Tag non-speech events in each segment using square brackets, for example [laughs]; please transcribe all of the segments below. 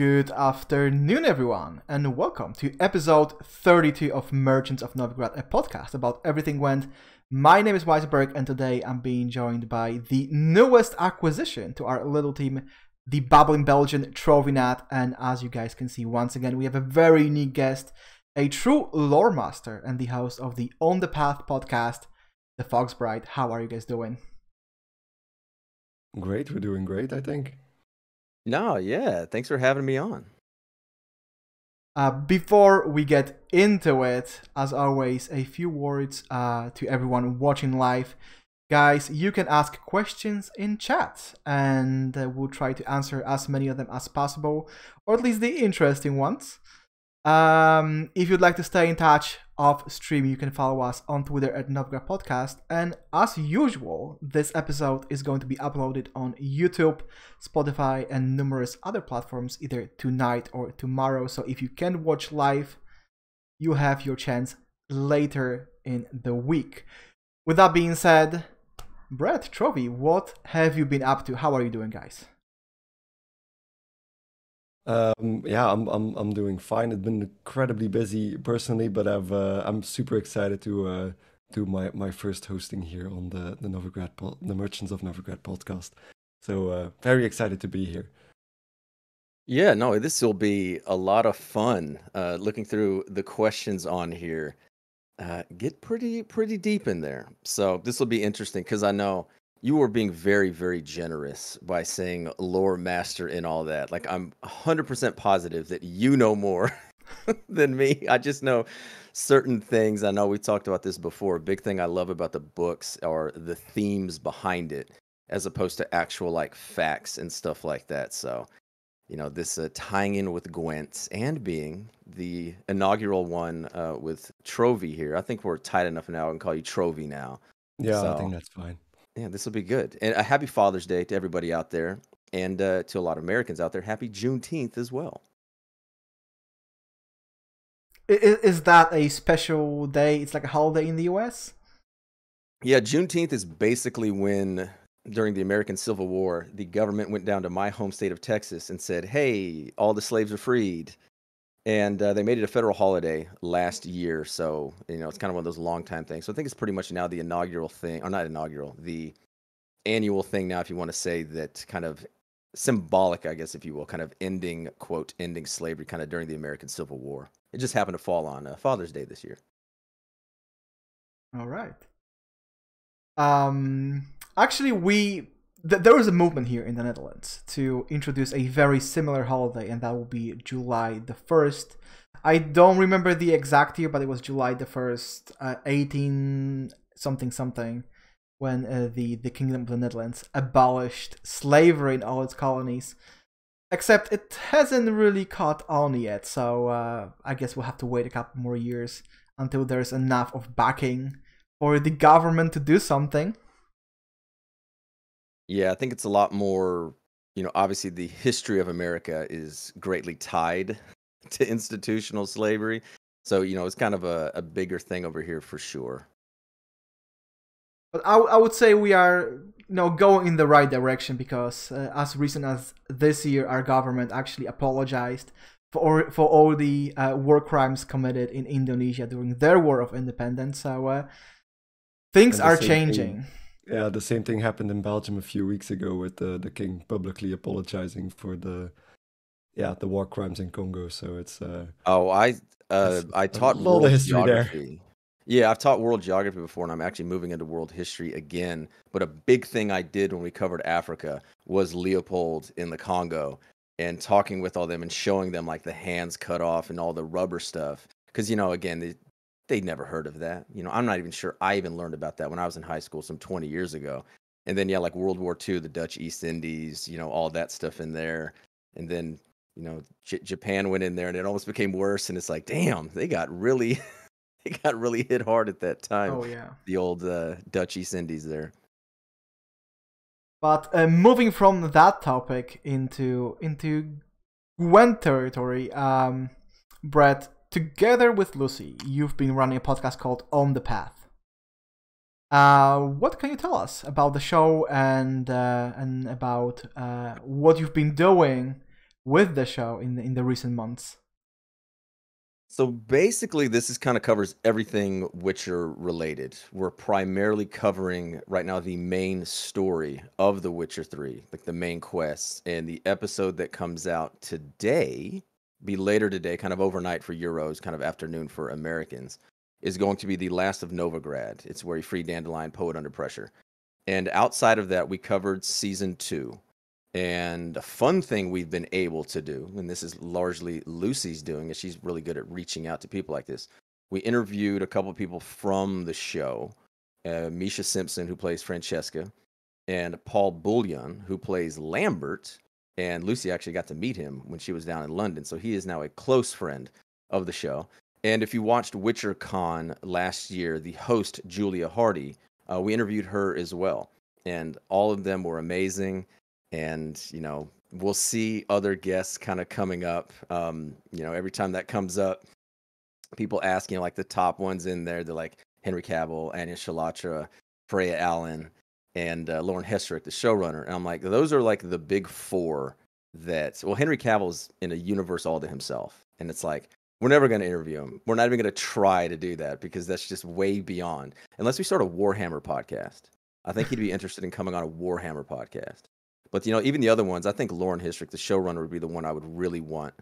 Good afternoon, everyone, and welcome to episode 32 of Merchants of Novigrad, a podcast about everything Gwent. My name is Weisberg, and today I'm being joined by the newest acquisition to our little team, the babbling Belgian Trovinat. And as you guys can see, once again, we have a very unique guest, a true lore master and the host of the On the Path podcast, the Fox Bride. How are you guys doing? Great, we're doing great, I think. No, yeah. Thanks for having me on. Uh, before we get into it, as always, a few words uh, to everyone watching live. Guys, you can ask questions in chat, and uh, we'll try to answer as many of them as possible, or at least the interesting ones. Um, if you'd like to stay in touch off stream, you can follow us on Twitter at Novigrad Podcast. And as usual, this episode is going to be uploaded on YouTube, Spotify, and numerous other platforms either tonight or tomorrow. So if you can watch live, you have your chance later in the week. With that being said, Brett, Trovy, what have you been up to? How are you doing, guys? Um, yeah, I'm I'm I'm doing fine. It's been incredibly busy personally, but I've uh, I'm super excited to uh, do my, my first hosting here on the the Novigrad po- the Merchants of Novigrad podcast. So uh, very excited to be here. Yeah, no, this will be a lot of fun. Uh, looking through the questions on here, uh, get pretty pretty deep in there. So this will be interesting because I know you were being very very generous by saying lore master and all that. Like i'm 100% positive that you know more [laughs] than me. I just know certain things. I know we talked about this before. A big thing i love about the books are the themes behind it as opposed to actual like facts and stuff like that. So you know this uh, tying in with gwent and being the inaugural one uh, with trovy here. I think we're tight enough now i can call you trovy now. Yeah so, i think that's fine yeah, this will be good. And a happy Father's Day to everybody out there, and uh, to a lot of Americans out there. Happy Juneteenth as well. Is, is that a special day? It's like a holiday in the U.S. Yeah, Juneteenth is basically when during the American Civil War, the government went down to my home state of Texas and said, "Hey, all the slaves are freed." And uh, they made it a federal holiday last year. So you know, it's kind of one of those long time things. So I think it's pretty much now the inaugural thing, or not inaugural, the annual thing now, if you want to say that, kind of symbolic, I guess, if you will, kind of ending quote ending slavery, kind of during the American Civil War. It just happened to fall on uh, Father's Day this year. All right. Um, actually, we th- there is a movement here in the Netherlands to introduce a very similar holiday, and that will be July the 1st. I don't remember the exact year, but it was July the 1st, uh, 18 something something, when uh, the, the Kingdom of the Netherlands abolished slavery in all its colonies. Except it hasn't really caught on yet, so uh, I guess we'll have to wait a couple more years until there's enough of backing for the government to do something. Yeah, I think it's a lot more, you know, obviously the history of America is greatly tied [laughs] to institutional slavery. So, you know, it's kind of a, a bigger thing over here for sure. But I, I would say we are, you know, going in the right direction because uh, as recent as this year, our government actually apologized for for all the uh, war crimes committed in Indonesia during their war of independence. So uh, things are changing. Thing yeah, the same thing happened in Belgium a few weeks ago with the the king publicly apologizing for the yeah the war crimes in Congo. So it's uh oh I uh I taught world history geography. There. Yeah, I've taught world geography before, and I'm actually moving into world history again. But a big thing I did when we covered Africa was Leopold in the Congo and talking with all them and showing them like the hands cut off and all the rubber stuff. Because you know, again, the, they'd never heard of that. You know, I'm not even sure I even learned about that when I was in high school some 20 years ago. And then yeah, like World War II, the Dutch East Indies, you know, all that stuff in there. And then you know, J- Japan went in there and it almost became worse. And it's like, damn, they got really, [laughs] they got really hit hard at that time. Oh yeah, the old uh, Dutch East Indies there. But uh, moving from that topic into into Gwent territory, um, Brett, together with Lucy, you've been running a podcast called On the Path. Uh, what can you tell us about the show and uh, and about uh, what you've been doing with the show in the, in the recent months? So basically, this is kind of covers everything Witcher related. We're primarily covering right now the main story of The Witcher 3, like the main quests. And the episode that comes out today, be later today, kind of overnight for Euros, kind of afternoon for Americans, is going to be the last of Novigrad. It's where you free Dandelion, Poet Under Pressure. And outside of that, we covered season two. And a fun thing we've been able to do, and this is largely Lucy's doing, is she's really good at reaching out to people like this. We interviewed a couple of people from the show, uh, Mecia Simson, who plays Francesca, and Paul Bullion, who plays Lambert. And Lucy actually got to meet him when she was down in London. So he is now a close friend of the show. And if you watched Witcher Con last year, the host, Julia Hardy, uh, we interviewed her as well. And all of them were amazing and you know we'll see other guests kind of coming up. Um, you know, every time that comes up, people ask, you know, like the top ones in there, they're like Henry Cavill, Anya Chalotra, Freya Allan, and uh, Lauren Hissrich, the showrunner. And I'm like, those are like the big four that, well, Henry Cavill's in a universe all to himself. And it's like, we're never going to interview him. We're not even going to try to do that because that's just way beyond. Unless we start a Warhammer podcast. I think he'd be interested in coming on a Warhammer podcast. But you know, even the other ones, I think Lauren Hissrich, the showrunner, would be the one I would really want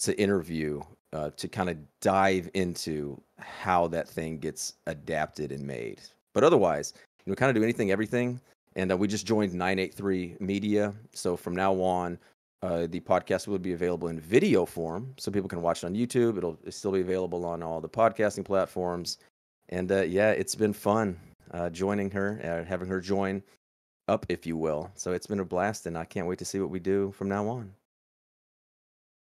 to interview uh, to kind of dive into how that thing gets adapted and made. But otherwise, know, kind of do anything, everything. And uh, we just joined 983 Media, so from now on, uh, the podcast will be available in video form, so people can watch it on YouTube. It'll still be available on all the podcasting platforms. And uh, yeah, it's been fun uh, joining her, uh, having her join up, if you will. So it's been a blast, and I can't wait to see what we do from now on.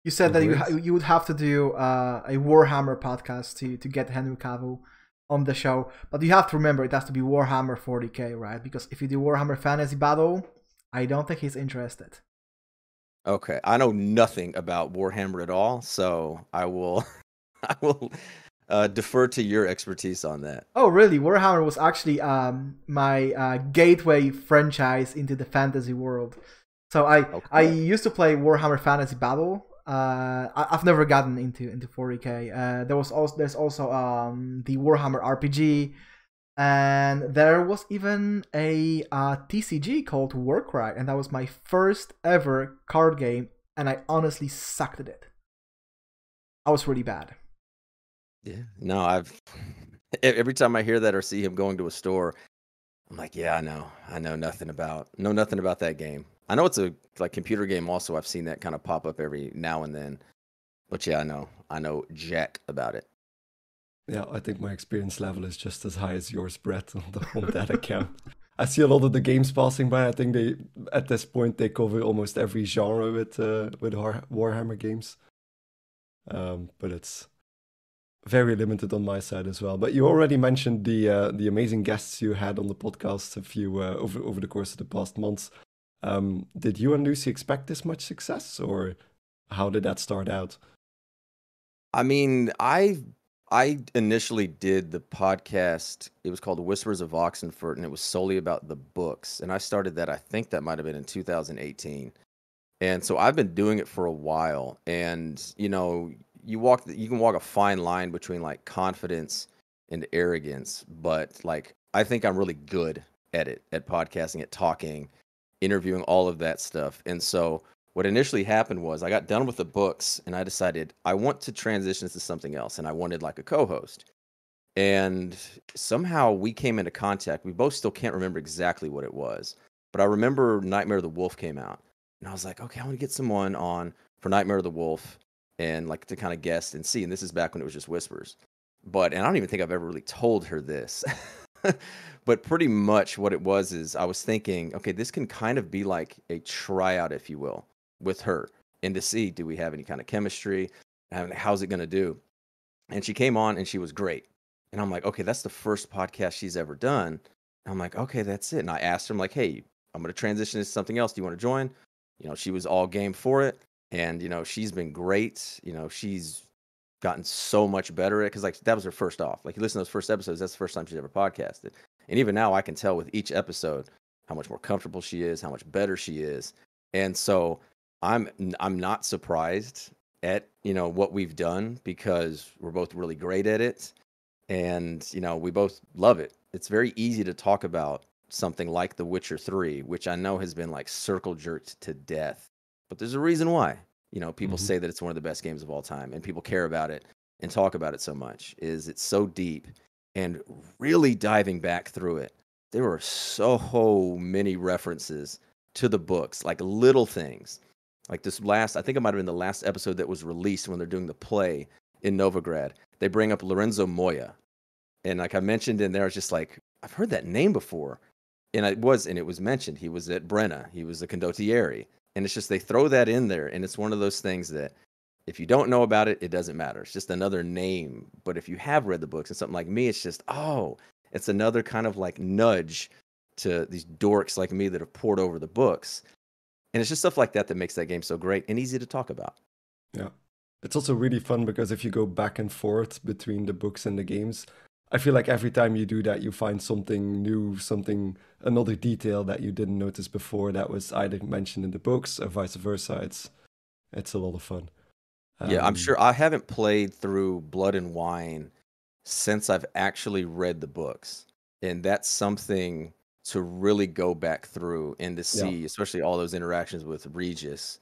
You said that you you would have to do uh, a Warhammer podcast to to get Henry Cavill on the show, but you have to remember it has to be Warhammer 40k, right? Because if you do Warhammer Fantasy Battle, I don't think he's interested. Okay, I know nothing about Warhammer at all, so I will [laughs] I will uh, defer to your expertise on that. Oh, really? Warhammer was actually um, my uh, gateway franchise into the fantasy world. So I okay. I used to play Warhammer Fantasy Battle. Uh, I, have never gotten into into 40k. Uh, there was also there's also um, the Warhammer RPG, and there was even a uh, TCG called Warcry, and that was my first ever card game, and I honestly sucked at it. I was really bad. Yeah. No, I've every time I hear that or see him going to a store, I'm like, yeah, I know. I know nothing about know nothing about that game. I know it's a like computer game also. I've seen that kind of pop up every now and then. But yeah, I know. I know jack about it. Yeah, I think my experience level is just as high as yours, Brett, [laughs] on, the, on that account. I see a lot of the games passing by. I think they, at this point, they cover almost every genre with uh, with Warhammer games. Um, but it's very limited on my side as well. But you already mentioned the uh, the amazing guests you had on the podcast a few uh, over over the course of the past months. Um, did you and Lucy expect this much success, or how did that start out? I mean, I I initially did the podcast. It was called Whispers of Oxenfurt, and it was solely about the books. And I started that. I think that might have been in 2018. And so I've been doing it for a while. And you know, you walk you can walk a fine line between like confidence and arrogance but like i think i'm really good at it at podcasting at talking interviewing all of that stuff and so what initially happened was i got done with the books and i decided i want to transition to something else and i wanted like a co-host and somehow we came into contact we both still can't remember exactly what it was but i remember nightmare of the wolf came out and i was like okay i want to get someone on for nightmare of the wolf and like to kind of guess and see. And this is back when it was just whispers. But and I don't even think I've ever really told her this. [laughs] but pretty much what it was is I was thinking, okay, this can kind of be like a tryout, if you will, with her, and to see do we have any kind of chemistry, and how's it going to do. And she came on and she was great. And I'm like, okay, that's the first podcast she's ever done. And I'm like, okay, that's it. And I asked her, I'm like, hey, I'm going to transition to something else. Do you want to join? You know, she was all game for it and you know she's been great. You know she's gotten so much better at because like that was her first off. Like you listen to those first episodes, that's the first time she's ever podcasted, and even now I can tell with each episode how much more comfortable she is, how much better she is, and so I'm I'm not surprised at you know what we've done because we're both really great at it, and you know we both love it. It's very easy to talk about something like The Witcher Three, which I know has been like circle jerked to death, but there's a reason why. You know, people Mhm. say that it's one of the best games of all time, and people care about it and talk about it so much. Is it's so deep and really diving back through it. There were so many references to the books, like little things. Like this last, I think it might have been the last episode that was released when they're doing the play in Novigrad. They bring up Lorenzo Molla. And like I mentioned in there, it's just like, I've heard that name before. And it was, and it was mentioned. He was at Brenna. He was a condottieri. And it's just they throw that in there. And it's one of those things that if you don't know about it, it doesn't matter. It's just another name. But if you have read the books and something like me, it's just, oh, it's another kind of like nudge to these dorks like me that have poured over the books. And it's just stuff like that that makes that game so great and easy to talk about. Yeah. It's also really fun because if you go back and forth between the books and the games, I feel like every time you do that, you find something new, something, another detail that you didn't notice before that was either mentioned in the books or vice versa. It's, it's a lot of fun. Yeah, I'm Um, sure I haven't played through Blood and Wine since I've actually read the books. And that's something to really go back through and to see, especially all those interactions with Regis,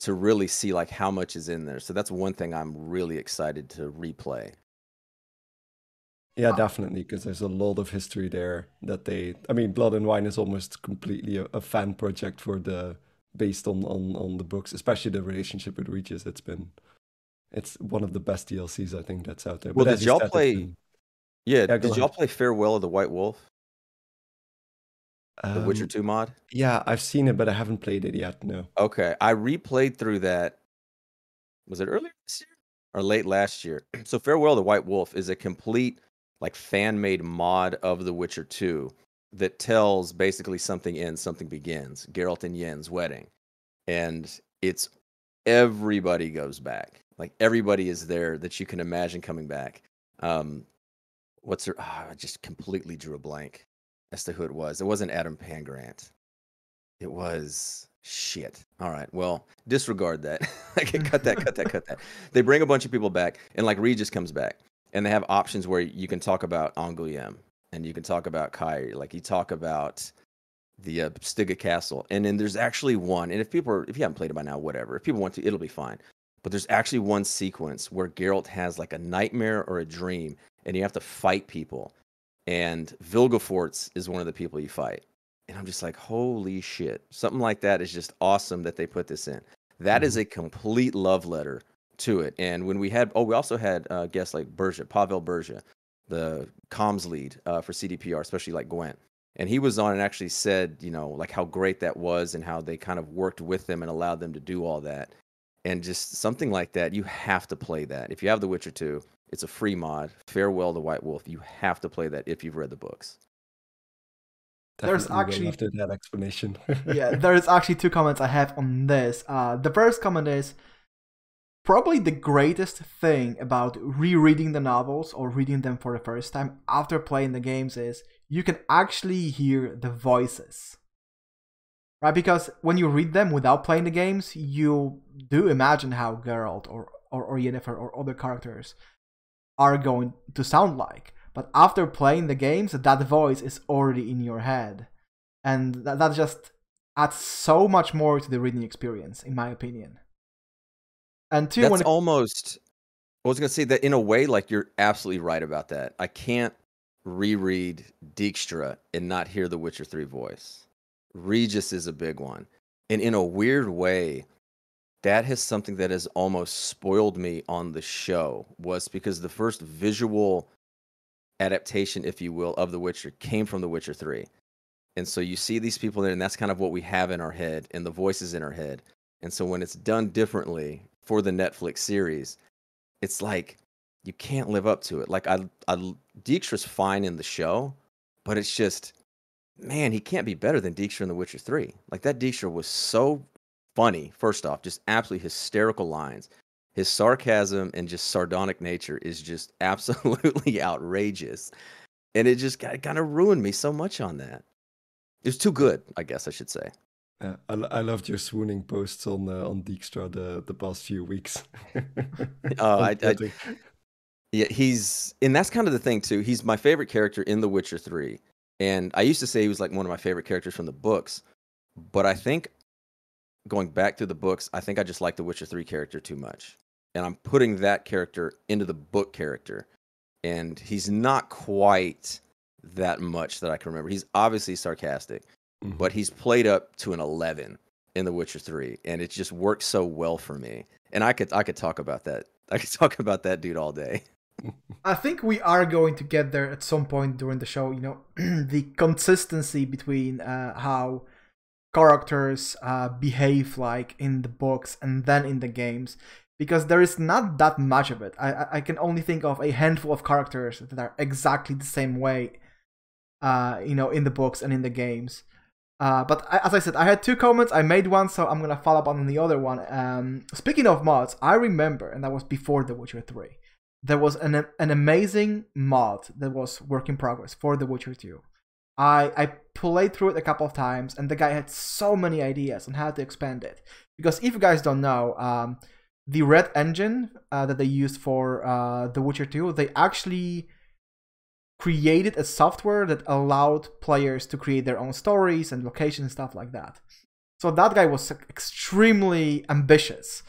to really see like how much is in there. So that's one thing I'm really excited to replay. Yeah, definitely, because there's a lot of history there that they. I mean, Blood and Wine is almost completely a, a fan project for the based on, on on the books, especially the relationship with Regis. It's been, it's one of the best DLCs I think that's out there. Well, But did y'all play- Yeah, Yeah, did y'all play Farewell of the White Wolf, the Witcher Um, 2 mod? Yeah, I've seen it, but I haven't played it yet. No. Okay, I replayed through that. Was it earlier this year or late last year? [clears throat] So Farewell of the White Wolf is a complete like fan-made mod of The Witcher 2 that tells basically something ends, something begins. Geralt and Yen's wedding. And it's everybody goes back. Like everybody is there that you can imagine coming back. Um what's her ah, I just completely drew a blank as to who it was. It wasn't Adam Pangratt. It was shit. All right. Well, disregard that. [laughs] okay, [laughs] cut that, cut that, cut that. They bring a bunch of people back, and like Regis comes back, and they have options where you can talk about Angoulême and you can talk about Cahir. Like you talk about the uh, Stygga Castle, and then there's actually one. And if people are, if you haven't played it by now, whatever. If people want to, it'll be fine. But there's actually one sequence where Geralt has like a nightmare or a dream, and you have to fight people. And Vilgefortz is one of the people you fight and I'm just like, holy shit. Something like that is just awesome that they put this in. That is a complete love letter to it. And when we had, oh, we also had uh, guests like Burza, Pavel Burza, the comms lead uh, for CDPR, especially like Gwent. And he was on and actually said, you know, like how great that was and how they kind of worked with them and allowed them to do all that. And just something like that, you have to play that. If you have The Witcher 2, it's a free mod. Farewell to White Wolf. You have to play that if you've read the books. There's Definitely will actually- after that explanation. [laughs] yeah, there's actually two comments I have on this. Uh, the first comment is probably the greatest thing about rereading the novels or reading them for the first time after playing the games is you can actually hear the voices. Right? Because when you read them without playing the games, you do imagine how Geralt or, or, or Yennefer or other characters are going to sound like. But after playing the games, that voice is already in your head. And that, that just adds so much more to the reading experience, in my opinion. And two, That's when it- almost. I was gonna say that in a way, like you're absolutely right about that. I can't reread Dijkstra and not hear the Witcher Three voice. Regis is a big one, and in a weird way, that has something that has almost spoiled me on the show. Was because the first visual adaptation, if you will, of The Witcher came from The Witcher Three, and so you see these people there, and that's kind of what we have in our head, and the voices in our head. And so when it's done differently for the Netflix series, it's like you can't live up to it. Like I, I Dijkstra's fine in the show, but it's just, man, he can't be better than Dijkstra in The Witcher Three. Like that Dijkstra was so funny. First off, just absolutely hysterical lines. His sarcasm and just sardonic nature is just [laughs] absolutely outrageous, and it just kind of ruined me so much on that. It was too good, I guess I should say. Yeah, I, I loved your swooning posts on uh, on Dijkstra the the past few weeks. [laughs] Oh, I, I, yeah, he's and that's kind of the thing too. He's my favorite character in The Witcher Three, and I used to say he was like one of my favorite characters from the books, but I think going back to the books, I think I just like The Witcher Three character too much, and I'm putting that character into the book character, and he's not quite that much that I can remember. He's obviously sarcastic, mm-hmm. but he's played up to an 11 in The Witcher 3 and it just works so well for me. And I could I could talk about that. I could [laughs] talk about that dude all day. I think we are going to get there at some point during the show, you know, [clears throat] the consistency between uh, how characters uh, behave like in the books and then in the games because there is not that much of it. I, I can only think of a handful of characters that are exactly the same way uh, you know, in the books and in the games. Uh, but I, as I said, I had two comments. I made one, so I'm gonna follow up on the other one. Um, speaking of mods, I remember, and that was before The Witcher 3. There was an an amazing mod that was work in progress for The Witcher 2. I I played through it a couple of times, and the guy had so many ideas on how to expand it. Because if you guys don't know, um, the Red Engine uh, that they used for uh, The Witcher 2, they actually created a software that allowed players to create their own stories and locations and stuff like that. So that guy was extremely ambitious.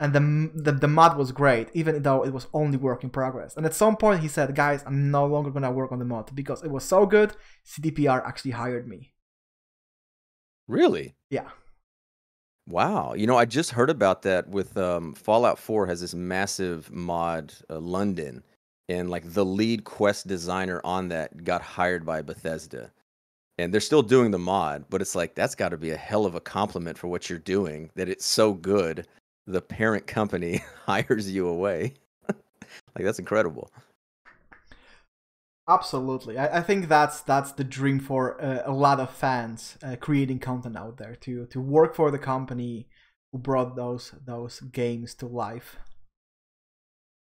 And the, the, the mod was great, even though it was only work in progress. And at some point, he said, "Guys, I'm no longer gonna work on the mod because it was so good. CDPR actually hired me." Really? Yeah. Wow. You know, I just heard about that with um, Fallout 4 has this massive mod, uh, London, and like the lead quest designer on that got hired by Bethesda. And they're still doing the mod, but it's like that's got to be a hell of a compliment for what you're doing that it's so good the parent company [laughs] hires you away. [laughs] like that's incredible. Absolutely, I, I think that's that's the dream for uh, a lot of fans uh, creating content out there to to work for the company who brought those those games to life.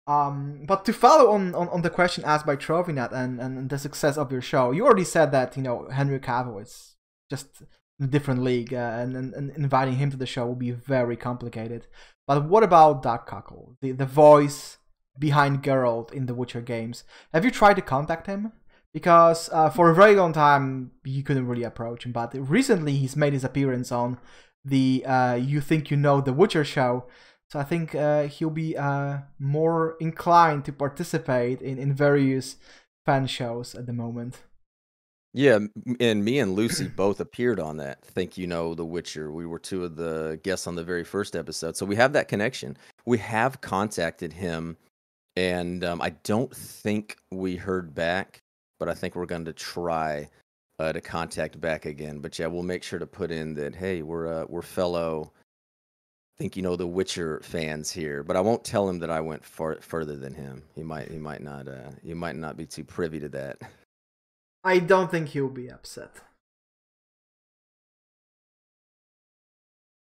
Um, but to follow on, on, on the question asked by Trovinat and, and the success of your show, you already said that you know Henry Cavill is just a different league, uh, and, and, and inviting him to the show will be very complicated. But what about Doug Cockle, the the voice behind Geralt in the Witcher games? Have you tried to contact him? Because uh, for a very long time you couldn't really approach him, but recently he's made his appearance on the uh, You Think You Know the Witcher show so I think uh, he'll be uh, more inclined to participate in, in various fan shows at the moment. Yeah, and me and Lucy both appeared on that. Think you know The Witcher. We were two of the guests on the very first episode, so we have that connection. We have contacted him, and um, I don't think we heard back, but I think we're going to try uh, to contact back again. But yeah, we'll make sure to put in that. Hey, we're uh, we're fellow think you know the Witcher fans here, but I won't tell him that I went far further than him. He might he might not uh he might not be too privy to that. I don't think he'll be upset.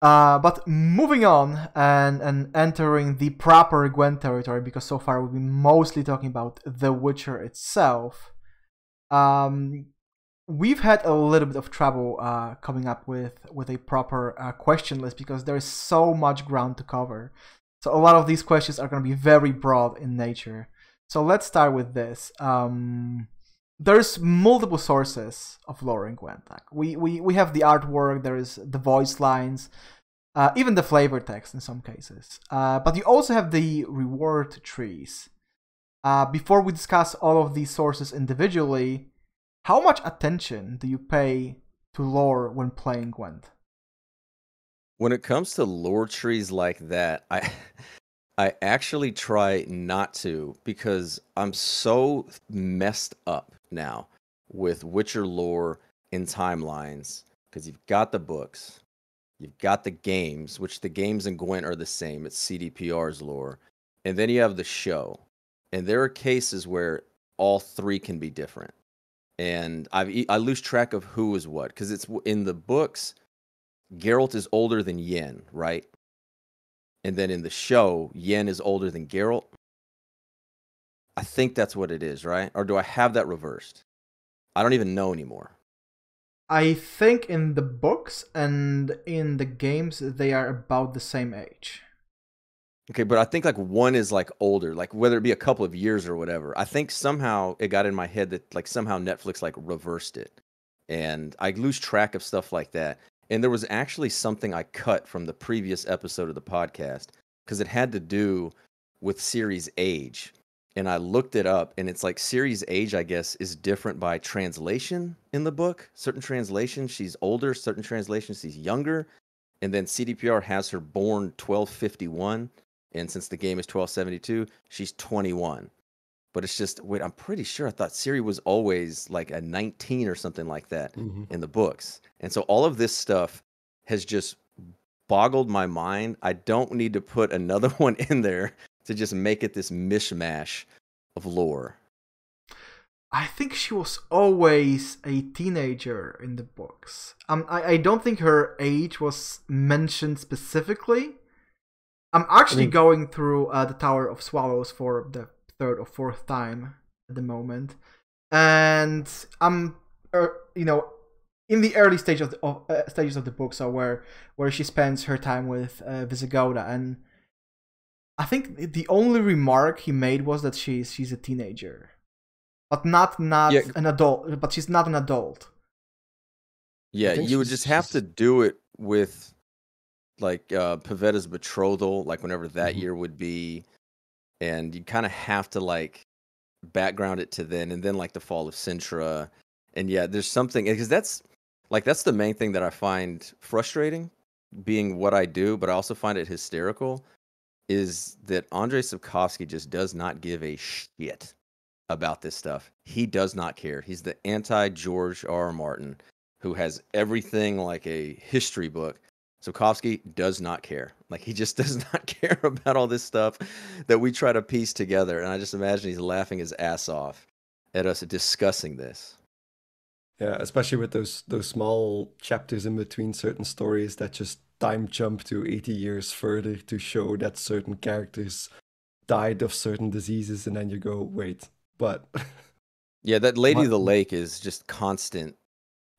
Uh, but moving on and, and entering the proper Gwent territory, because so far we've been mostly talking about The Witcher itself. Um, we've had a little bit of trouble uh, coming up with with a proper uh, question list because there is so much ground to cover. So a lot of these questions are going to be very broad in nature. So let's start with this. Um, there's multiple sources of lore in Gwent. We, we we have the artwork. There is the voice lines, uh, even the flavor text in some cases. Uh, but you also have the reward trees. Uh, before we discuss all of these sources individually, how much attention do you pay to lore when playing Gwent? When it comes to lore trees like that, I [laughs] I actually try not to because I'm so messed up now with Witcher lore and timelines because you've got the books, you've got the games, which the games in Gwent are the same. It's CDPR's lore, and then you have the show, and there are cases where all three can be different and I've, I lose track of who is what because it's in the books. Geralt is older than Yen, right? And then in the show, Yen is older than Geralt. I think that's what it is, right? Or do I have that reversed? I don't even know anymore. I think in the books and in the games they are about the same age. Okay, but I think like one is like older, like whether it be a couple of years or whatever. I think somehow it got in my head that like somehow Netflix like reversed it. And I lose track of stuff like that. And there was actually something I cut from the previous episode of the podcast because it had to do with Ciri's age. And I looked it up and it's like Ciri's age, I guess, is different by translation in the book. Certain translations, she's older, certain translations, she's younger. And then CDPR has her born 1251 and since the game is 1272, she's 21. But it's just wait, I'm pretty sure I thought Siri was always like a 19 or something like that Mhm. in the books. And so all of this stuff has just boggled my mind. I don't need to put another [laughs] one in there to just make it this mishmash of lore. I think she was always a teenager in the books. Um, I, I don't think her age was mentioned specifically. I'm actually mean- going through uh, the Tower of Swallows for the third or fourth time at the moment, and I'm, er, you know, in the early stage of the of, uh, stages of the book, so where where she spends her time with uh, Vysogota, and I think the only remark he made was that she's she's a teenager but not not Yeah. an adult. But she's not an adult. Yeah, you would just have she's- to do it with like uh Pavetta's betrothal, like whenever that Mhm. year would be, and you kind of have to like background it to then, and then like the fall of Cintra, and yeah, there's something because that's like that's the main thing that I find frustrating, being what I do, but I also find it hysterical, is that Andrei Sapkowski just does not give a shit about this stuff. He does not care. He's the anti George R. R. Martin who has everything like a history book. Sapkowski does not care. Like he just [laughs] does not care about all this stuff that we try to piece together. And I just imagine he's laughing his ass off at us discussing this. Yeah, especially with those those small chapters in between certain stories that just time jump to 80 years further to show that certain characters died of certain diseases, and then you go, wait, but Yeah, that Lady of the Lake is just constant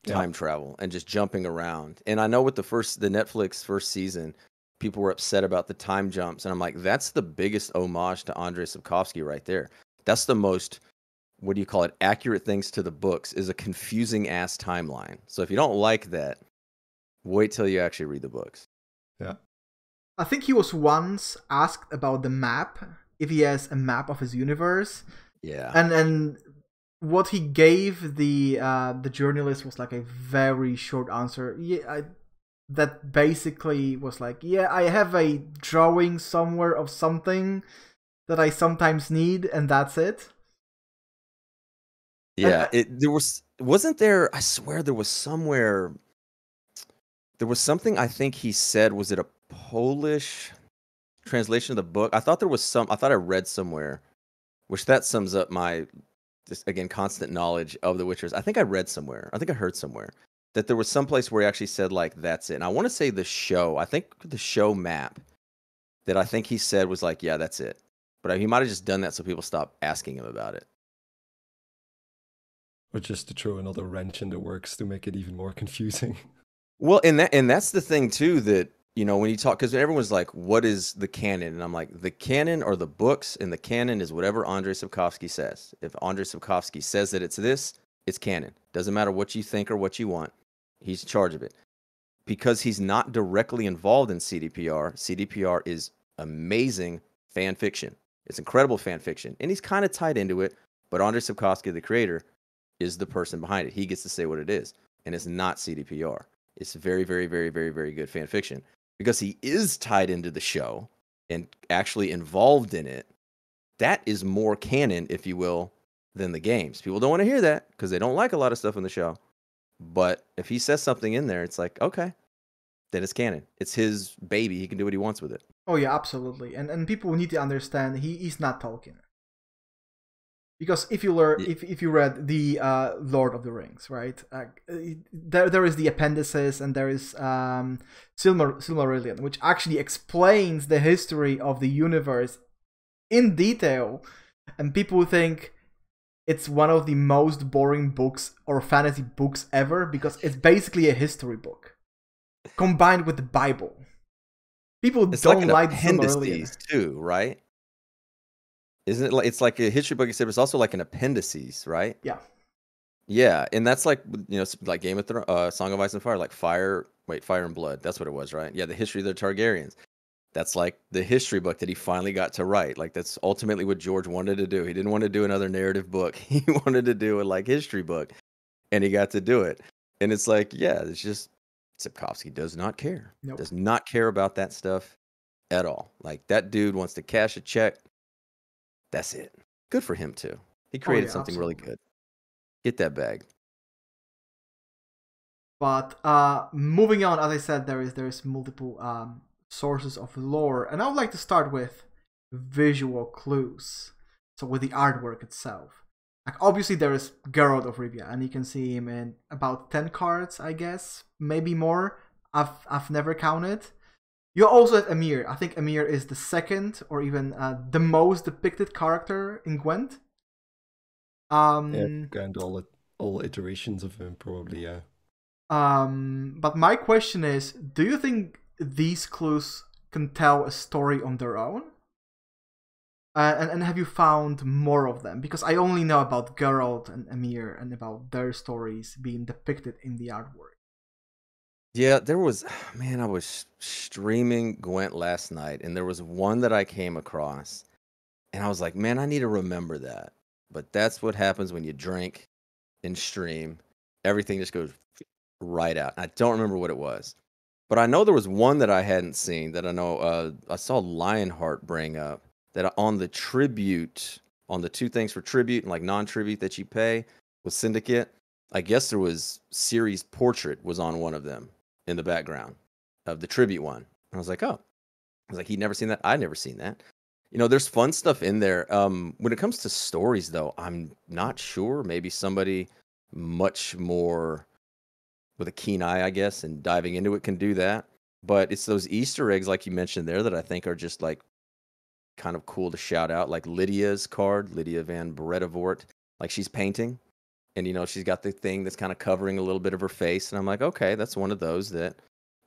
Yeah. time travel and just jumping around. And I know with the first the Netflix first season, people were upset about the time jumps, and I'm like, that's the biggest homage to Andrei Sapkowski right there. That's the most what do you call it? Accurate things to the books is a confusing ass timeline. So if you don't like that, wait till you actually read the books. Yeah. I think he was once asked about the map, if he has a map of his universe, Yeah. and and what he gave the uh, the journalist was like a very short answer. Yeah, I, that basically was like, yeah, I have a drawing somewhere of something that I sometimes need, and that's it. Yeah, I- it there was wasn't there I swear there was somewhere there was something I think he said was it a Polish translation of the book? I thought there was some I thought I read somewhere which that sums up my just again constant knowledge of the Witchers. I think I read somewhere. I think I heard somewhere that there was some place where he actually said like that's it. And I want to say the show. I think the show map that I think he said was like yeah, that's it. But he might have just done that so people stop asking him about it. or just to throw another wrench in the works to make it even more confusing. [laughs] Well, and that and that's the thing too that you know when you talk because everyone's like, "What is the canon?" And I'm like, the canon are the books, and the canon is whatever Andrei Sapkowski says. If Andrei Sapkowski says that it's this, it's canon. Doesn't matter what you think or what you want. He's in charge of it because he's not directly involved in CDPR. CDPR is amazing fan fiction. It's incredible fan fiction, and he's kind of tied into it. But Andrei Sapkowski, the creator, is the person behind it. He gets to say what it is, and it's not CDPR. It's very, very, very, very, very good fan fiction because he is tied into the show and actually involved in it. That is more canon, if you will, than the games. People don't want to hear that because they don't like a lot of stuff in the show. But if he says something in there, it's like, okay, then it's canon. It's his baby. He can do what he wants with it. Oh yeah, absolutely. And and people need to understand he is not Tolkien. Because if you learn, Yeah. if if you read the uh, Lord of the Rings, right? Uh, there there is the appendices and there is um, Silmar Silmarillion, which actually explains the history of the universe in detail. And people think it's one of the most boring books or fantasy books ever because it's basically a history book combined with the Bible. People It's don't like like, an appendices too, right? Isn't it like it's like a history book? Except it's also like an appendices, right? Yeah. Yeah, and that's like you know, like Game of Thrones, uh, Song of Ice and Fire, like Fire. Wait, Fire and Blood. That's what it was, right? Yeah, the history of the Targaryens. That's like the history book that he finally got to write. Like that's ultimately what George wanted to do. He didn't want to do another narrative book. [laughs] He wanted to do a like history book, and he got to do it. And it's like, yeah, it's just Sapkowski does not care. Nope. Does not care about that stuff at all. Like that dude wants to cash a check. That's it. Good for him too. He created Oh, yeah, something really good. Get that bag. But uh, moving on, as I said, there is there is multiple um, sources of lore, and I would like to start with visual clues. So with the artwork itself, like obviously there is Geralt of Rivia, and you can see him in about ten cards, I guess, maybe more. I've I've never counted. You also have Emhyr. I think Emhyr is the second or even uh, the most depicted character in Gwent. Um, Yeah, and all it, all iterations of him probably. Yeah. Um, but my question is, do you think these clues can tell a story on their own? Uh, and, and have you found more of them? Because I only know about Geralt and Emhyr and about their stories being depicted in the artwork. Yeah, there was [sighs] man, I was streaming Gwent last night and there was one that I came across and I was like, "Man, I need to remember that." But that's what happens when you drink and stream. Everything just goes [laughs] right out. I don't remember what it was. But I know there was one that I hadn't seen that I know uh, I saw Lionheart bring up that on the tribute, on the two things for tribute and like non-tribute that you pay with Syndicate, I guess there was Ciri's portrait was on one of them in the background of the tribute one. And I was like, oh, I was like, he'd never seen that. I'd never seen that. You know, there's fun stuff in there. Um, when it comes to stories, though, I'm not sure. Maybe somebody much more with a keen eye, I guess, and diving into it can do that. But it's those Easter eggs, like you mentioned there, that I think are just like kind of cool to shout out. Like Lydia's card, Lydia Van Bredevoort, like she's painting and you know she's got the thing that's kind of covering a little bit of her face and i'm like okay that's one of those that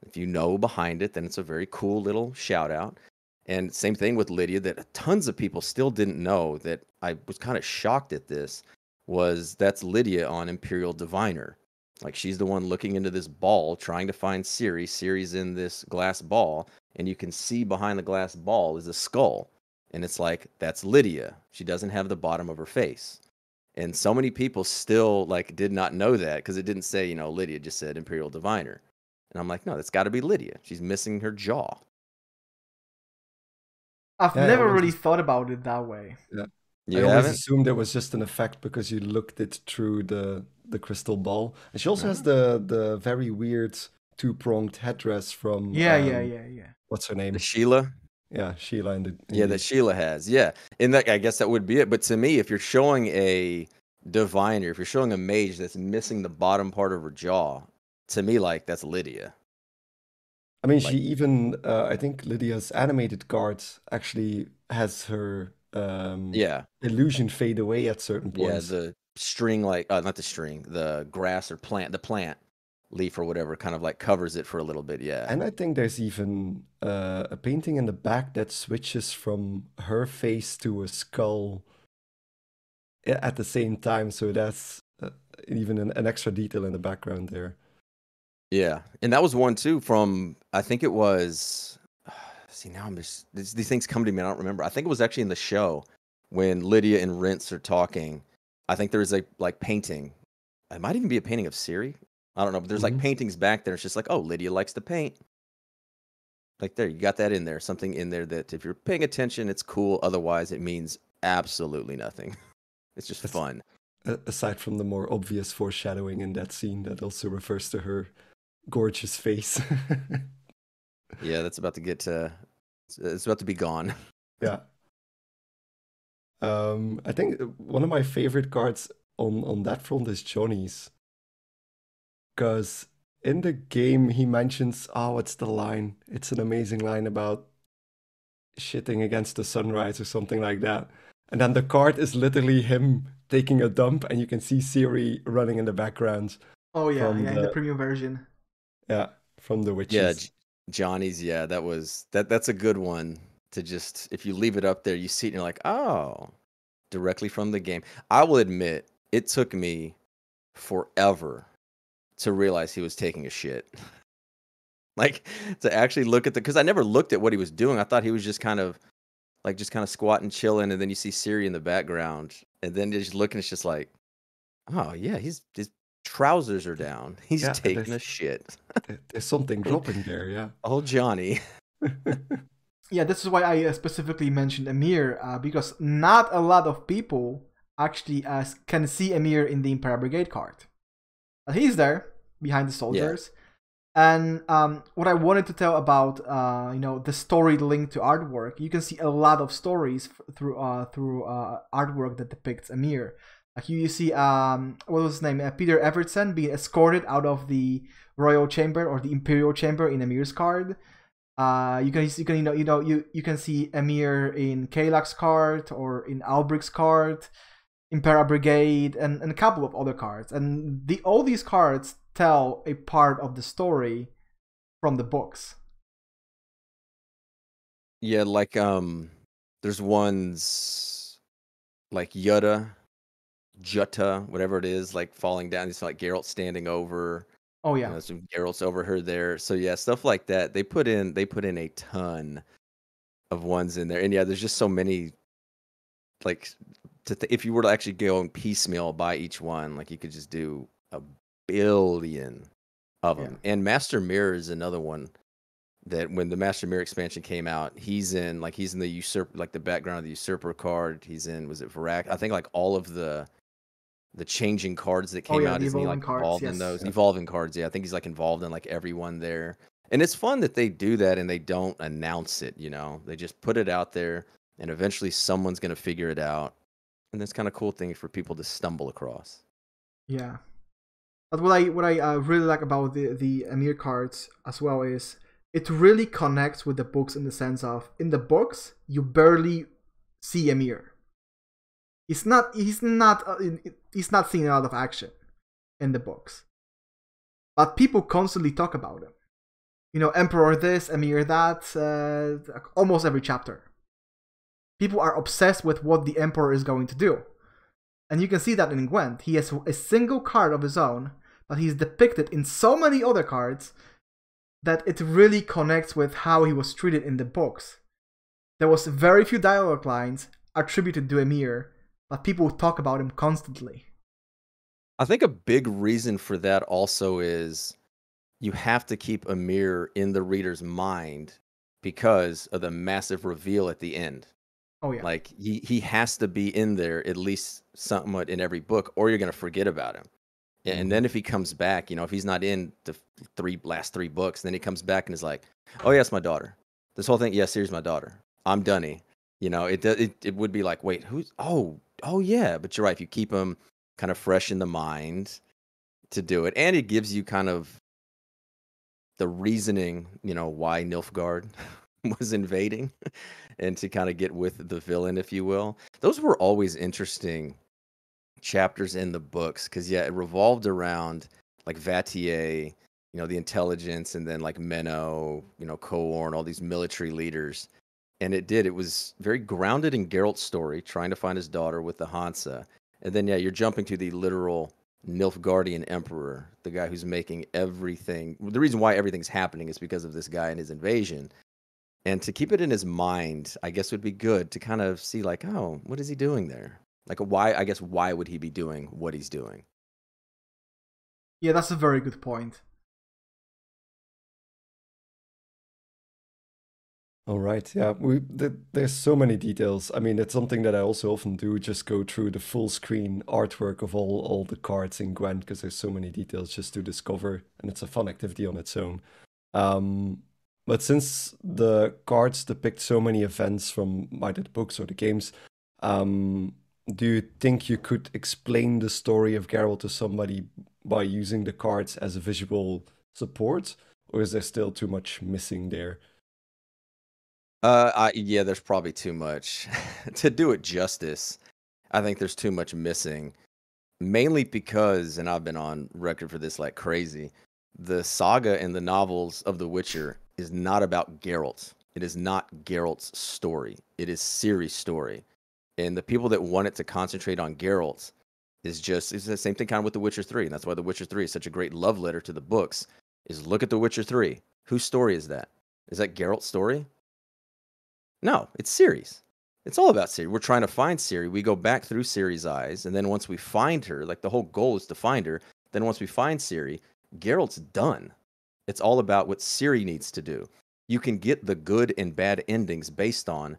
if you know behind it then it's a very cool little shout out. And same thing with lydia that tons of people still didn't know that i was kind of shocked at this was that's lydia on imperial diviner. Like she's the one looking into this ball trying to find ciri ciri's in this glass ball and you can see behind the glass ball is a skull and it's like that's lydia. She doesn't have the bottom of her face and so many people still like did not know that because it didn't say you know lydia just said imperial diviner and i'm like no that's got to be lydia she's missing her jaw I've Yeah, never was really thought about it that way. Yeah. You I always haven't assumed it was just an effect because you looked it through the the crystal ball. And she also has the the very weird two pronged headdress from Yeah, yeah, um, yeah, yeah. What's her name? the sheala Yeah, Sheala in the in yeah that sheala has yeah. And that i guess that would be it. But to me if you're showing a diviner if you're showing a mage that's missing the bottom part of her jaw to me like that's lydia. I mean, like- she even uh, I think Lydia's animated card actually has her um, yeah. illusion fade away at certain points. yeah the string like uh, not the string the grass or plant the plant leaf or whatever kind of like covers it for a little bit yeah And I think there's even uh, a painting in the back that switches from her face to a skull at the same time. So that's uh, even an, an extra detail in the background there. Yeah, and that was one too from I think it was. [sighs] See now I'm just these, these things come to me. I don't remember. I think it was actually in the show when Lydia and Rience are talking. I think there's a like painting. It might even be a painting of Ciri. I don't know, but there's like Mhm. paintings back there. It's just like, oh, Lydia likes to paint. Like there, you got that in there. Something in there that if you're paying attention, it's cool. Otherwise, it means absolutely nothing. [laughs] It's just That's- fun. Aside from the more obvious foreshadowing in that scene that also refers to her gorgeous face. [laughs] Yeah, that's about to get to. it's- It's about to be gone. [laughs] yeah. Um, I think one of my favorite cards on on that front is Johnny's, because in the game he mentions, oh, it's the line. It's an amazing line about shitting against the sunrise or something like that. and then the card is literally him taking a dump, and you can see Ciri running in the background. Oh yeah, From yeah, in the the- premium version. Yeah, from the witches. Yeah, J- Johnny's. Yeah, that was that. That's a good one to just if you leave it up there, you see it and you're like, oh, directly from the game. I will admit, it took me forever to realize he was taking a shit. [laughs] like to actually look at the because I never looked at what he was doing. I thought he was just kind of like just kind of squatting, chilling, and then you see Ciri in the background, and then just looking. It's just like, oh yeah, he's his trousers are down. [laughs] He's Yeah, taking a shit. [laughs] There's something dropping there, yeah. Oh Johnny. Yeah, this is why I uh, specifically mentioned Emhyr uh, because not a lot of people actually uh, can see Emhyr in the Imperial Brigade card. But he's there behind the soldiers. And um, what I wanted to tell about, uh, you know, the story linked to artwork, you can see a lot of stories through uh, through uh, artwork that depicts Emhyr. Like you, you see, um, what was his name? Uh, Peter Evertson being escorted out of the royal chamber or the imperial chamber in Emhyr's card. Uh, you can you can you know you know you you can see Emhyr in Kalak's card or in Albrich's card, Impera Brigade, and, and a couple of other cards. And the all these cards tell a part of the story from the books. Yeah, like um there's ones like Yutta, Jutta, whatever it is, like falling down. It's like Geralt standing over. Oh You yeah, know, some Geralt's over her there. So yeah, stuff like that. They put in they put in a ton of ones in there. And yeah, there's just so many like to th- if you were to actually go and piecemeal by each one, like you could just do a billion of Yeah. them. And Master Mirror is another one that when the Master Mirror expansion came out, he's in like he's in the usurp like the background of the usurper card. He's in was it Varak? I think like all of the the changing cards that Oh, came yeah, out isn't he evolving like cards, involved yes. in those Yeah. evolving cards? Yeah, I think he's like involved in like everyone there. And it's fun that they do that and they don't announce it, you know. They just put it out there and eventually someone's going to figure it out. And that's kind of cool thing for people to stumble across. yeah. But what I what I uh, really like about the the Emhyr cards as well is it really connects with the books in the sense of in the books you barely see Emhyr. He's not he's not uh, he's not seeing a lot of action in the books. But people constantly talk about him. You know, Emperor this, Emhyr that, uh, almost every chapter. People are obsessed with what the Emperor is going to do. And you can see that in Gwent. He has a single card of his own, but he's depicted in so many other cards that it really connects with how he was treated in the books. There was very few dialogue lines attributed to Emhyr, but people talk about him constantly. I think a big reason for that also is you have to keep Emhyr in the reader's mind because of the massive reveal at the end. Oh yeah. Like he he has to be in there at least somewhat in every book, or you're gonna forget about him. And then if he comes back, you know, if he's not in the three last three books, then he comes back and is like, "Oh yes, my daughter." This whole thing, yes, here's my daughter. I'm Duny. You know, it it it would be like, wait, who's? Oh, oh yeah. But you're right. If you keep him kind of fresh in the mind to do it, and it gives you kind of the reasoning, you know, why Nilfgaard [laughs] was invading, [laughs] and to kind of get with the villain, if you will. Those were always interesting chapters in the books because yeah, it revolved around like Vatier, you know, the intelligence, and then like Menno, you know, Coorn, all these military leaders. And it did. It was very grounded in Geralt's story, trying to find his daughter with the Hansa. And then yeah, you're jumping to the literal Nilfgaardian emperor, the guy who's making everything. The reason why everything's happening is because of this guy and his invasion. And to keep it in his mind, I guess would be good to kind of see like, oh, what is he doing there? Like why I guess why would he be doing what he's doing? Yeah, that's a very good point. All right, yeah, we th- there's so many details. I mean, it's something that I also often do, just go through the full screen artwork of all all the cards in Gwent because there's so many details just to discover, and it's a fun activity on its own. Um, but since the cards depict so many events from either the books or the games, um, do you think you could explain the story of Geralt to somebody by using the cards as a visual support, or is there still too much missing there? Uh, I, yeah, there's probably too much [laughs] to do it justice. I think there's too much missing, mainly because, and I've been on record for this like crazy. The saga and the novels of The Witcher is not about Geralt. It is not Geralt's story. It is Ciri's story, and the people that want it to concentrate on Geralt is just it's the same thing kind of with The Witcher Three, and that's why The Witcher Three is such a great love letter to the books. Is look at The Witcher Three. Whose story is that? Is that Geralt's story? No, it's Ciri's. It's all about Ciri. We're trying to find Ciri. We go back through Ciri's eyes, and then once we find her, like the whole goal is to find her. Then once we find Ciri, Geralt's done. It's all about what Ciri needs to do. You can get the good and bad endings based on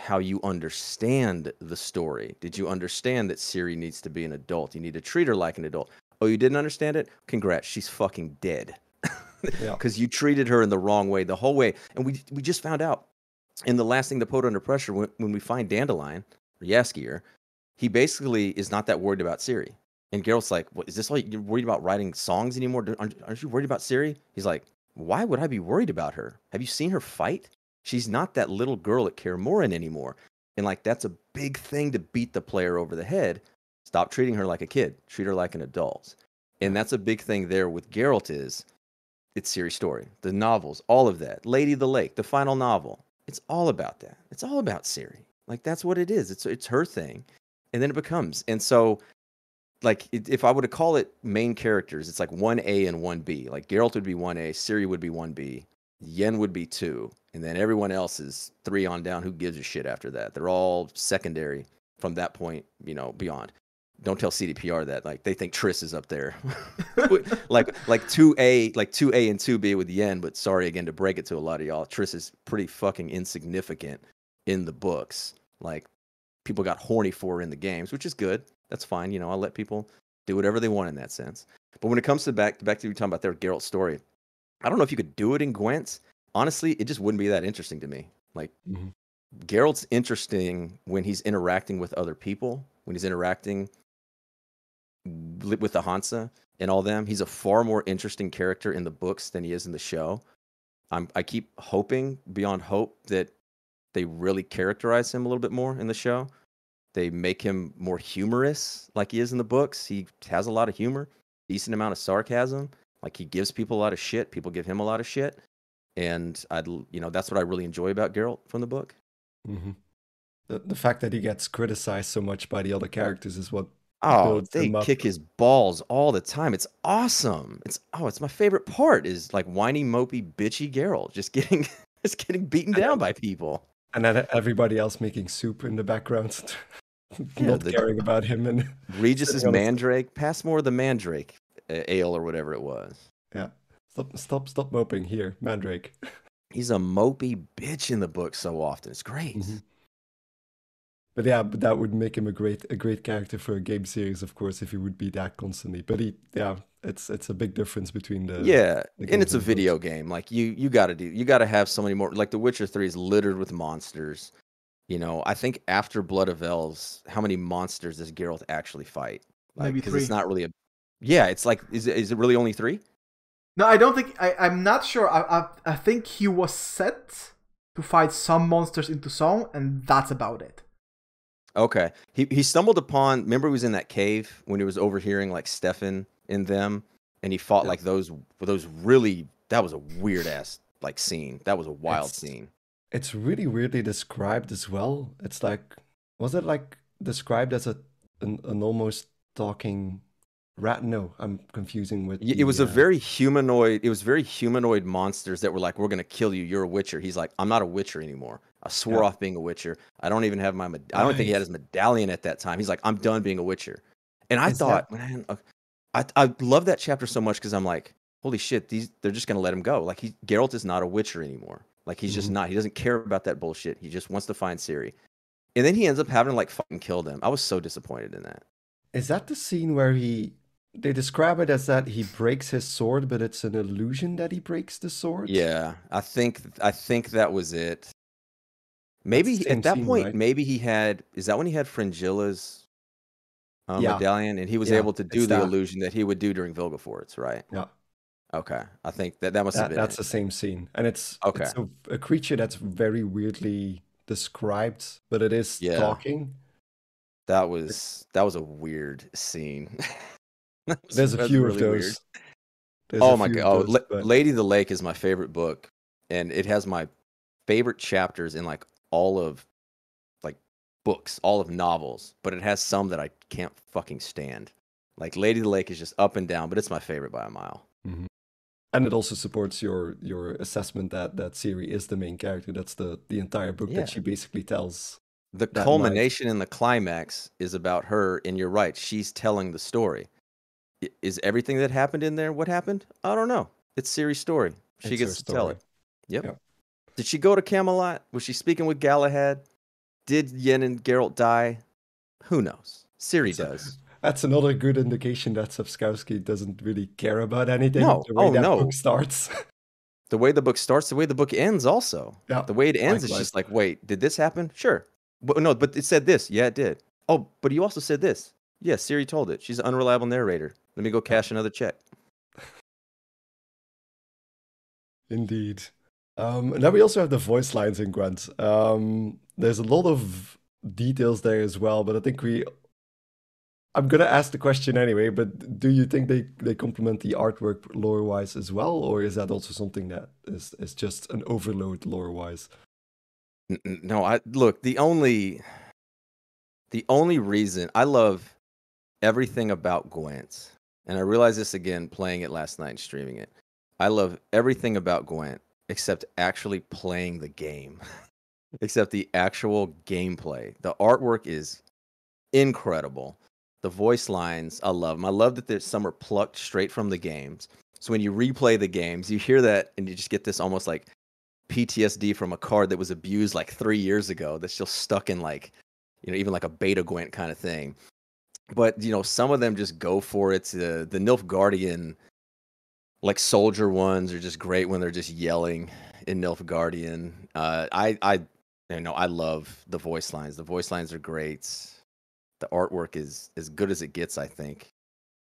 how you understand the story. Did you understand that Ciri needs to be an adult? You need to treat her like an adult. Oh, you didn't understand it? Congrats, she's fucking dead. Because [laughs] yeah. you treated her in the wrong way the whole way. And we we just found out in the last thing the put under pressure when, when we find Dandelion or Jaskier, he basically is not that worried about Ciri. And Geralt's like, "What is this? Like you're worried about writing songs anymore? Aren't, aren't you worried about Ciri?" He's like, "Why would I be worried about her? Have you seen her fight? She's not that little girl at Kaer anymore." And like that's a big thing to beat the player over the head. Stop treating her like a kid. Treat her like an adult. And that's a big thing there with Geralt is it's Ciri's story, the novels, all of that. Lady of the Lake, the final novel. It's all about that. It's all about Ciri. Like that's what it is. It's it's her thing, and then it becomes. And so, like if I were to call it main characters, it's like one A and one B. Like Geralt would be one A, Ciri would be one B, Yen would be two, and then everyone else is three on down. Who gives a shit after that? They're all secondary from that point, you know, beyond don't tell CDPR that. Like they think Triss is up there, [laughs] like like two A, like two A and two B with Yen. But sorry again to break it to a lot of y'all, Triss is pretty fucking insignificant in the books. Like people got horny for in the games, which is good. That's fine. You know, I'll let people do whatever they want in that sense. But when it comes to back back to you talking about their Geralt story, I don't know if you could do it in Gwent's. Honestly, it just wouldn't be that interesting to me. Like mm-hmm. Geralt's interesting when he's interacting with other people, when he's interacting with the Hansa and all them. He's a far more interesting character in the books than he is in the show. I'm I keep hoping beyond hope that they really characterize him a little bit more in the show. They make him more humorous like he is in the books. He has a lot of humor, decent amount of sarcasm. Like he gives people a lot of shit. People give him a lot of shit. And I'd you know, that's what I really enjoy about Geralt from the book. Mm-hmm. The the fact that he gets criticized so much by the other characters is what Oh, they kick his balls all the time. It's awesome. It's oh, it's my favorite part is like whiny, mopey, bitchy Geralt just [laughs] getting just getting beaten down by people. And then everybody else making soup in the background, [laughs] yeah, not the, caring about him. And Regis's Mandrake. Pass more of the Mandrake ale or whatever it was. Yeah, stop, stop, stop moping here, Mandrake. [laughs] He's a mopey bitch in the book so often. It's great. Mm-hmm. But yeah, but that would make him a great a great character for a game series, of course, if he would be that constantly. But he, yeah, it's it's a big difference between the yeah, the and it's a video game. Like you you got to do you got to have so many more. Like The Witcher Three is littered with monsters. You know, I think after Blood of Elves, how many monsters does Geralt actually fight? Like, Maybe three. It's not really a. Yeah, it's like is it, is it really only three? No, I don't think I. I'm not sure. I I, I think he was set to fight some monsters into song, and that's about it. Okay. He he stumbled upon. Remember, he was in that cave when he was overhearing like Stefan in them, and he fought like those those really. That was a weird ass like scene. That was a wild it's, scene. It's really weirdly described as well. It's like was it like described as a an, an almost talking rat no i'm confusing with the, it was uh... a very humanoid it was very humanoid monsters that were like we're gonna kill you you're a witcher he's like i'm not a witcher anymore I swore yeah. off being a Witcher. I don't even have my. Med- I don't think he had his medallion at that time. He's like, I'm done being a Witcher. And I Is thought, that... man, uh, I I love that chapter so much because I'm like, holy shit, these they're just gonna let him go. Like he Geralt is not a Witcher anymore. Like he's mm-hmm. just not. He doesn't care about that bullshit. He just wants to find Ciri. And then he ends up having to like fucking kill them. I was so disappointed in that. Is that the scene where he they describe it as that he breaks his sword, but it's an illusion that he breaks the sword. Yeah, I think I think that was it. Maybe at that scene, point, right? maybe he had. Is that when he had Fringilla's um, yeah. medallion, and he was yeah, able to do the that. illusion that he would do during Vilgefortz, right? Yeah. Okay, I think that that must have been that's it. the same scene, and it's Okay. it's a, a creature that's very weirdly described, but it is Yeah. talking. That was that was a weird scene. [laughs] Was- There's a few really of those. Oh my god! of Oh, those, but- Lady the Lake is my favorite book, and it has my favorite chapters in like all of like books, all of novels. But it has some that I can't fucking stand. Like Lady of the Lake is just up and down, but it's my favorite by a mile. Mhm. And it also supports your your assessment that that Ciri is the main character. That's the the entire book Yeah. that she basically tells. The That night. culmination and the climax is about her, and you're right. She's telling the story. Is everything that happened in there what happened? I don't know. It's Ciri's story. She It's gets to tell it. Yep. Yep. Did she go to Camelot? Was she speaking with Galahad? Did Yen and Geralt die? Who knows? Ciri does. [laughs] That's another good indication that Sapkowski doesn't really care about anything. No. The way Oh, that no. book starts. [laughs] The way the book starts, the way the book ends, also. yeah. The way it ends is just like, wait, did this happen? Sure. But no, but it said this. Yeah, it did. Oh, but you also said this. Yeah, Ciri told it. She's an unreliable narrator. Let me go cash another check. [laughs] Indeed. Um, and then we also have the voice lines in Gwent. Um, there's a lot of details there as well, but I think we. I'm gonna ask the question anyway. But do you think they they complement the artwork lore wise as well, or is that also something that is is just an overload lore wise? No, I look, the only the only reason I love everything about Gwent, and I realized this again playing it last night and streaming it. I love everything about Gwent except actually playing the game. [laughs] except the actual gameplay. The artwork is incredible. The voice lines, I love them. I love that there's some are plucked straight from the games. So when you replay the games, you hear that and you just get this almost like PTSD from a card that was abused like three years ago that's still stuck in like, you know, even like a beta Gwent kind of thing. But you know, some of them just go for it. The the Nilfgaardian, like soldier ones, are just great when they're just yelling in Nilfgaardian. Uh, I I you know I love the voice lines. The voice lines are great. The artwork is as good as it gets, I think.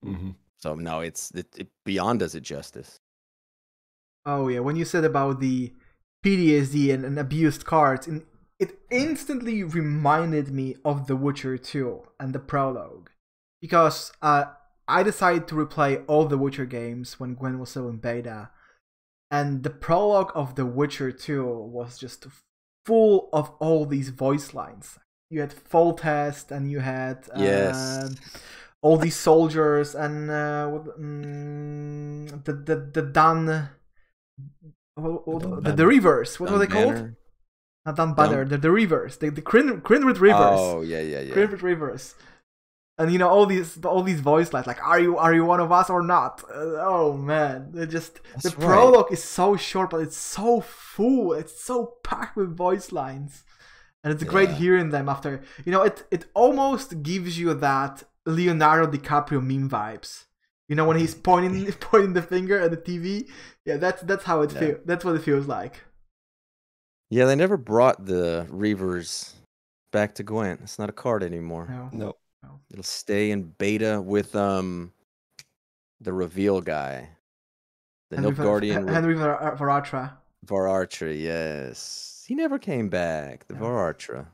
Mm-hmm. So no, it's it, it beyond does it justice. Oh yeah, when you said about the PTSD and, and abused cards, and it instantly reminded me of The Witcher 2 and the prologue, because uh, I decided to replay all the Witcher games when Gwent was still in beta, and the prologue of The Witcher 2 was just full of all these voice lines. You had Foltest, and you had Yes. um, all these soldiers, and uh, mm, the the the Dan. what- what- Dun the, the Banner. Reavers. What were they called? Not Dun Banner. The, the Reavers. The, the Crin, Reavers. Oh yeah, yeah, yeah. Crinfrid Reavers. And you know all these all these voice lines like are you are you one of us or not? Uh, oh man, they just That's the right. prologue is so short but it's so full. It's so packed with voice lines, and it's great hearing them after. You know it it almost gives you that Leonardo DiCaprio meme vibes. You know when he's pointing [laughs] pointing the finger at the TV. Yeah, that's that's how it Yeah. feels. That's what it feels like. Yeah, they never brought the Reavers back to Gwent. It's not a card anymore. No. No. It'll stay in beta with um the reveal guy. The Henry, Nilfgaardian Re- Henry Var- Varatra. Varartra, yes. He never came back, the No. Varartra.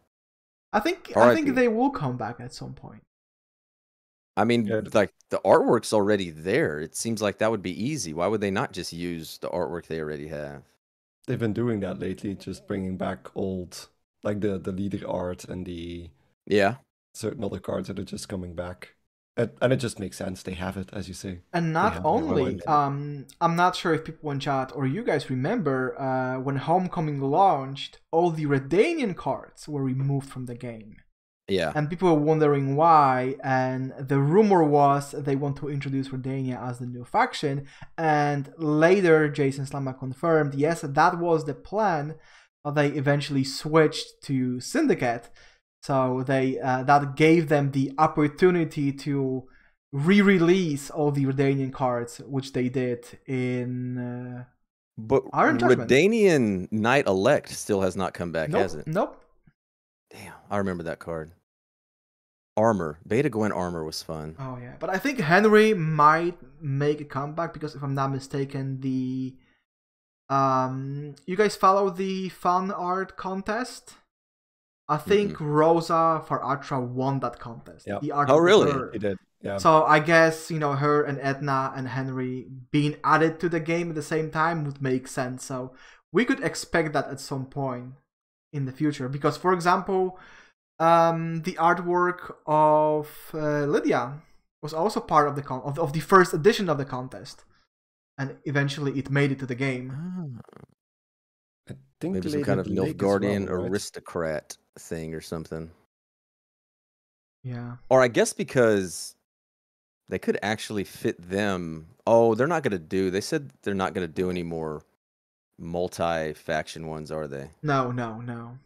I think I think R.I.P.. they will come back at some point. I mean, Yeah. like the artwork's already there. It seems like that would be easy. Why would they not just use the artwork they already have? They've been doing that lately, just bringing back old, like the the leader art and the Yeah. certain other cards that are just coming back. And, and it just makes sense. They have it, as you say. And not only, um, I'm not sure if people in chat or you guys remember uh, when Homecoming launched, all the Redanian cards were removed from the game, Yeah. and people were wondering why. And the rumor was they want to introduce Redania as the new faction. And later, Jason Slama confirmed, yes, that was the plan, but they eventually switched to Syndicate. So they uh, that gave them the opportunity to re-release all the Redanian cards, which they did in. Uh, But Iron Judgment. Redanian Knight Elect still has not come back, nope, has it? nope. Damn, I remember that card. Armor. Beta Gwent armor was fun. Oh yeah, but I think Henry might make a comeback because if I'm not mistaken, the um, you guys follow the fan art contest. I think Rosa var Attre won that contest. Yep. The art Oh, really? her. He did. Yeah. So I guess you know her and Edna and Henry being added to the game at the same time would make sense. So we could expect that at some point in the future. Because, for example, um, the artwork of uh, Lydia was also part of the con- of, the, of the first edition of the contest, and eventually it made it to the game. Ah, I think Maybe some Lady kind of Blake as Nilfgaardian well, right? aristocrat thing or something. Yeah. Or I guess because they could actually fit them. Oh, they're not going to do. They said they're not going to do any more multi-faction ones, are they? No, no, no.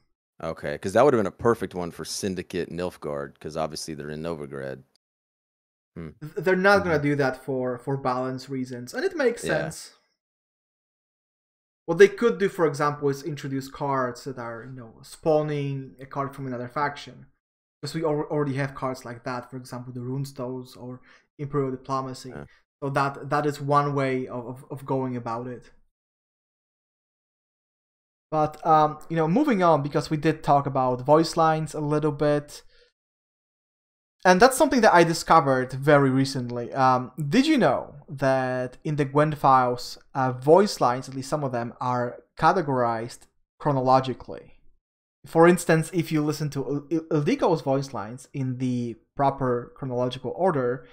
Okay, because that would have been a perfect one for Syndicate Nilfgaard, because obviously they're in Novigrad. Th- They're not gonna Mhm. do that for for balance reasons, and it makes Yeah. sense. What they could do, for example, is introduce cards that are you know spawning a card from another faction, because we al- already have cards like that. For example, the Runestones or Imperial Diplomacy. Yeah. So that that is one way of, of, of going about it. But um, you know, moving on because we did talk about voice lines a little bit and that's something that I discovered very recently. Um, did you know that in the Gwent files, uh, voice lines, at least some of them, are categorized chronologically? For instance, if you listen to Il- Ildiko's voice lines in the proper chronological order,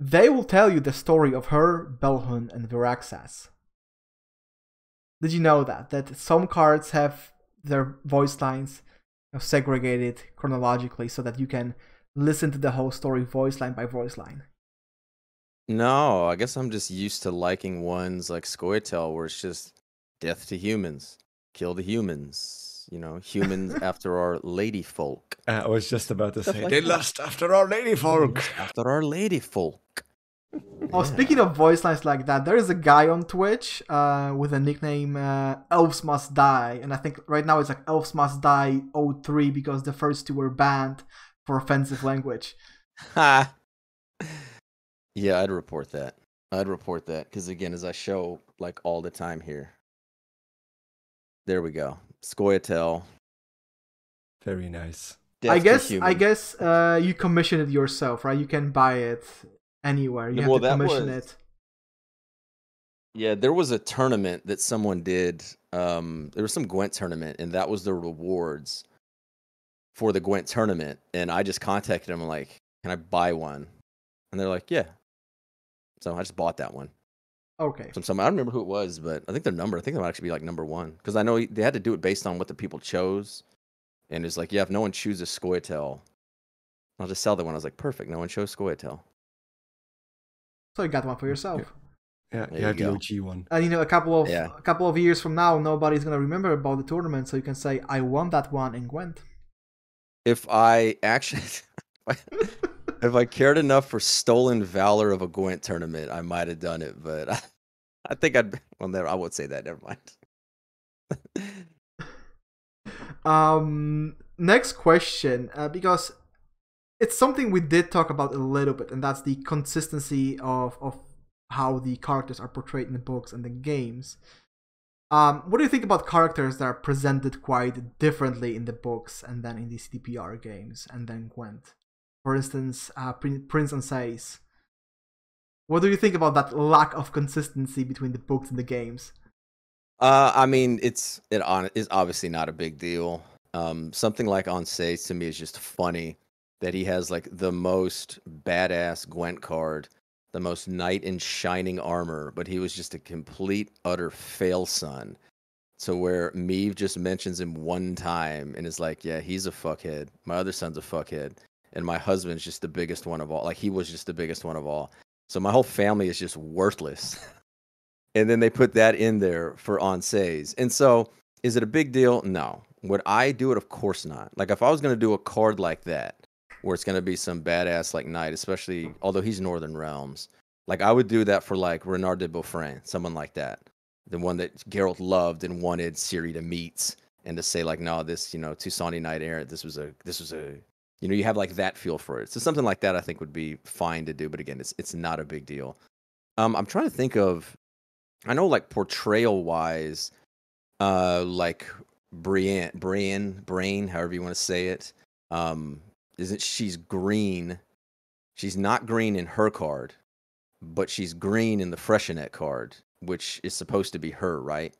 they will tell you the story of her, Belohun, and Viraxas. Did you know that? That some cards have their voice lines segregated chronologically so that you can listen to the whole story voice line by voice line. No, I guess I'm just used to liking ones like Scoia'tael, where it's just death to humans, kill the humans. You know, humans [laughs] after our lady folk. Uh, I was just about to Stuff say like they that. lust after our lady folk. After our lady folk. [laughs] Oh, speaking of voice lines like that, there is a guy on Twitch uh, with a nickname uh, Elves Must Die, and I think right now it's like Elves Must Die 03 because the first two were banned for offensive language. Ha! [laughs] Yeah, I'd report that. I'd report that because again, as I show like all the time here. There we go. Scoia'tael. Very nice. death I guess I guess uh, you commission it yourself, right? You can buy it anywhere. You Yeah, have to commission was- it. Yeah, there was a tournament that someone did. Um, there was some Gwent tournament, and that was the rewards for the Gwent tournament. And I just contacted them like, "Can I buy one?" And they're like, "Yeah." So I just bought that one Okay. from some. I don't remember who it was, but I think their number. I think they might actually be like number one because I know they had to do it based on what the people chose. And it's like, yeah, if no one chooses Scoia'tael, I'll just sell that one. I was like, perfect. No one chose Scoia'tael. So you got one for yourself. Yeah, There you have you the go. OG one. And you know, a couple of Yeah. a couple of years from now, nobody's gonna remember about the tournament, so you can say, "I won that one in Gwent." If I actually, [laughs] if I cared enough for stolen valor of a Gwent tournament, I might have done it. But I, I think I'd. Well, never. I won't say that. Never mind. [laughs] Um, next question, uh, because it's something we did talk about a little bit, and that's the consistency of of how the characters are portrayed in the books and the games. Um, what do you think about characters that are presented quite differently in the books and then in the CDPR games and then Gwent? For instance, uh, Prin- Prince Anséis. What do you think about that lack of consistency between the books and the games? Uh, I mean, it's it on is obviously not a big deal. Um, something like Anséis to me is just funny that he has like the most badass Gwent card, the most knight in shining armor, but he was just a complete utter fail son. So where Meve just mentions him one time and is like, "Yeah, he's a fuckhead. My other son's a fuckhead, and my husband's just the biggest one of all. Like he was just the biggest one of all. So my whole family is just worthless." [laughs] and then they put that in there for Anséis. And so, is it a big deal? No. Would I do it? Of course not. Like if I was gonna do a card like that, where it's gonna be some badass like knight, especially although he's Northern Realms, like I would do that for like Renard de Beaufrain, someone like that, the one that Geralt loved and wanted Ciri to meet, and to say like, no, this you know Toussaint Knight Errant, this was a this was a You know, you have like that feel for it. So something like that I think would be fine to do, but again, it's it's not a big deal. Um, I'm trying to think of I know like portrayal wise, uh like Brienne Brienne Brain, however you want to say it. Um isn't she's green. She's not green in her card, but she's green in the Freixenet card, which is supposed to be her, right?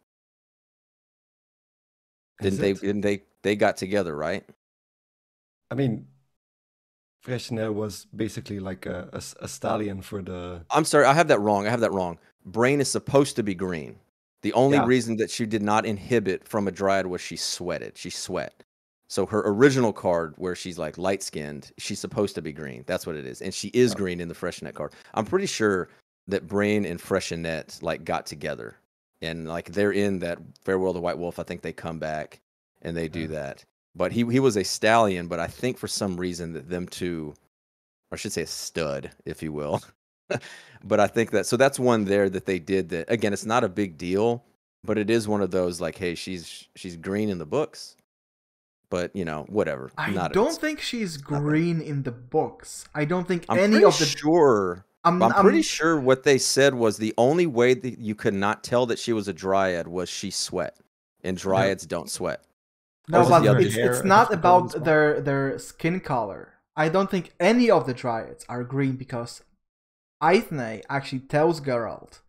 Is Didn't they didn't they they got together, right? I mean, Freixenet was basically like a stallion for the. I'm sorry, I have that wrong. I have that wrong. Braenn is supposed to be green. The only Yeah. reason that she did not inhibit from a dryad was she sweated. She sweat. So her original card, where she's like light skinned, she's supposed to be green. That's what it is, and she is Yeah. green in the Freixenet card. I'm pretty sure that Braenn and Freixenet like got together, and like they're in that Farewell to White Wolf. I think they come back and they do Yeah. that. But he he was a stallion, but I think for some reason that them two, or I should say a stud, if you will. [laughs] but I think that so that's one there that they did that again, it's not a big deal, but it is one of those like, hey, she's she's green in the books, but you know, whatever. I not don't it's- think she's green in the books. I don't think I'm any of the. sure. I'm, I'm I'm- pretty sure what they said was the only way that you could not tell that she was a dryad was she sweat, and dryads don't sweat. No, Or is it but it's, it's not about colours? their their skin color. I don't think any of the dryads are green because Eithné actually tells Geralt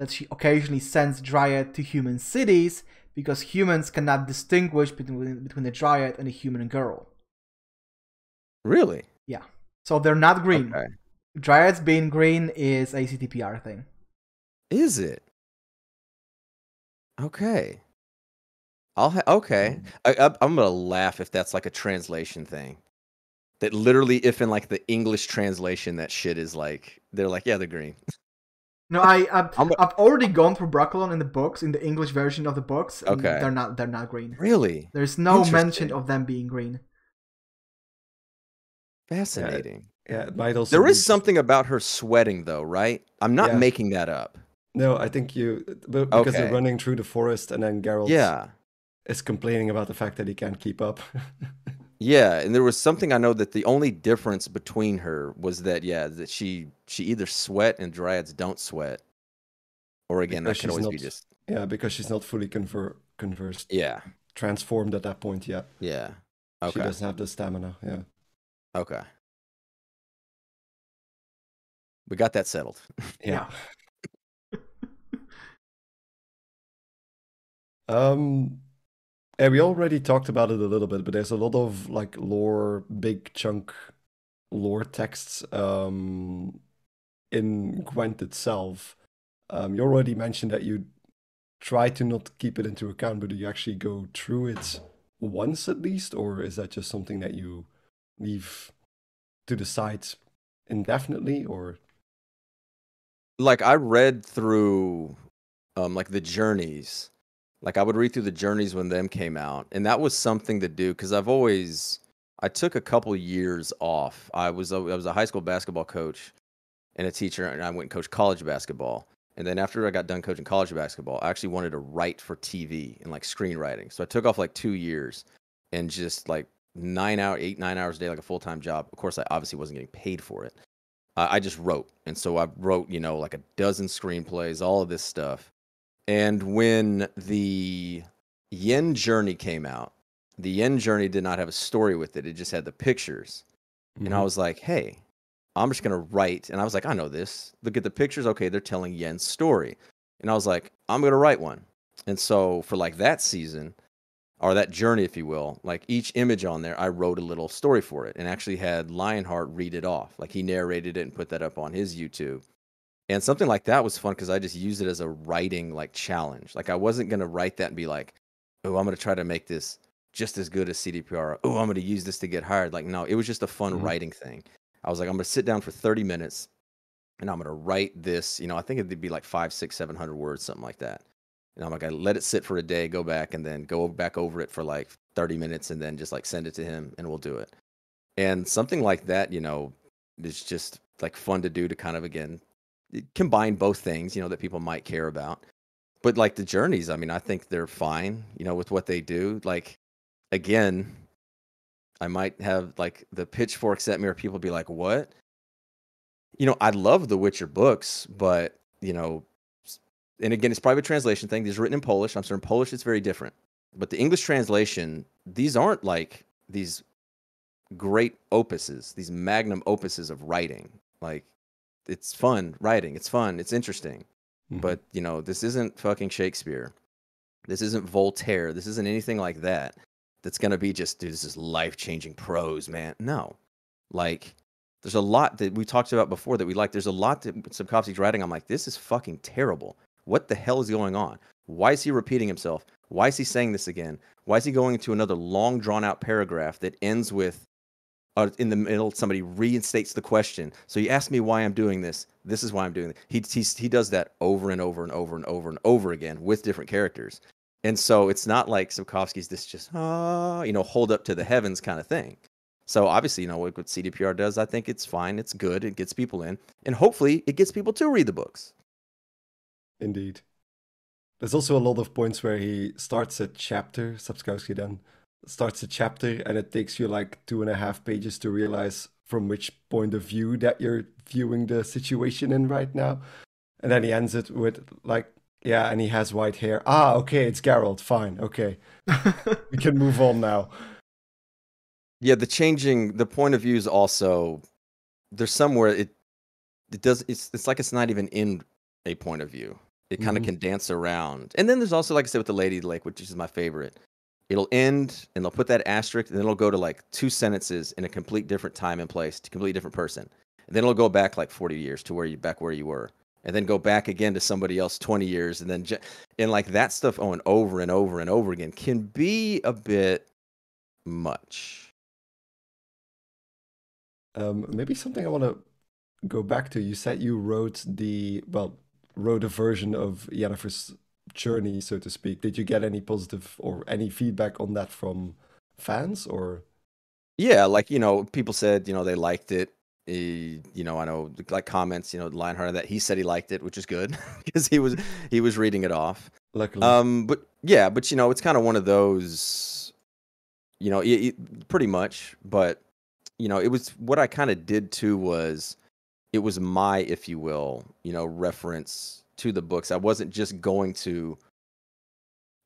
that she occasionally sends dryad to human cities because humans cannot distinguish between between a dryad and a human girl. Really? Yeah. So they're not green. Okay. Dryads being green is a CDPR thing. Is it? Okay. I'll ha- okay. Mm. I, I, I'm gonna laugh if that's like a translation thing. That literally, if in like the English translation, that shit is like they're like, yeah, they're green. [laughs] No, I I've, I'm- I've already gone through Brokilon in the books in the English version of the books. and Okay. they're not they're not green. Really There's no mention of them being green. fascinating. Yeah, it might also. There be is something about her sweating, though, right? I'm not Yeah. making that up. No, I think you but because they're running through the forest and then Geralt Yeah, is complaining about the fact that he can't keep up. [laughs] yeah. And there was something I know that the only difference between her was that yeah, that she she either sweat and dryads don't sweat, or again, Because that could she's always be not- just yeah, because she's not fully conver- conversed, yeah, transformed at that point yet. yeah. She doesn't have the stamina. Yeah. okay. We got that settled. [laughs] Yeah. [laughs] Um, and we already talked about it a little bit, but there's a lot of like lore, big chunk lore texts um, in Gwent itself. Um, you already mentioned that you try to not keep it into account, but do you actually go through it once at least, or is that just something that you leave to the side indefinitely, or like I read through um like the journeys. Like I would read through the journeys when them came out, and that was something to do because I've always I took a couple years off. I was a, I was a high school basketball coach and a teacher, and I went and coached college basketball. And then after I got done coaching college basketball, I actually wanted to write for TV and like screenwriting. So I took off like two years and just like nine hour, eight nine hours a day, like a full time job. Of course, I obviously wasn't getting paid for it. I just wrote, and so I wrote, you know, like a dozen screenplays, all of this stuff. And when the Yen Journey came out, the Yen Journey did not have a story with it; it just had the pictures. And I mm-hmm. was like, hey, I'm just gonna write. And I was like, I know this. Look at the pictures. Okay, they're telling Yen's story. And I was like, I'm gonna write one. And so for like that season, or that journey, if you will, like each image on there, I wrote a little story for it and actually had Lionheart read it off. Like he narrated it and put that up on his YouTube. And something like that was fun because I just used it as a writing like challenge. Like I wasn't gonna write that and be like, oh, I'm gonna try to make this just as good as CDPR. Oh, I'm gonna use this to get hired. Like, no, it was just a fun Mhm. writing thing. I was like, I'm gonna sit down for 30 minutes and I'm gonna write this. You know, I think it'd be like five, six, seven hundred words, something like that. And I'm like, I let it sit for a day, go back, and then go back over it for like 30 minutes, and then just like send it to him, and we'll do it. And something like that, you know, is just like fun to do to kind of again combine both things, you know, that people might care about. But like the journeys, I mean, I think they're fine, you know, with what they do. Like again, I might have like the pitchforks at me, or people be like, "What?" You know, I love the Witcher books, but you know, and again, it's probably a translation thing. These are written in Polish. I'm sure in Polish it's very different, but the English translation, these aren't like these great opuses, these magnum opuses of writing. Like, it's fun writing. It's fun. It's interesting. Mm-hmm. But you know, this isn't fucking Shakespeare. This isn't Voltaire. This isn't anything like that. That's gonna be just, dude, this is life changing prose, man. No, like, there's a lot that we talked about before that we like. There's a lot that Sapkowski's writing. I'm like, this is fucking terrible. What the hell is going on? Why is he repeating himself? Why is he saying this again? Why is he going into another long, drawn out paragraph that ends with in the middle, somebody reinstates the question. So you ask me why I'm doing this. This is why I'm doing it. He, he, he does that over and over and over and over and over again with different characters. And so it's not like Sapkowski's this just, ah, you know, hold up to the heavens kind of thing. So obviously, you know, what, what CDPR does, I think it's fine. It's good. It gets people in. And hopefully it gets people to read the books. Indeed. There's also a lot of points where he starts a chapter, Sapkowski then, starts a chapter and it takes you like two and a half pages to realize from which point of view that you're viewing the situation in right now. And then he ends it with like, yeah, and he has white hair. Ah, okay, it's Geralt. Fine, okay, [laughs] we can move on now. Yeah, the changing the point of view is also there's somewhere it it does it's it's like it's not even in a point of view. It kind of mm-hmm. can dance around. And then there's also like I said with the Lady Lake, which is my favorite it'll end and they'll put that asterisk and then it'll go to like two sentences in a complete different time and place to complete different person. And then it'll go back like 40 years to where you back where you were. And then go back again to somebody else 20 years and then and like that stuff going over and over and over again can be a bit much. Um, maybe something i want to go back to. You said you wrote the well wrote a version of Yennefer's journey, so to speak. Did you get any positive or any feedback on that from fans or? Yeah, like you know, people said you know they liked it. He, you know, I know like comments, you know, Lionheart that he said he liked it, which is good [laughs] because he was he was reading it off. Luckily. Um, but yeah, but you know, it's kind of one of those, you know, it, it, pretty much. But you know, it was what I kind of did too was, it was my, if you will, you know, reference to the books. I wasn't just going to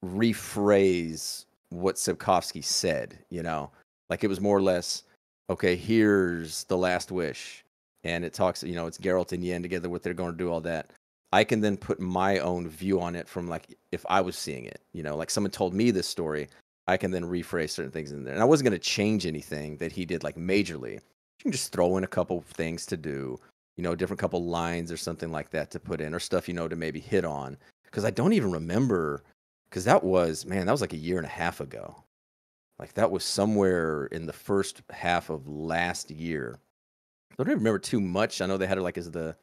rephrase what Sapkowski said, you know, like it was more or less, okay, here's the last wish. And it talks, you know, it's Geralt and Yen together, what they're going to do, all that. I can then put my own view on it from like if I was seeing it, you know, like someone told me this story, I can then rephrase certain things in there. And I wasn't going to change anything that he did like majorly. You can just throw in a couple of things to do you know, different couple lines or something like that to put in or stuff, you know, to maybe hit on. Because I don't even remember, because that was, man, that was like a year and a half ago. Like that was somewhere in the first half of last year. I don't even remember too much. I know they had it like as the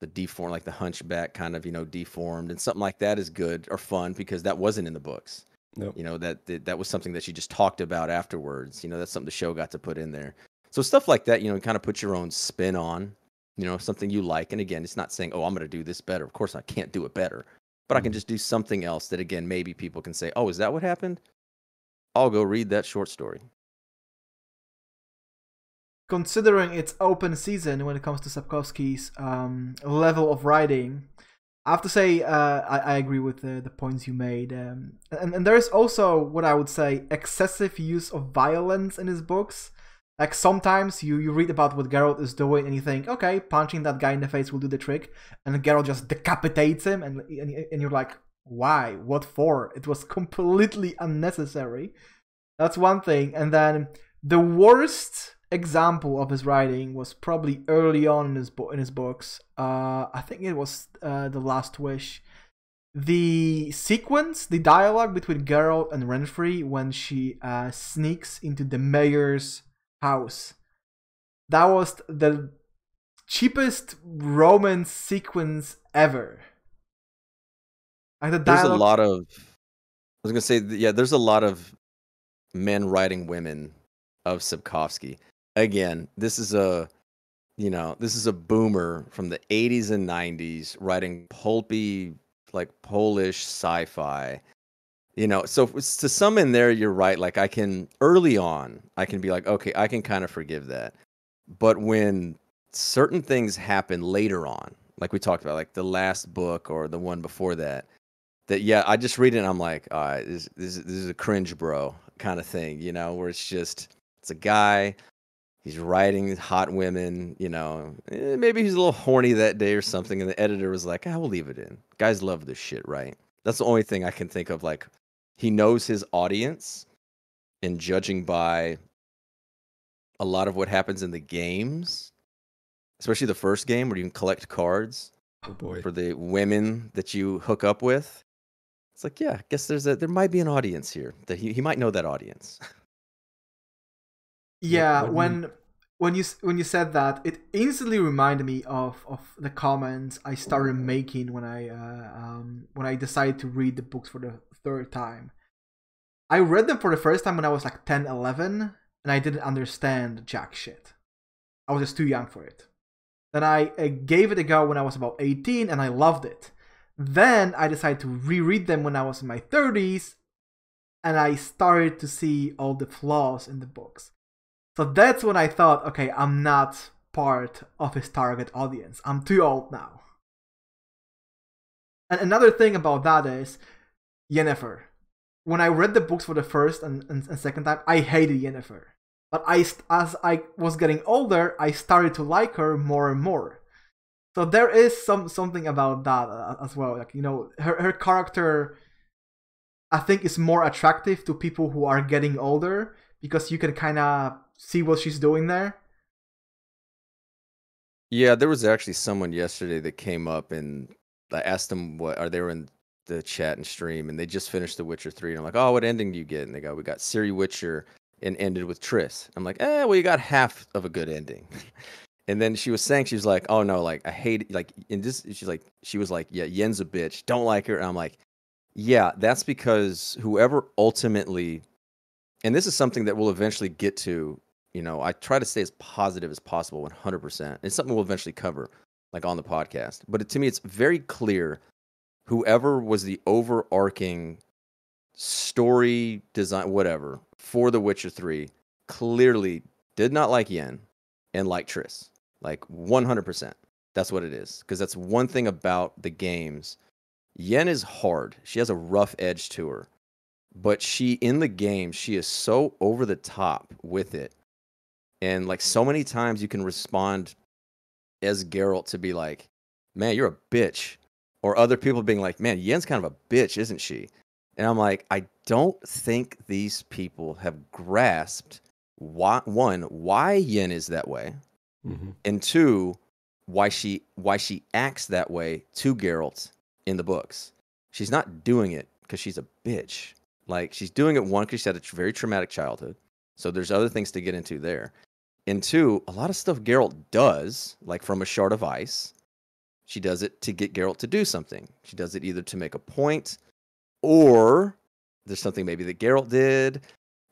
the deformed, like the hunchback kind of, you know, deformed, and something like that is good or fun because that wasn't in the books. Nope. You know that, that that was something that she just talked about afterwards. You know, that's something the show got to put in there. So stuff like that, you know, kind of put your own spin on you know, something you like. And again, it's not saying, oh, I'm going to do this better. Of course, I can't do it better, but I can mm-hmm. just do something else that, again, maybe people can say, oh, is that what happened? I'll go read that short story. Considering it's open season when it comes to Sapkowski's um, level of writing, I have to say uh, I, I, agree with the, the points you made. Um, and, and there is also what I would say excessive use of violence in his books. Like sometimes you, you read about what Geralt is doing and you think, okay, punching that guy in the face will do the trick, and Geralt just decapitates him, and and, and you're like, why? What for? It was completely unnecessary. That's one thing. And then the worst example of his writing was probably early on in his bo- in his books. Uh, I think it was uh, the Last Wish. The sequence, the dialogue between Geralt and Renfri when she uh, sneaks into the mayor's house. That was the cheapest romance sequence ever. Like the dialogue... There's a lot of. I was gonna say, yeah. There's a lot of men writing women of Sapkowski. Again, this is a, you know, this is a boomer from the 80s and 90s writing pulpy, like Polish sci-fi. You know, so to some in there, you're right. Like I can early on, I can be like, okay, I can kind of forgive that. But when certain things happen later on, like we talked about, like the last book or the one before that, that yeah, I just read it and I'm like, all right, this this, this is a cringe, bro, kind of thing, you know, where it's just it's a guy, he's writing hot women, you know, eh, maybe he's a little horny that day or something, and the editor was like, I will leave it in. Guys love this shit, right? That's the only thing I can think of. Like, he knows his audience, and judging by a lot of what happens in the games, especially the first game where you can collect cards Oh boy. for the women that you hook up with. It's like, yeah, I guess there's a there might be an audience here that he, he might know that audience. [laughs] Yeah, what do you- when when you when you said that, it instantly reminded me of of the comments I started making when I uh, um, when I decided to read the books for the third time. I read them for the first time when I was like 10, 11, and I didn't understand jack shit. I was just too young for it. Then I uh, gave it a go when I was about 18, and I loved it. Then I decided to reread them when I was in my 30s, and I started to see all the flaws in the books. So that's when I thought, okay, I'm not part of his target audience. I'm too old now. And another thing about that is Yennefer. When I read the books for the first and, and, and second time, I hated Yennefer. But I, as I was getting older, I started to like her more and more. So there is some something about that uh, as well. Like you know, her her character, I think, is more attractive to people who are getting older because you can kind of see what she's doing there. Yeah, there was actually someone yesterday that came up and I asked them what are they in the chat and stream and they just finished The Witcher 3 and I'm like, "Oh, what ending do you get?" And they go, "We got Ciri Witcher and ended with Triss." I'm like, "Eh, well, you got half of a good ending." [laughs] and then she was saying she was like, "Oh no, like I hate like in this she's like she was like, "Yeah, Yen's a bitch. Don't like her." And I'm like, "Yeah, that's because whoever ultimately and this is something that we'll eventually get to you know i try to stay as positive as possible 100% it's something we'll eventually cover like on the podcast but to me it's very clear whoever was the overarching story design whatever for the witcher 3 clearly did not like yen and like triss. Like 100% that's what it is. Because that's one thing about the games. Yen is hard. She has a rough edge to her. But she in the game she is so over the top with it. And like so many times you can respond as Geralt to be like man you're a bitch or other people being like man Yen's kind of a bitch isn't she and I'm like I don't think these people have grasped why one why Yen is that way hmm and two why she why she acts that way to Geralt in the books. She's not doing it because she's a bitch. Like she's doing it one because she had a very traumatic childhood. So there's other things to get into there. And two, a lot of stuff Geralt does, like from a shard of ice, she does it to get Geralt to do something. She does it either to make a point or there's something maybe that Geralt did.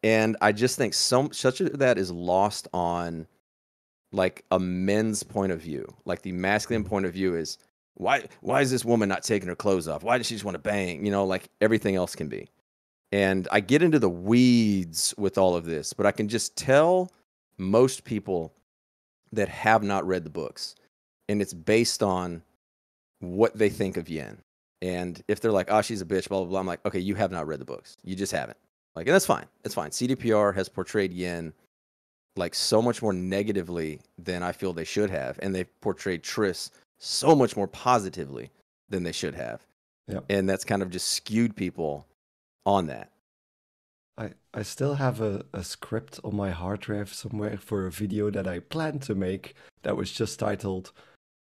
And I just think so such of that is lost on like a men's point of view. Like the masculine point of view is why why is this woman not taking her clothes off? Why does she just want to bang? You know, like everything else can be. And I get into the weeds with all of this, but I can just tell most people that have not read the books. And it's based on what they think of Yen. And if they're like, oh, she's a bitch, blah, blah, blah, I'm like, okay, you have not read the books. You just haven't. Like, and that's fine. It's fine. CDPR has portrayed Yen like so much more negatively than I feel they should have. And they've portrayed Triss so much more positively than they should have. Yep. And that's kind of just skewed people on that. I, I still have a, a script on my hard drive somewhere for a video that I planned to make that was just titled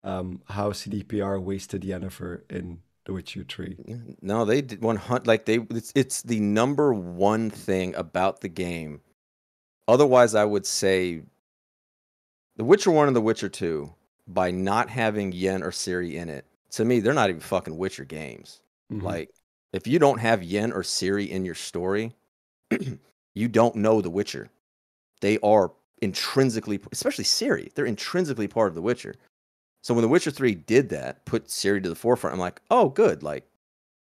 um, How CDPR Wasted Yennefer in The Witcher 3. No, they did one hunt like they. It's, it's the number one thing about the game. Otherwise, I would say The Witcher One and The Witcher Two, by not having Yen or Ciri in it, to me, they're not even fucking Witcher games. Mhm. Like, if you don't have Yen or Ciri in your story, [clears throat] you don't know The Witcher. They are intrinsically, especially Ciri, they're intrinsically part of The Witcher. So when The Witcher 3 did that, put Ciri to the forefront, I'm like, oh, good. Like,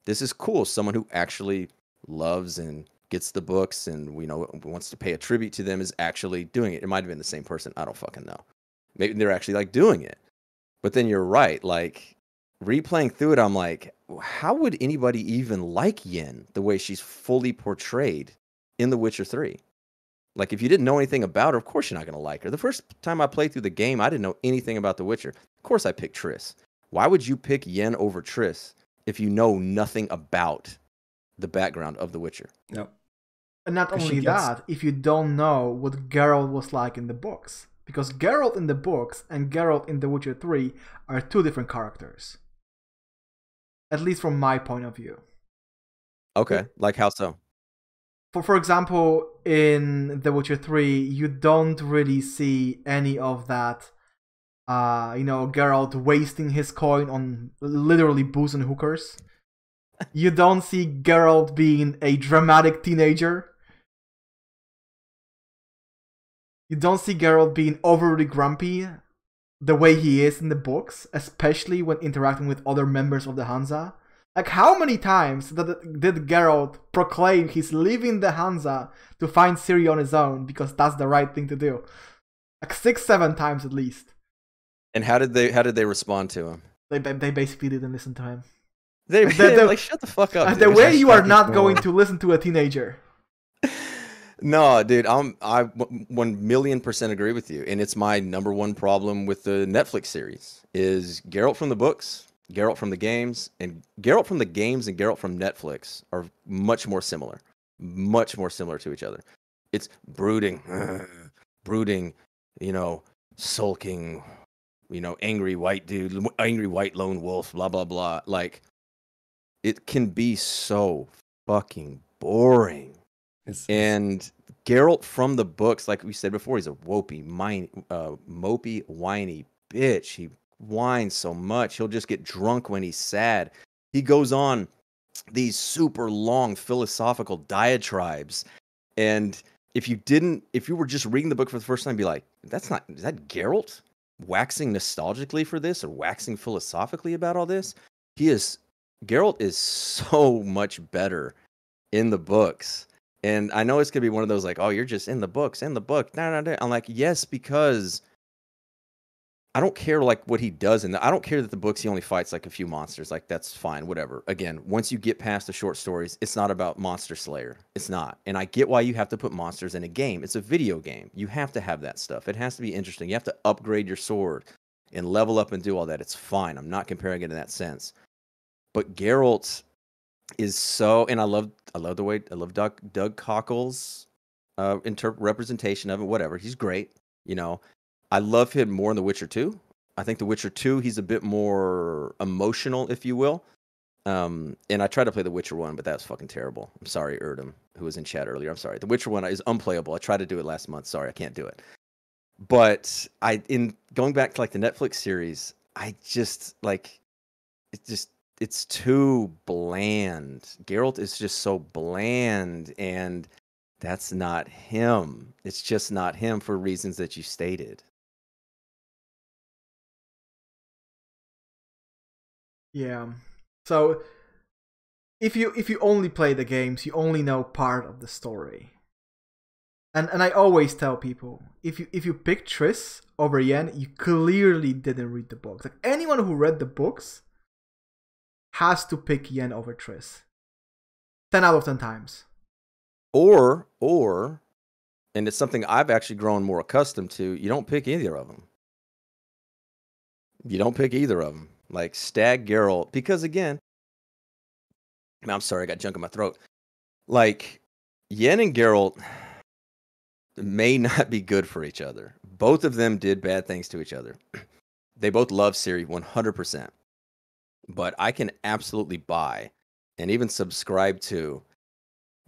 this is cool. Someone who actually loves and gets the books and you know wants to pay a tribute to them is actually doing it. It might have been the same person. I don't fucking know. Maybe they're actually like doing it. But then you're right. Like replaying through it, I'm like, how would anybody even like Yen the way she's fully portrayed in The Witcher 3? Like, if you didn't know anything about her, of course you're not going to like her. The first time I played through the game, I didn't know anything about The Witcher. Of course I picked Triss. Why would you pick Yen over Triss if you know nothing about the background of The Witcher? Yep. And not 'Cause she only gets- that, if you don't know what Geralt was like in the books. Because Geralt in the books and Geralt in The Witcher 3 are two different characters. At least from my point of view. Okay. Like, how so? For for example, in The Witcher 3, you don't really see any of that uh, you know, Geralt wasting his coin on literally booze and hookers. you don't see Geralt being a dramatic teenager. You don't see Geralt being overly grumpy the way he is in the books, especially when interacting with other members of the Hansa. Like, how many times did, did Geralt proclaim he's leaving the Hansa to find Ciri on his own because that's the right thing to do? Like six, seven times at least. And how did they how did they respond to him? They, they basically didn't listen to him. They The- the- [laughs] like [laughs] shut the fuck up. Uh, the dude." way you are not going to listen to a teenager. [laughs] No, dude, I'm I one million percent agree with you, and it's my number one problem with the Netflix series is Geralt from the books, Geralt from the games, and Geralt from the games and Geralt from Netflix are much more similar, much more similar to each other. It's brooding, [sighs] brooding, you know, sulking, you know, angry white dude, angry white lone wolf, blah blah blah. Like, it can be so fucking boring. It's, And Geralt from the books, like we said before, he's a wopey, mine, uh, mopey, whiny bitch. He whines so much. He'll just get drunk when he's sad. He goes on these super long philosophical diatribes. And if you didn't, if you were just reading the book for the first time, be like, that's not, is that Geralt waxing nostalgically for this or waxing philosophically about all this? He is, Geralt is [laughs] so much better in the books. And I know it's gonna be one of those like, oh, you're just in the books, in the book. No, no, no. I'm like, yes, because I don't care like what he does in the I don't care that the books he only fights like a few monsters. Like that's fine, whatever. Again, once you get past the short stories, it's not about Monster Slayer. It's not. And I get why you have to put monsters in a game. It's a video game. You have to have that stuff. It has to be interesting. You have to upgrade your sword and level up and do all that. It's fine. I'm not comparing it in that sense. But Geralt is so and I love I love the way I love Doug Doug Cockle's uh inter- representation of it whatever he's great you know I love him more in The Witcher 2 I think The Witcher 2 he's a bit more emotional if you will. Um and I tried to play The Witcher 1 but that was fucking terrible. I'm sorry Erdem who was in chat earlier. I'm sorry. The Witcher 1 is unplayable. I tried to do it last month. Sorry I can't do it. But I in going back to like the Netflix series I just like it just it's too bland. Geralt is just so bland and that's not him. It's just not him for reasons that you stated. Yeah. So if you if you only play the games, you only know part of the story. And and I always tell people, if you if you pick Triss over Yen, you clearly didn't read the books. Like anyone who read the books has to pick Yen over Triss. 10 out of 10 times. Or or and it's something I've actually grown more accustomed to, you don't pick either of them. You don't pick either of them. Like Stag Geralt because again, I'm sorry, I got junk in my throat. Like Yen and Geralt may [laughs] not be good for each other. Both of them did bad things to each other. [clears throat] They both love Ciri 100%. But I can absolutely buy and even subscribe to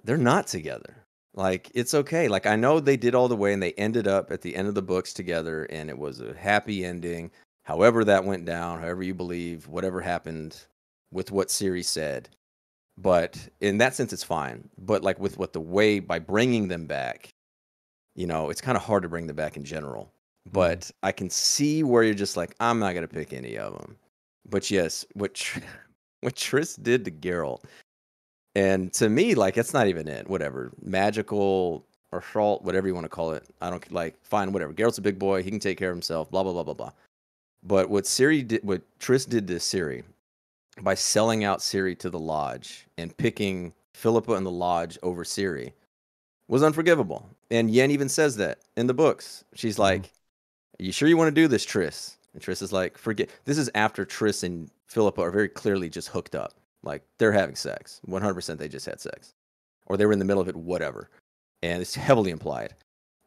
they're not together. Like it's okay. Like I know they did all the way and they ended up at the end of the books together and it was a happy ending. However that went down, however you believe, whatever happened with what Ciri said. But in that sense it's fine. But like with what the way by bringing them back, you know, it's kind of hard to bring them back in general. Mm-hmm. But I can see where you're just like I'm not going to pick any of them. But yes, what Tr- [laughs] what Triss did to Geralt And to me, like it's not even it. Whatever, magical or Schalt, whatever you want to call it. I don't like. Fine, whatever. Geralt's a big boy. He can take care of himself. Blah blah blah blah blah. But what Ciri did, what Triss did to Ciri, by selling out Ciri to the lodge and picking Philippa and the lodge over Ciri, was unforgivable. And Yen even says that in the books. She's mm-hmm. like, "Are you sure you want to do this, Triss?" And Triss is like, "Forget." This is after Triss and Philippa are very clearly just hooked up. Like they're having sex. 100% they just had sex. Or they were in the middle of it, whatever. And it's heavily implied.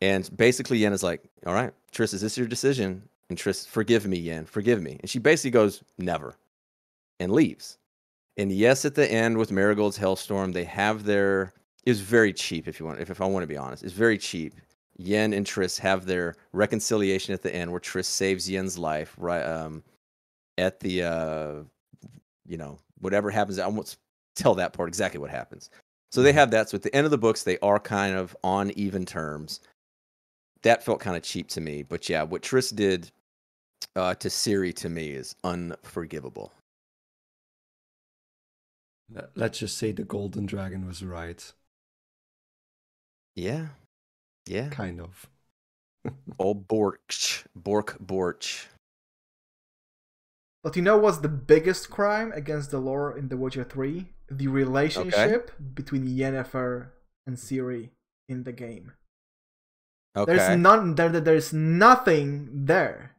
And basically, Yen is like, all right, Triss, is this your decision? And Triss, forgive me, Yen, forgive me. And she basically goes, never, and leaves. And yes, at the end with Marigold's Hellstorm, they have their. It was very cheap, if you want. If, if I want to be honest, it's very cheap. Yen and Triss have their reconciliation at the end, where Triss saves Yen's life, right? Um, at the, uh, you know, whatever happens. I won't tell that part exactly what happens. So they have that. So at the end of the books, they are kind of on even terms. That felt kind of cheap to me. But yeah, what Triss did uh, to Ciri to me is unforgivable. Let's just say the Golden Dragon was right. Yeah. Yeah. Kind of. [laughs] Old Borch. Bork Borch. But you know what's the biggest crime against the lore in The Witcher 3? The relationship okay. between Yennefer and Ciri in the game. Okay. There's none there there's nothing there.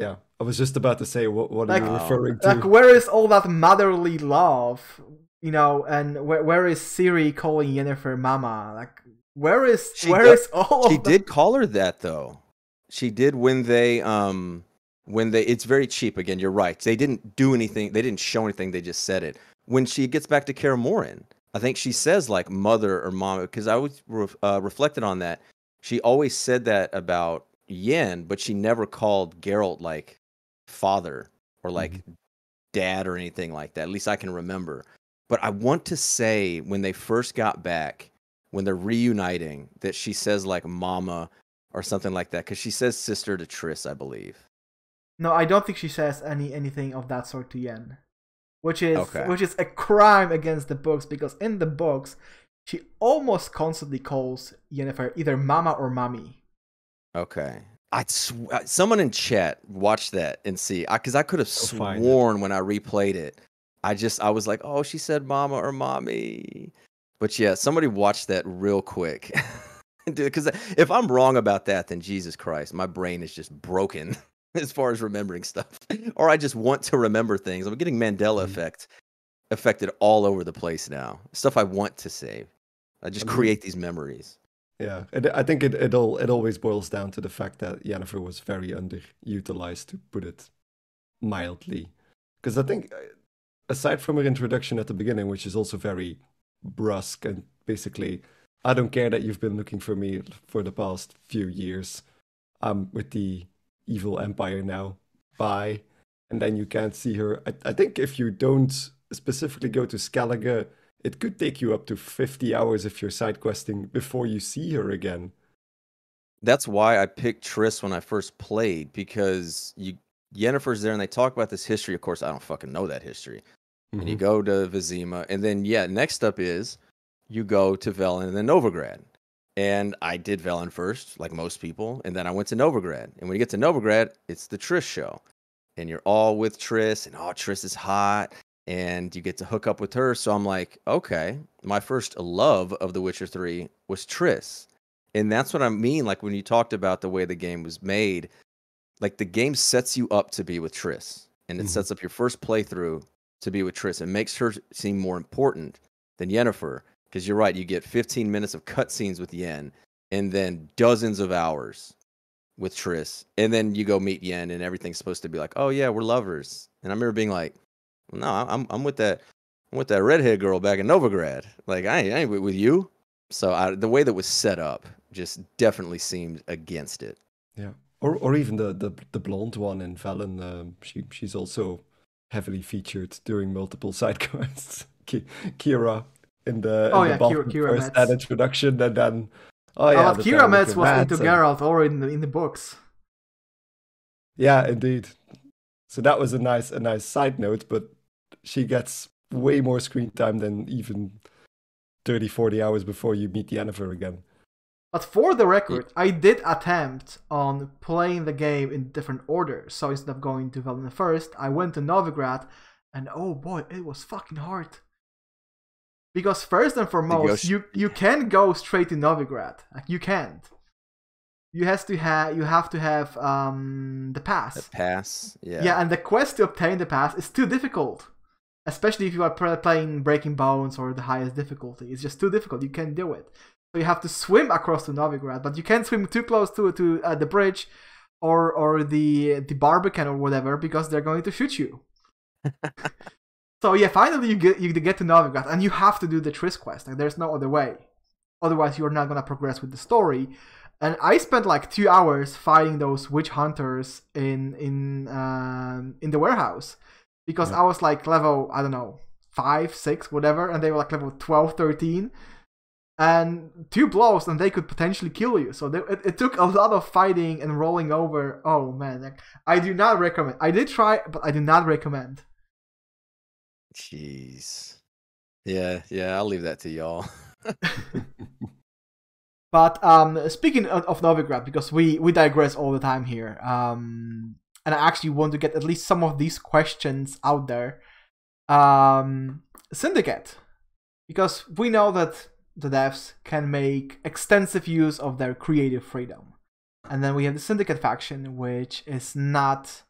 Yeah. I was just about to say what what like, are you referring to? Like where is all that motherly love? You know, and where where is Ciri calling Yennefer mama? Like where is she where is all She did call her that though. She did when they um when they it's very cheap again you're right they didn't do anything they didn't show anything they just said it when she gets back to Kaer Morhen i think she says like mother or mom because i was uh, reflected on that she always said that about yen but she never called Geralt like father or like mm-hmm. dad or anything like that at least i can remember but i want to say when they first got back when they're reuniting that she says like mama or something like that because she says sister to Triss, I believe. No, I don't think she says any anything of that sort to Yen, which is okay. which is a crime against the books because in the books she almost constantly calls Yennefer either Mama or Mommy. Okay. I sw- uh, someone in chat watch that and see because I, I, could have sworn when I replayed it. I just I was like, oh, she said Mama or Mommy, but yeah, somebody watch that real quick. [laughs] Because if I'm wrong about that, then Jesus Christ, my brain is just broken. [laughs] as far as remembering stuff, or I just want to remember things. I'm getting Mandela mm-hmm. effect affected all over the place now. Stuff I want to save. I just I mean, create these memories. Yeah, I think it it all it always boils down to the fact that Yennefer was very underutilized, to put it mildly. Because I think, uh, aside from her introduction at the beginning, which is also very brusque and basically, I don't care that you've been looking for me for the past few years. Um, with the evil empire now. Bye. And then you can't see her. I, I think if you don't specifically go to Skellige, it could take you up to 50 hours if you're side questing before you see her again. That's why I picked Triss when I first played because you Yennefer's there and they talk about this history. Of course, I don't fucking know that history. Mm-hmm. And you mm-hmm. go to Vizima, and then yeah, next up is you go to Velen and then Novigrad. And I did Velen first, like most people, and then I went to Novigrad. And when you get to Novigrad, it's the Triss show, and you're all with Triss, and oh, Triss is hot, and you get to hook up with her. So I'm like, okay, my first love of The Witcher Three was Triss, and that's what I mean. Like when you talked about the way the game was made, like the game sets you up to be with Triss, and it mm-hmm. sets up your first playthrough to be with Triss. It makes her seem more important than Yennefer because you're right. You get 15 minutes of cutscenes with Yen, and then dozens of hours with Triss, and then you go meet Yen, and everything's supposed to be like, oh yeah, we're lovers. And I remember being like, no, I'm I'm with that I'm with that redhead girl back in Novigrad. Like I ain't, I ain't with you. So I, the way that was set up just definitely seemed against it. Yeah, or or even the the, the blonde one in Velen. Um, she she's also heavily featured during multiple [laughs] side quests. Keira in the, oh, in yeah, the Keira, Keira first that introduction, and then oh yeah, uh, Keira Metz was into and... Geralt or in the in the books. Yeah, indeed. So that was a nice a nice side note, but she gets way more screen time than even 30, 40 hours before you meet Yennefer again. But for the record, I did attempt on playing the game in different order. So instead of going to Velen first, I went to Novigrad, and oh boy, it was fucking hard. Because first and foremost, you you can go straight to Novigrad. Like you can't. You has to have you have to have um the pass. The pass, yeah. Yeah, and the quest to obtain the pass is too difficult. Especially if you are playing Breaking Bones or the highest difficulty. It's just too difficult. You can't do it. So you have to swim across to Novigrad, but you can't swim too close to to uh, the bridge or or the the Barbican or whatever because they're going to shoot you. [laughs] so yeah, finally you get you get to Novigrad and you have to do the Triss quest. Like there's no other way. Otherwise, you're not gonna progress with the story. And I spent like two hours fighting those witch hunters in in um, in the warehouse because yeah. I was like level I don't know five, six, whatever, and they were like level 12, 13 and two blows and they could potentially kill you. So they, it, it, took a lot of fighting and rolling over. Oh man like, i do not recommend i did try but i do not recommend. Jeez. Yeah yeah i'll leave that to y'all. [laughs] [laughs] But um speaking of, of novigrad because we we digress all the time here um and i actually want to get at least some of these questions out there um syndicate because we know that the devs can make extensive use of their creative freedom. And then we have the Syndicate faction, which is not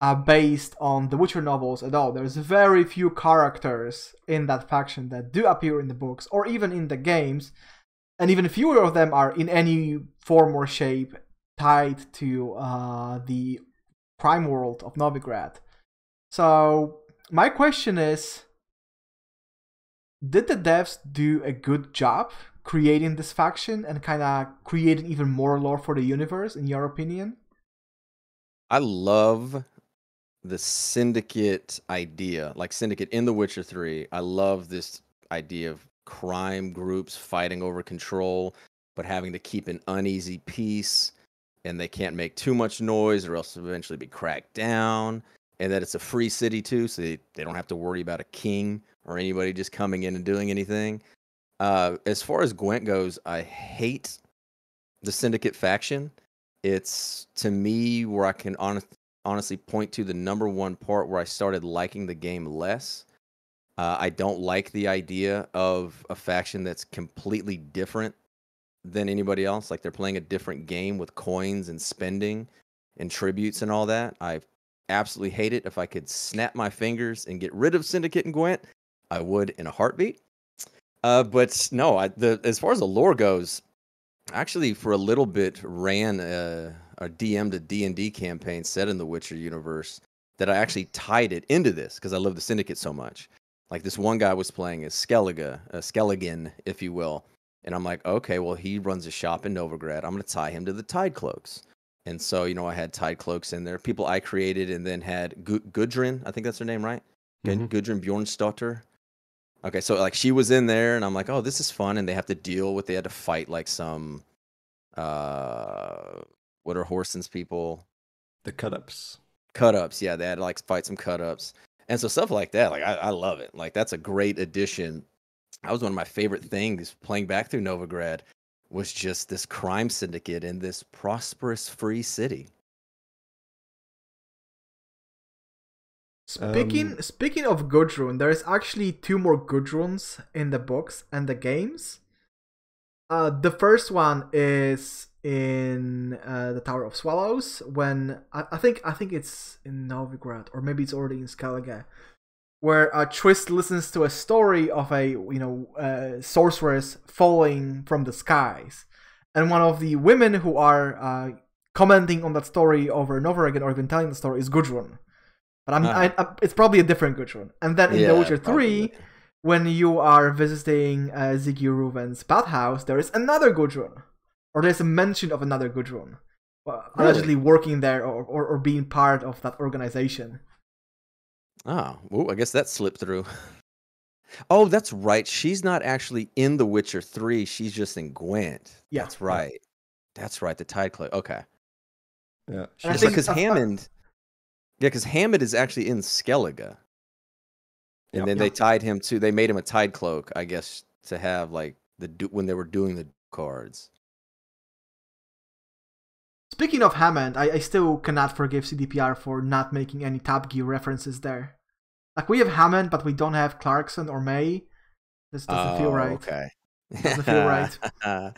uh, based on the Witcher novels at all. There's very few characters in that faction that do appear in the books or even in the games, and even fewer of them are in any form or shape tied to uh, the prime world of Novigrad. So my question is did the devs do a good job creating this faction and kind of creating even more lore for the universe in your opinion? I love the syndicate idea like syndicate in the witcher 3 i love this idea of crime groups fighting over control but having to keep an uneasy peace and they can't make too much noise or else eventually be cracked down and that it's a free city too so they, they don't have to worry about a king or anybody just coming in and doing anything. Uh, as far as Gwent goes, I hate the Syndicate faction. It's to me where I can honest, honestly point to the number one part where I started liking the game less. Uh, I don't like the idea of a faction that's completely different than anybody else. Like they're playing a different game with coins and spending and tributes and all that. I absolutely hate it. If I could snap my fingers and get rid of Syndicate and Gwent, I would in a heartbeat. Uh, but no, I, the as far as the lore goes, actually for a little bit ran a, a DM to D and D campaign set in the Witcher universe that I actually tied it into this because I love the Syndicate so much. Like this one guy was playing as Skellige, a Skelligan, if you will, and I'm like, okay, well he runs a shop in Novigrad. I'm gonna tie him to the Tide Cloaks. And so, you know, I had Tide Cloaks in there, people I created, and then had Gudrun, I think that's her name, right? Mm-hmm. Gudrun Bjornsdotter. Okay, so like she was in there, and I'm like, oh, this is fun, and they have to deal with. They had to fight like some, uh, what are Whoreson's people? The cut ups. Cut ups, yeah. They had to like fight some cut ups, and so stuff like that. Like I, I love it. Like that's a great addition. That was one of my favorite things playing back through Novigrad was just this crime syndicate in this prosperous free city. Speaking um, speaking of Gudrun, there is actually two more Gudruns in the books and the games. Uh, the first one is in uh, the Tower of Swallows when I, I, think I think it's in Novigrad or maybe it's already in Skellige, where uh, Twist listens to a story of a you know uh, sorceress falling from the skies, and one of the women who are uh, commenting on that story over and over again or even telling the story is Gudrun but I'm, I, I, it's probably a different Gudrun. And then in yeah, The Witcher 3, probably. when you are visiting uh, Sigi Reuven's bathhouse, there is another Gudrun. Or there's a mention of another Gudrun. Uh, really? Allegedly working there or, or, or, being part of that organization. Oh, I guess that slipped through. Oh, that's right. She's not actually in The Witcher 3. She's just in Gwent. Yeah. That's right. That's right. The Tide Cloak. Okay. Yeah. Because Hammond. Yeah, because Hammond is actually in Skellige. And Yep. then Yeah. they tied him to. They made him a tide cloak, I guess, to have like the when they were doing the cards. Speaking of Hammond, I, I still cannot forgive CDPR for not making any Top Gear references there. Like we have Hammond, but we don't have Clarkson or May. This doesn't feel Oh, right. Okay. Doesn't feel right. [laughs]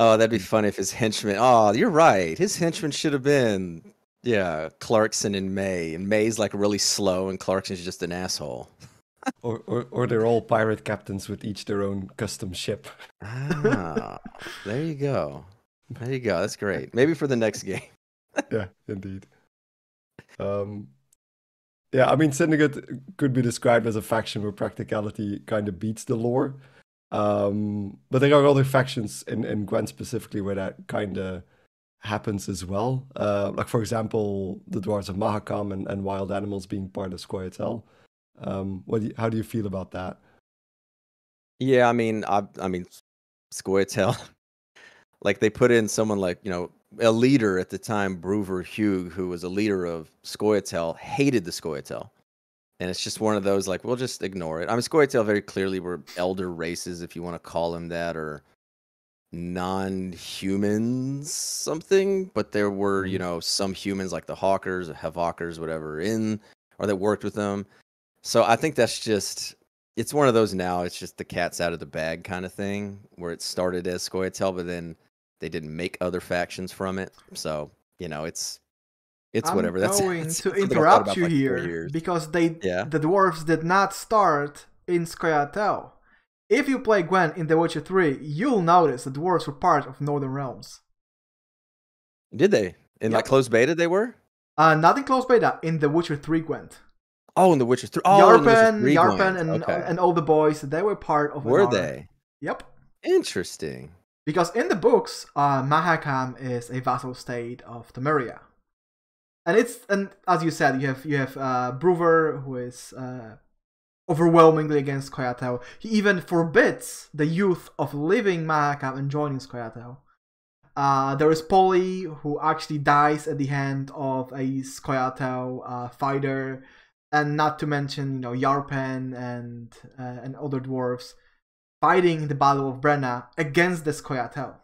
oh, that'd be funny if his henchman. Oh, you're right. His henchman should have been yeah Clarkson and May, and May's like really slow, and Clarkson's just an asshole. Or, or or they're all pirate captains with each their own custom ship. Ah, there you go. There you go. That's great. Maybe for the next game. [laughs] yeah, indeed. Um, yeah, I mean, Syndicate could be described as a faction where practicality kind of beats the lore. Um, but there are other factions in, in Gwent specifically where that kind of happens as well. Uh, like, for example, the Dwarves of Mahakam and, and wild animals being part of Scoia'tael. Um, what do you, how do you feel about that? Yeah, I mean, I, I mean, Scoia'tael. Like they put in someone like you know a leader at the time, Brouver Hoog, who was a leader of Scoia'tael, hated the Scoia'tael. And it's just one of those like we'll just ignore it. I mean, Scoia'tael very clearly were elder races, if you want to call them that, or non-humans something. But there were you Mhm. know some humans like the Hawkers, Havokers, whatever, in or that worked with them. So I think that's just it's one of those now. It's just the cat's out of the bag kind of thing, where it started as Scoia'tael, but then they didn't make other factions from it. So you know, it's it's I'm whatever. That's going that's to interrupt you like, here because they Yeah. the dwarves did not start in Scoia'tael. If you play Gwent in The Witcher 3, you'll notice the dwarves were part of Northern Realms. Did they in like Yep. closed beta? They were. Uh, not in close beta, in The Witcher 3 Gwent. Oh, in The Witcher Three. Oh, in The Witcher Yarpen, 3 Yarpen, and okay. and all the boys, they were part of. were they Yep. interesting? Because in the books, uh, Mahakam is a vassal state of Temeria, and it's and as you said, you have you have uh, Brouver who is uh, overwhelmingly against Scoia'tael. He even forbids the youth of leaving Mahakam and joining Scoia'tael. Uh, there is Paulie who actually dies at the hand of a Scoia'tael uh, fighter, and not to mention you know Yarpen and uh, and other dwarves fighting the Battle of Brenna against the Scoia'tael.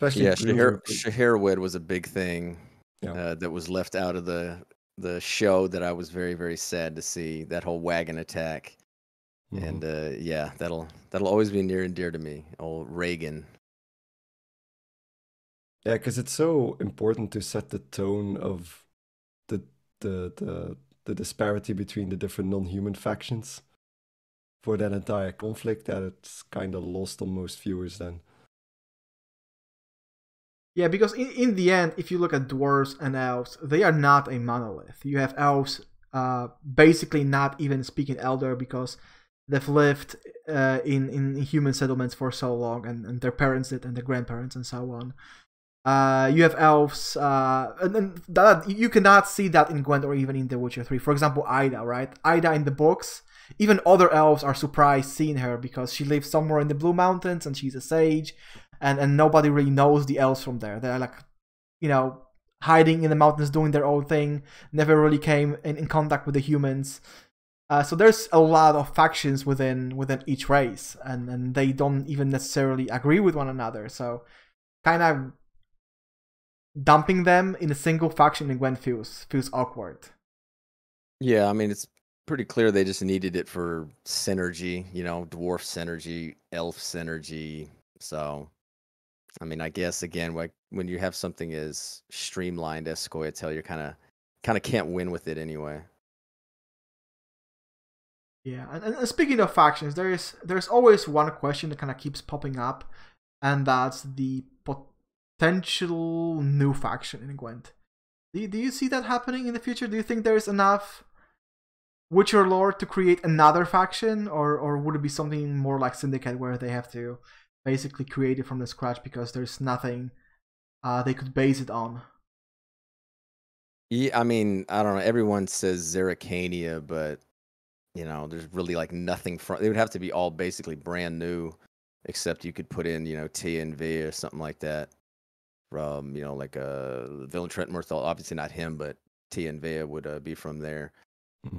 Especially Yeah, Bruiser- Shahir Shahirwood was a big thing Yeah. uh, that was left out of the the show that I was very very sad to see that whole wagon attack. Mhm. And uh, yeah, that'll that'll always be near and dear to me. Old Reagan. Yeah, because it's so important to set the tone of the the the the disparity between the different non-human factions for that entire conflict that it's kind of lost on most viewers then. Yeah, because in, in the end, if you look at dwarves and elves, they are not a monolith. You have elves uh, basically not even speaking Elder because they've lived uh, in, in human settlements for so long, and, and their parents did, and their grandparents, and so on. Uh, you have elves, uh, and, and that you cannot see that in Gwent or even in The Witcher 3. For example, Ida, right? Ida in the books, even other elves are surprised seeing her because she lives somewhere in the Blue Mountains and she's a sage, and, and nobody really knows the elves from there. They're like, you know, hiding in the mountains doing their own thing, never really came in, in contact with the humans. Uh, so there's a lot of factions within within each race, and, and they don't even necessarily agree with one another. So kind of dumping them in a single faction in Gwent feels feels awkward. Yeah, I mean it's pretty clear they just needed it for synergy, you know, dwarf synergy, elf synergy. So, I mean, I guess again, like when you have something as streamlined as Scoia'tael, you're kind of kind of can't win with it anyway. Yeah, and, and speaking of factions, there is there's always one question that kind of keeps popping up, and that's the potential new faction in Gwent. Do you, do you see that happening in the future? Do you think there's enough Witcher lore to create another faction, or or would it be something more like Syndicate where they have to basically create it from the scratch because there's nothing uh, they could base it on? Yeah, I mean, I don't know. Everyone says Zerrikania, but you know, there's really like nothing from. It would have to be all basically brand new, except you could put in, you know, TNV or something like that from, you know, like uh, Villentretenmerth. Obviously not him, but Vea would uh, be from there.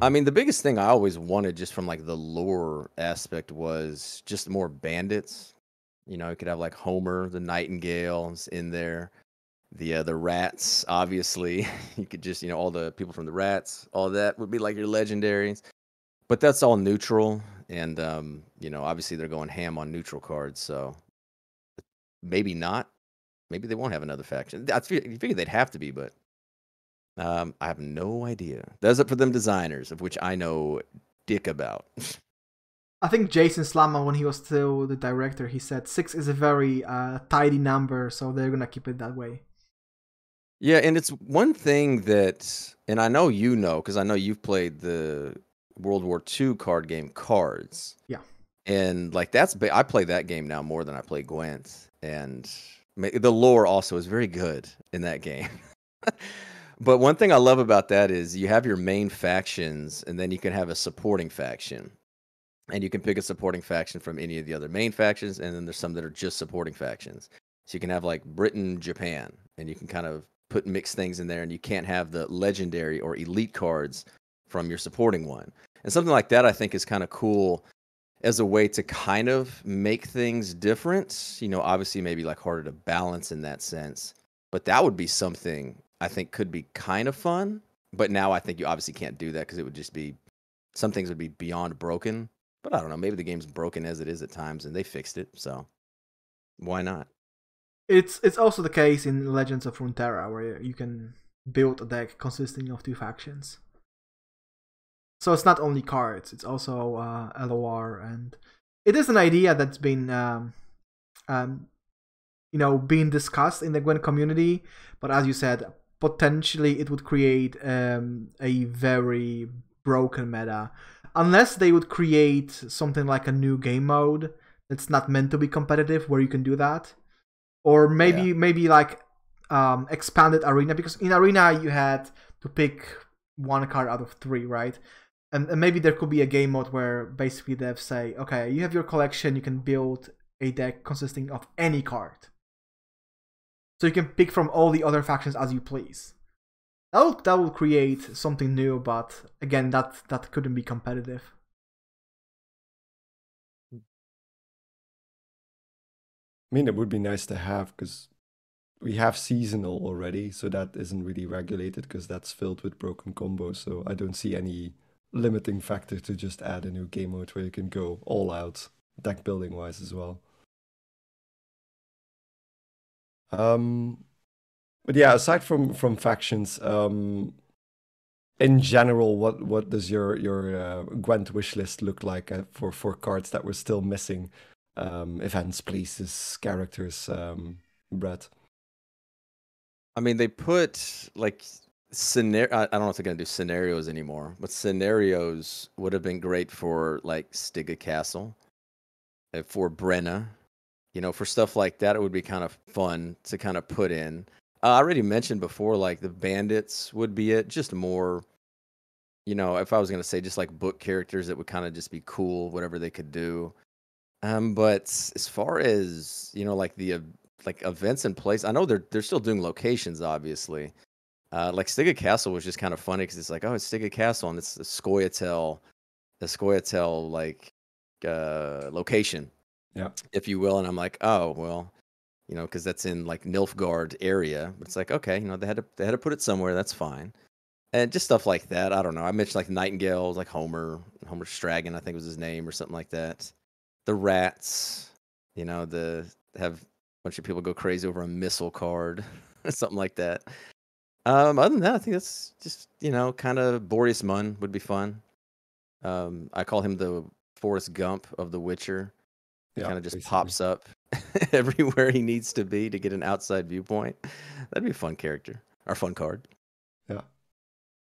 I mean, the biggest thing I always wanted, just from like the lore aspect, was just more bandits. You know, you could have like Homer, the Nightingales in there, the uh, the rats. Obviously, [laughs] you could just you know all the people from the rats, all that would be like your legendaries. But that's all neutral, and um, you know, obviously they're going ham on neutral cards, so maybe not. Maybe they won't have another faction. I fig- you figure they'd have to be, but um, I have no idea. That's up for them designers, of which I know dick about. [laughs] I think Jason Slama, when he was still the director, he said six is a very uh, tidy number, so they're gonna keep it that way. yeah, and it's one thing that, and I know you know because I know you've played the World War II card game KARDS. Yeah. and like that's I play that game now more than I play Gwent, and the lore also is very good in that game. [laughs] but one thing I love about that is you have your main factions, and then you can have a supporting faction, and you can pick a supporting faction from any of the other main factions, and then there's some that are just supporting factions. So you can have like Britain, Japan, and you can kind of put mixed things in there, and you can't have the legendary or elite cards from your supporting one. And something like that, I think, is kind of cool as a way to kind of make things different. You know, obviously, maybe like harder to balance in that sense, but that would be something I think could be kind of fun. But now I think you obviously can't do that because it would just be some things would be beyond broken. But I don't know. Maybe the game's broken as it is at times, and they fixed it. So why not? It's it's also the case in Legends of Runeterra, where you can build a deck consisting of two factions. So it's not only cards; it's also uh, LOR, and it is an idea that's been, um, um, you know, being discussed in the Gwent community. But as you said, potentially it would create um, a very broken meta, unless they would create something like a new game mode that's not meant to be competitive, where you can do that. Or maybe maybe like um expanded arena because in arena you had to pick one card out of three right? And, and maybe there could be a game mode where basically they say okay you have your collection you can build a deck consisting of any card so you can pick from all the other factions as you please that will, that will create something new but again that that couldn't be competitive I mean, it would be nice to have because we have seasonal already, so that isn't really regulated because that's filled with broken combos. So I don't see any limiting factor to just add a new game mode where you can go all out deck building wise as well. Um, but yeah, aside from from factions, um, in general, what what does your your uh, Gwent wish list look like uh, for for cards that were still missing? um, events, places, characters, um, Brett. I mean, they put like scenario. I don't know if they're gonna do scenarios anymore, but scenarios would have been great for like Stygga Castle, uh, for Brenna, you know, for stuff like that. It would be kind of fun to kind of put in. Uh, I already mentioned before, like the bandits would be it. Just more, you know, if I was gonna say just like book characters that would kind of just be cool, whatever they could do. Um, but as far as you know, like the uh, like events in place, I know they're they're still doing locations, obviously. Uh, like Stygga Castle was just kind of funny because it's like, oh, it's Stygga Castle and it's the Scoia'tael, the Scoia'tael like uh, location, Yeah. if you will. And I'm like, oh well, you know, because that's in like Nilfgaard area. But it's like, okay, you know, they had to they had to put it somewhere. That's fine. And just stuff like that. I don't know. I mentioned like Nightingale, like Homer, Homer Straggen, I think was his name or something like that. The rats, you know, the have a bunch of people go crazy over a missile card, [laughs] something like that. Um, other than that, I think that's just you know kind of Boreas Mun would be fun. Um, I call him the Forrest Gump of The Witcher. He Yeah, kind of just basically. pops up [laughs] everywhere he needs to be to get an outside viewpoint. That'd be a fun character or fun card. Yeah.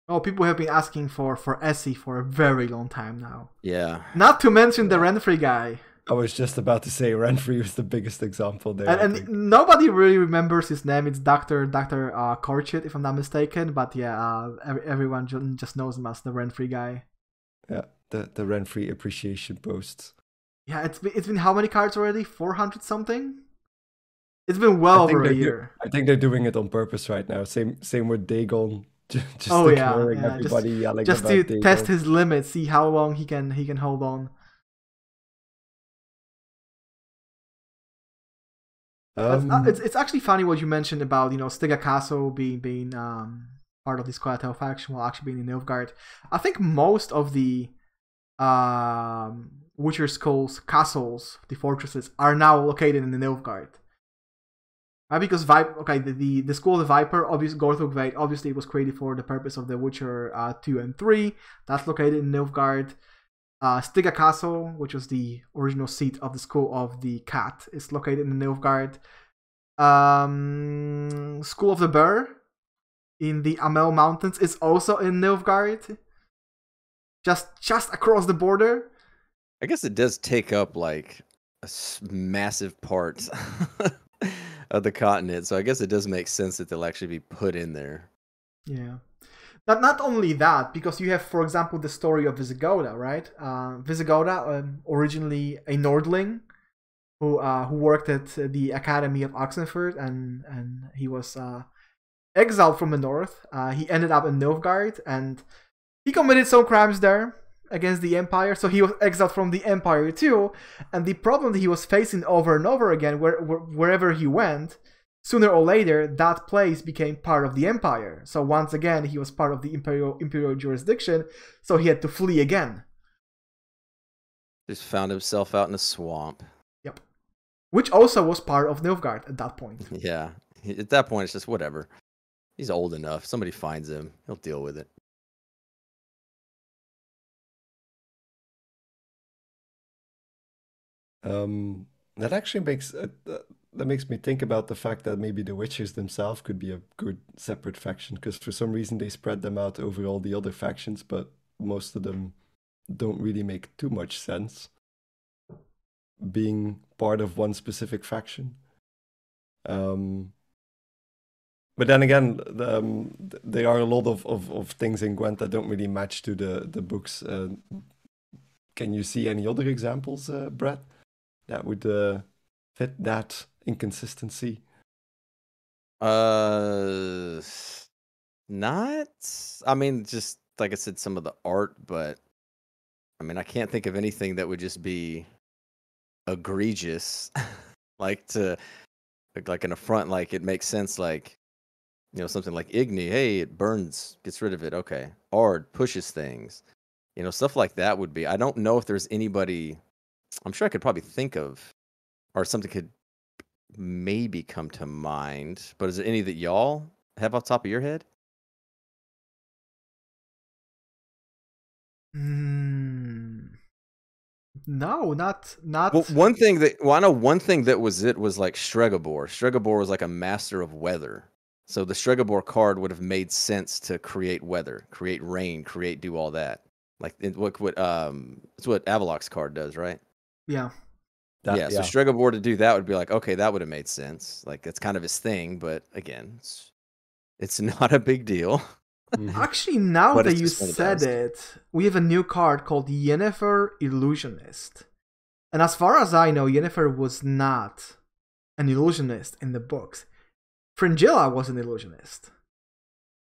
Oh people have been asking for for Essi for a very long time now Yeah, not to mention the Renfri guy I was just about to say Renfri was the biggest example there. And, and nobody really remembers his name. It's Doctor Doctor uh, Korchit, if I'm not mistaken. But yeah, uh, every, everyone just knows him as the Renfri guy. yeah, the the Renfri appreciation posts. Yeah, it's been, it's been how many cards already? Four hundred something. It's been well over a they're do- year. I think they're doing it on purpose right now. Same same with Dagon. [laughs] Ju- Just Oh, yeah, ignoring yeah, just- everybody yelling just to Dagon. test his limits, see how long he can he can hold on. It's- uh, Um, it's it's actually funny what you mentioned about you know Stygga Castle being being um part of this Scoia'tael faction while actually being in Nilfgaard. I think most of the um Witcher Skull's castles, the fortresses, are now located in the Nilfgaard. Right, because Viper, okay, the, the the school of the Viper, obviously Gorthur Gvaed, obviously it was created for the purpose of The Witcher uh, two and three. That's located in Nilfgaard. Uh, Stygga Castle, which was the original seat of the School of the Cat, is located in Nilfgaard. Um, School of the Bear in the Amell Mountains is also in Nilfgaard. Just just across the border. I guess it does take up like a massive part [laughs] of the continent, so I guess it does make sense that they'll actually be put in there. Yeah. Not not only that, because you have, for example, the story of Vysogota, right? Uh, Vysogota, um, originally a Nordling, who uh, who worked at the Academy of Oxenford, and and he was uh, exiled from the north. Uh, he ended up in Nilfgaard, and he committed some crimes there against the Empire. So he was exiled from the Empire too. And the problem that he was facing over and over again, where, where wherever he went, sooner or later that place became part of the empire so once again he was part of the imperial imperial jurisdiction so he had to flee again Just found himself out in a swamp. Yep, which also was part of nilfgaard at that point [laughs] Yeah. At that point, it's just whatever. He's old enough. Somebody finds him. He'll deal with it. Um, that actually makes uh, uh, that makes me think about the fact that maybe the Witchers themselves could be a good separate faction because for some reason they spread them out over all the other factions, but most of them don't really make too much sense being part of one specific faction. Um, but then again, um, th- there are a lot of, of, of things in Gwent that don't really match to the the books. Uh, can you see any other examples, uh, Brett? That would uh, fit that inconsistency. Uh, not. I mean, just like I said, some of the art, but I mean, I can't think of anything that would just be egregious, [laughs] like to like, an affront. Like it makes sense. Like you know, something like Igni. Hey, it burns, gets rid of it. Okay, Ard pushes things. You know, stuff like that would be. I don't know if there's anybody. I'm sure I could probably think of, or something could maybe come to mind. But is there any that y'all have off the top of your head? Hmm. no not not Well, one thing that well, I know one thing that was it was like Stregobor. Stregobor was like a master of weather. So the Stregobor card would have made sense to create weather, create rain, create do all that. Like what what um it's what Avallac'h's card does, right? Yeah That, yeah, so Stregobor to do that would be like, okay, that would have made sense. Like that's kind of his thing, but again, it's it's [laughs] not a big deal. Mhm. actually now But that you just one of said it we have a new card called yennefer illusionist and as far as i know yennefer was not an illusionist in the books fringilla was an illusionist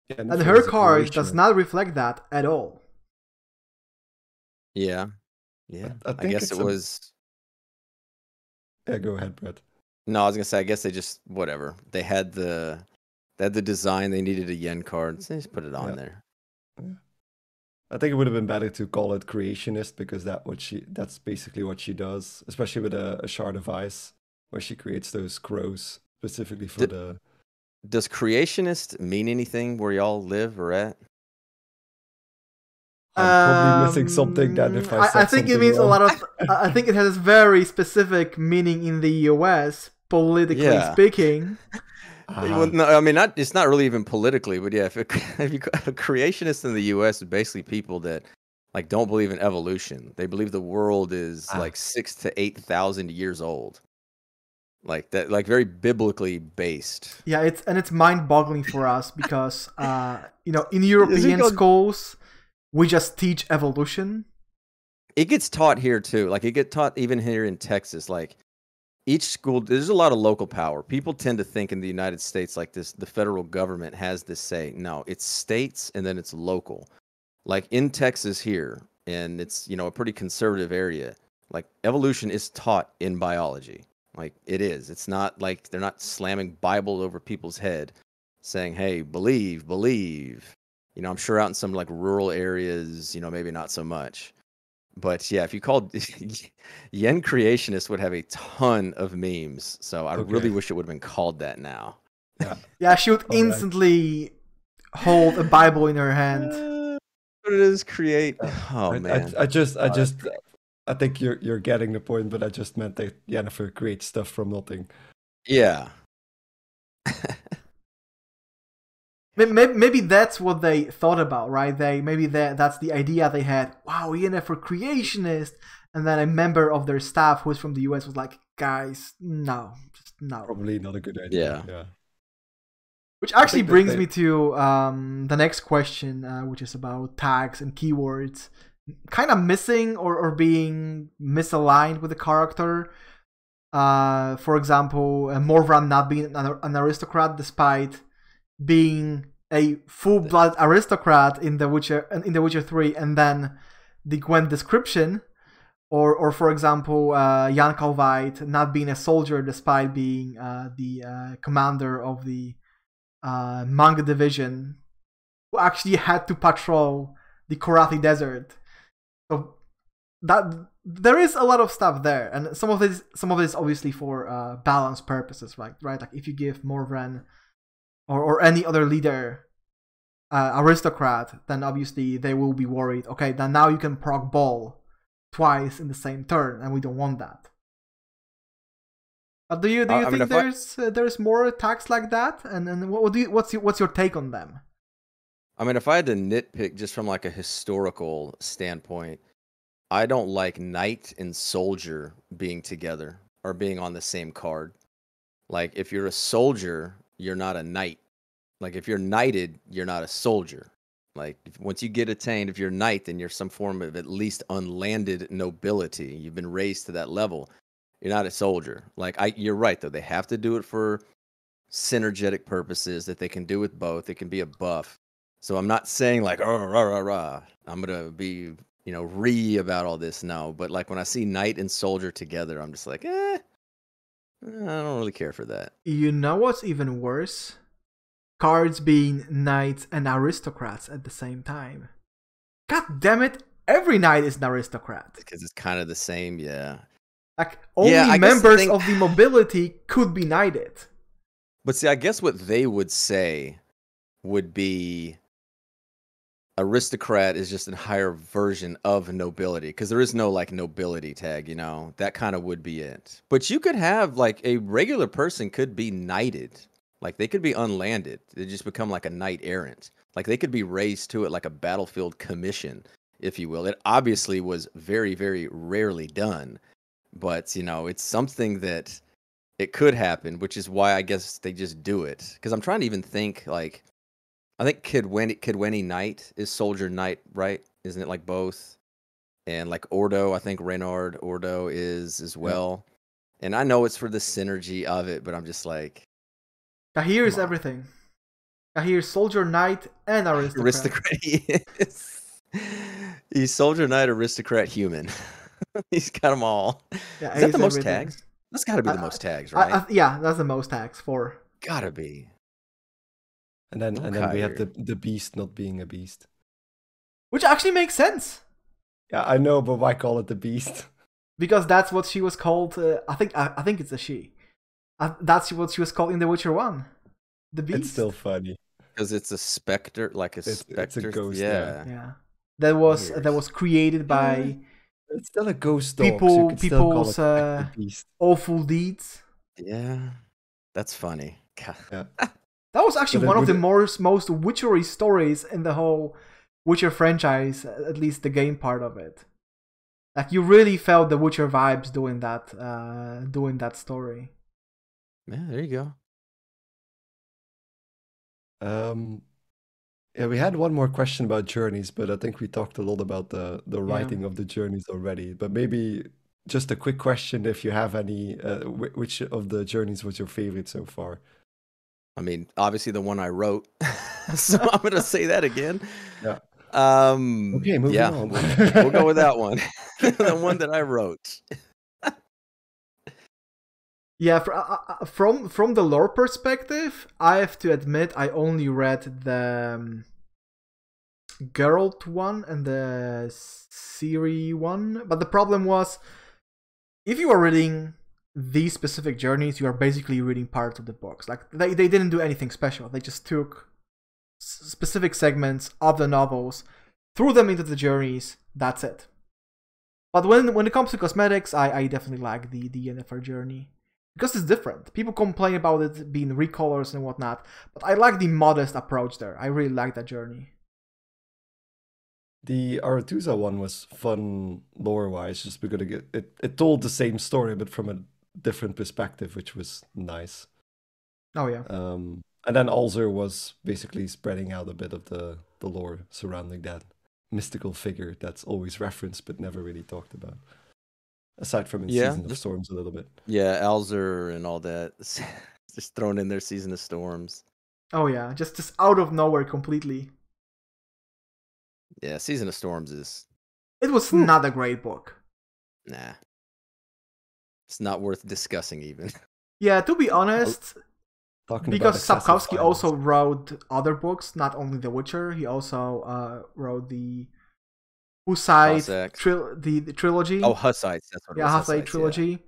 Yeah, and her card does not reflect that at all Yeah. Yeah. I I, think guess it a- was Yeah, go ahead, Brett. No, I was gonna say. I guess they just whatever. They had the they had the design. They needed a yen card. So they just put it on Yeah. there. I think it would have been better to call it creationist because that what she that's basically what she does, especially with a, a shard of ice, where she creates those crows specifically for the. Does creationist mean anything where y'all live or at? I'm probably missing something that if I Um, I, said I think it something means a lot of. I I think it has very specific meaning in the U.S. politically Yeah. speaking. Well, Ah, no, I mean not. It's not really even politically, but yeah, if, it, [laughs] if you a creationist in the U.S. is basically people that like don't believe in evolution. They believe the world is Ah. like six to eight thousand years old. Like that, like very biblically based. Yeah, it's and it's mind-boggling for us because uh, you know in [laughs] European called- schools we just teach evolution. it gets taught here too. Like it get taught even here in Texas. Like each school there's a lot of local power. People tend to think in the United States like this the federal government has this say. No, it's states and then it's local. Like in Texas here, and it's, you know, a pretty conservative area. Like evolution is taught in biology. Like it is. It's not like they're not slamming Bible over people's head saying, "Hey, believe, believe." You know, I'm sure out in some like rural areas, you know, maybe not so much. But yeah, if you called [laughs] Yen Creationist would have a ton of memes. So I really wish it would have been called that now. Yeah, [laughs] she would Alright. instantly hold a Bible in her hand. Uh, What it is create. Oh I, man. I, I just, I Oh, just, I think you're you're getting the point, but I just meant that Yennefer creates stuff from nothing. yeah. [laughs] Maybe, maybe that's what they thought about, right? They maybe that that's the idea they had. Wow, Yennefer creationist, and then a member of their staff who's from the US was like, "Guys, no, just no." Probably not a good idea. Yeah. yeah. Which actually brings they- me to um, the next question, uh, which is about tags and keywords, kind of missing or, or being misaligned with the character. Uh, for example, uh, Morvran not being an, an aristocrat despite being a full-blood aristocrat in The Witcher in The Witcher Three, and then the Gwent description. Or, or for example, uh, Jan Calveit not being a soldier despite being uh, the uh, commander of the uh, manga division who actually had to patrol the Korathi Desert. So that there is a lot of stuff there, and some of this some of this obviously for uh, balance purposes, right? Right, like if you give Morvran or or any other leader uh, aristocrat, then obviously they will be worried. Okay, then now you can proc ball twice in the same turn, and we don't want that. Uh, do you do Uh, you I mean, think I- there's uh, there's more attacks like that? And and what, what do you, what's your, what's your take on them? I mean, if I had to nitpick just from like a historical standpoint, I don't like knight and soldier being together or being on the same card. Like if you're a soldier, you're not a knight. Like if you're knighted, you're not a soldier. Like if, once you get attained, if you're knight, then you're some form of at least unlanded nobility. You've been raised to that level. You're not a soldier. Like I, you're right though. They have to do it for synergetic purposes that they can do with both. It can be a buff. So I'm not saying like oh rah rah rah. I'm gonna be you know re about all this. now. but like when I see knight and soldier together, I'm just like eh. Eh, I don't really care for that. You know what's even worse? Cards being knights and aristocrats at the same time. God damn it! Every knight is an aristocrat. because it's kind of the same. Yeah, Like only Yeah, guess the members thing- of the mobility could be knighted. but see, I guess what they would say would be aristocrat is just a higher version of nobility because there is no like nobility tag you know? That kind of would be it. But you could have like a regular person could be knighted. Like they could be unlanded. They just become like a knight errant. Like they could be raised to it like a battlefield commission if you will. It obviously was very very rarely done but you know it's something that it could happen which is why i guess they just do it. Because i'm trying to even think like I think Kaedweni Kaedweni Knight is Soldier Knight, right? Isn't it like both? And like Ordo, I think Reynard Ordo is as well. And I know it's for the synergy of it, but I'm just like Cahir is everything. Cahir, soldier, knight, and [laughs] aristocrat. aristocrat. He is. He's Soldier Knight, aristocrat, human. [laughs] He's got them all. Yeah, Is that the most everything. tags? That's got to be I- the most tags, I- right? I- yeah, that's the most tags for. Gotta be. And then and then we have the the beast not being a beast. Which actually makes sense. Yeah, I know, but why call it the beast? [laughs] because that's what she was called. Uh, I think I, I think it's a she. Uh, that's what she was called in The Witcher One. The beast. It's still funny. Because it's a specter, like a It's- specter. it's a ghost, yeah. yeah. yeah. That was that was created by It's still a ghost dog. People- you can people's, it uh, the awful deeds. Yeah. That's funny. [laughs] God. That was actually But one of the would- most most witchery stories in the whole Witcher franchise, at least the game part of it. Like you really felt the Witcher vibes doing that, uh, doing that story. Yeah, there you go. Um, yeah, we had one more question about journeys, but I think we talked a lot about the the Yeah. writing of the journeys already. But maybe just a quick question: if you have any, uh, which of the journeys was your favorite so far? I mean, obviously the one I wrote. [laughs] so I'm gonna say that again. Yeah. Um, Okay, moving yeah, on. We'll, we'll go with that one. [laughs] the one that I wrote. Yeah, fr- uh, uh, from from the lore perspective, I have to admit I only read the um, Geralt one and the Ciri one, but the problem was if you are reading these specific journeys, you are basically reading parts of the books. Like they they didn't do anything special. They just took specific segments of the novels, threw them into the journeys. That's it. But when when it comes to cosmetics, I, I definitely like the the Yennefer journey because it's different. People complain about it being recolors and whatnot, but I like the modest approach there. I really like that journey. The Aretuza one was fun lore-wise, just because it, it it told the same story but from a different perspective, which was nice. Oh yeah, Um, and then Alzur was basically spreading out a bit of the the lore surrounding that mystical figure that's always referenced but never really talked about. Aside from in Yeah, Season of just- Storms a little bit. Yeah, Alzur and all that. [laughs] Just thrown in there, season of storms. oh yeah, just just out of nowhere completely. Yeah, season of storms is It was not a great book. nah. It's not worth discussing even. [laughs] Yeah, to be honest, Talking because about Sapkowski violence. also wrote other books, not only The Witcher. He also uh, wrote the Hussite Cossack. tril- the, the trilogy. Oh, Hussites. That's what yeah, was. Hussite Hussites, yeah. trilogy.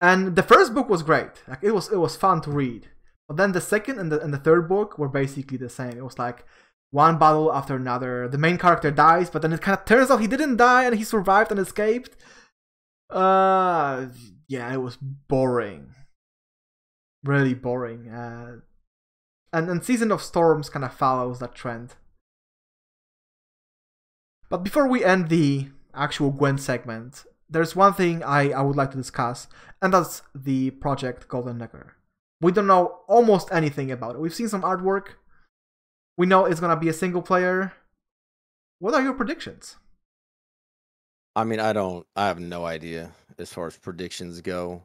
And the first book was great. Like it was it was fun to read. But then the second and the and the third book were basically the same. It was like one battle after another. The main character dies, but then it kind of turns out he didn't die and he survived and escaped. Uh, yeah, it was boring. Really boring. Uh, and and Season of Storms kind of follows that trend. But before we end the actual Gwent segment, there's one thing I, I would like to discuss, and that's the project Golden Nekker. We don't know almost anything about it. We've seen some artwork. We know it's gonna be a single player. What are your predictions? I mean, I don't. I have no idea as far as predictions go.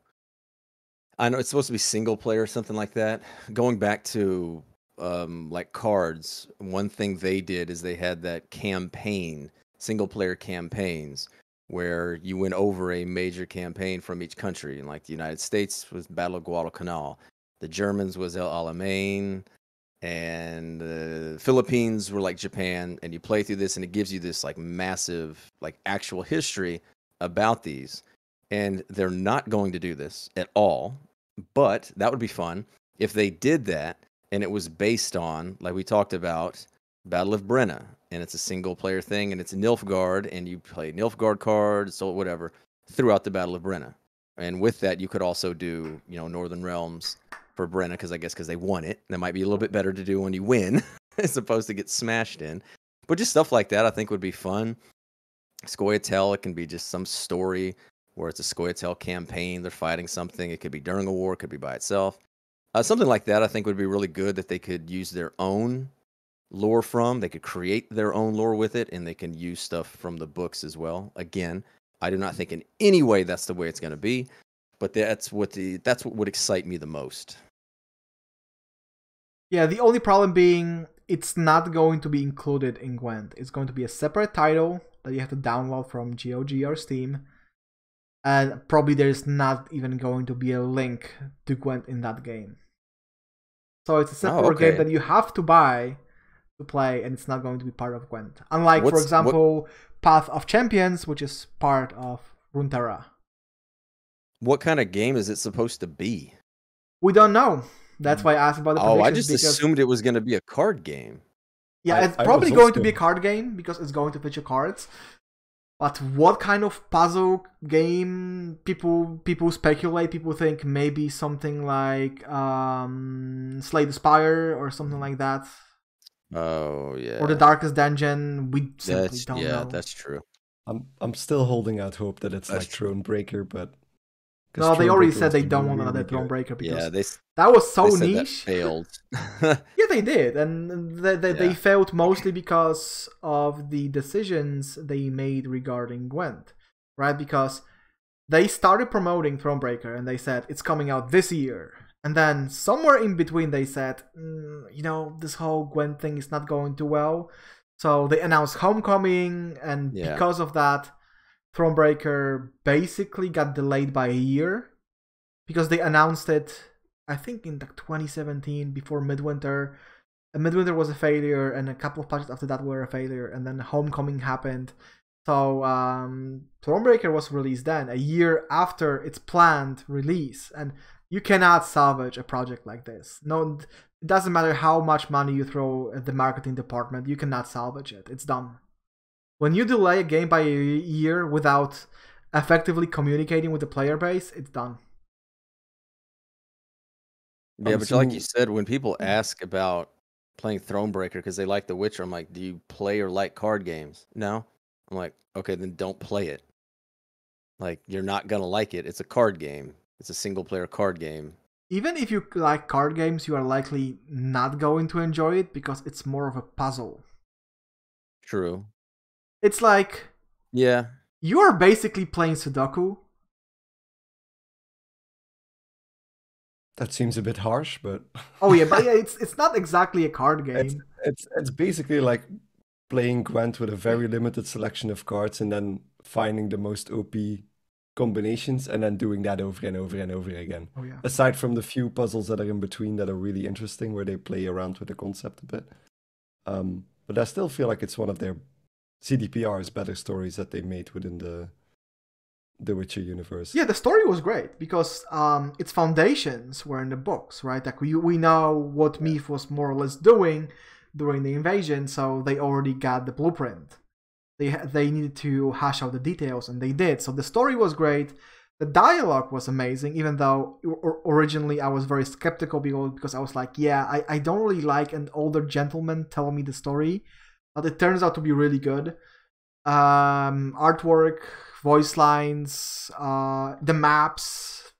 I know it's supposed to be single player or something like that. Going back to um, like KARDS, one thing they did is they had that campaign, single player campaigns, where you went over a major campaign from each country. And like the United States was Battle of Guadalcanal, the Germans was El Alamein, and the Philippines were like Japan. And you play through this, and it gives you this like massive, like actual history about these. And they're not going to do this at all. But that would be fun if they did that and it was based on, like we talked about, Battle of Brenna, and it's a single player thing, and it's Nilfgaard, and you play Nilfgaard cards, so whatever, throughout the Battle of Brenna. And with that, you could also do, you know, Northern Realms for Brenna, because I guess because they won it. That might be a little bit better to do when you win, [laughs] as opposed to get smashed in. But just stuff like that, I think would be fun. Scoia'tael, it can be just some story where it's a Scoia'tael campaign. They're fighting something. It could be during a war. It could be by itself. Uh, something like that, I think, would be really good. That they could use their own lore from. They could create their own lore with it, and they can use stuff from the books as well. Again, I do not think in any way that's the way it's going to be, but that's what the that's what would excite me the most. Yeah, the only problem being it's not going to be included in Gwent. It's going to be a separate title that you have to download from GOG or Steam. And probably there's not even going to be a link to Gwent in that game. So it's a oh, separate okay. game that you have to buy to play, and it's not going to be part of Gwent. Unlike, for What's- what- example, Path of Champions, which is part of Runeterra. What kind of game is it supposed to be? We don't know. That's mm. why I asked about the Oh, I just because- assumed it was going to be a card game. Yeah, I- it's probably going to be a card game because it's going to feature cards. But what kind of puzzle game people people speculate? People think maybe something like um, Slay the Spire or something like that, Oh yeah. or the Darkest Dungeon. We simply That's don't yeah, know. that's true. I'm I'm still holding out hope that it's That's like true. Thronebreaker, but 'cause no, they already said they don't want another really good. Thronebreaker because Yeah, they, that was so they said that niche. failed. [laughs] [laughs] Yeah, they did, and they, they, they failed mostly because of the decisions they made regarding Gwent, right? Because they started promoting Thronebreaker and they said it's coming out this year. And then somewhere in between, they said, mm, you know, this whole Gwent thing is not going too well. So they announced Homecoming, and Yeah. because of that, Thronebreaker basically got delayed by a year because they announced it, I think, in like 2017 before Midwinter. And Midwinter was a failure, and a couple of patches after that were a failure, and then Homecoming happened. So um, Thronebreaker was released then, a year after its planned release, and you cannot salvage a project like this. No, it doesn't matter how much money you throw at the marketing department, you cannot salvage it. It's done. When you delay a game by a year without effectively communicating with the player base, it's done. Yeah, Um, but like you said, when people Hmm. ask about playing Thronebreaker because they like The Witcher, I'm like, do you play or like card games? No. I'm like, okay, then don't play it. Like, you're not gonna like it. It's a card game. It's a single player card game. Even if you like card games, you are likely not going to enjoy it because it's more of a puzzle. True. It's like Yeah. you are basically playing Sudoku. That seems a bit harsh, but Oh yeah, but [laughs] yeah, it's it's not exactly a card it's, game. it's it's basically like playing Gwent with a very limited selection of cards and then finding the most OP combinations and then doing that over and over and over again. Oh yeah. Aside from the few puzzles that are in between that are really interesting, where they play around with the concept a bit. Um, but I still feel like it's one of their CDPR's better stories that they made within the the Witcher universe. Yeah, the story was great because um, its foundations were in the books, right? Like we we know what Meve was more or less doing during the invasion, so they already got the blueprint. They they needed to hash out the details, and they did. So the story was great. The dialogue was amazing, even though originally I was very skeptical because because I was like, yeah, I, I don't really like an older gentleman telling me the story, but it turns out to be really good. Um, artwork, voice lines, uh, the maps,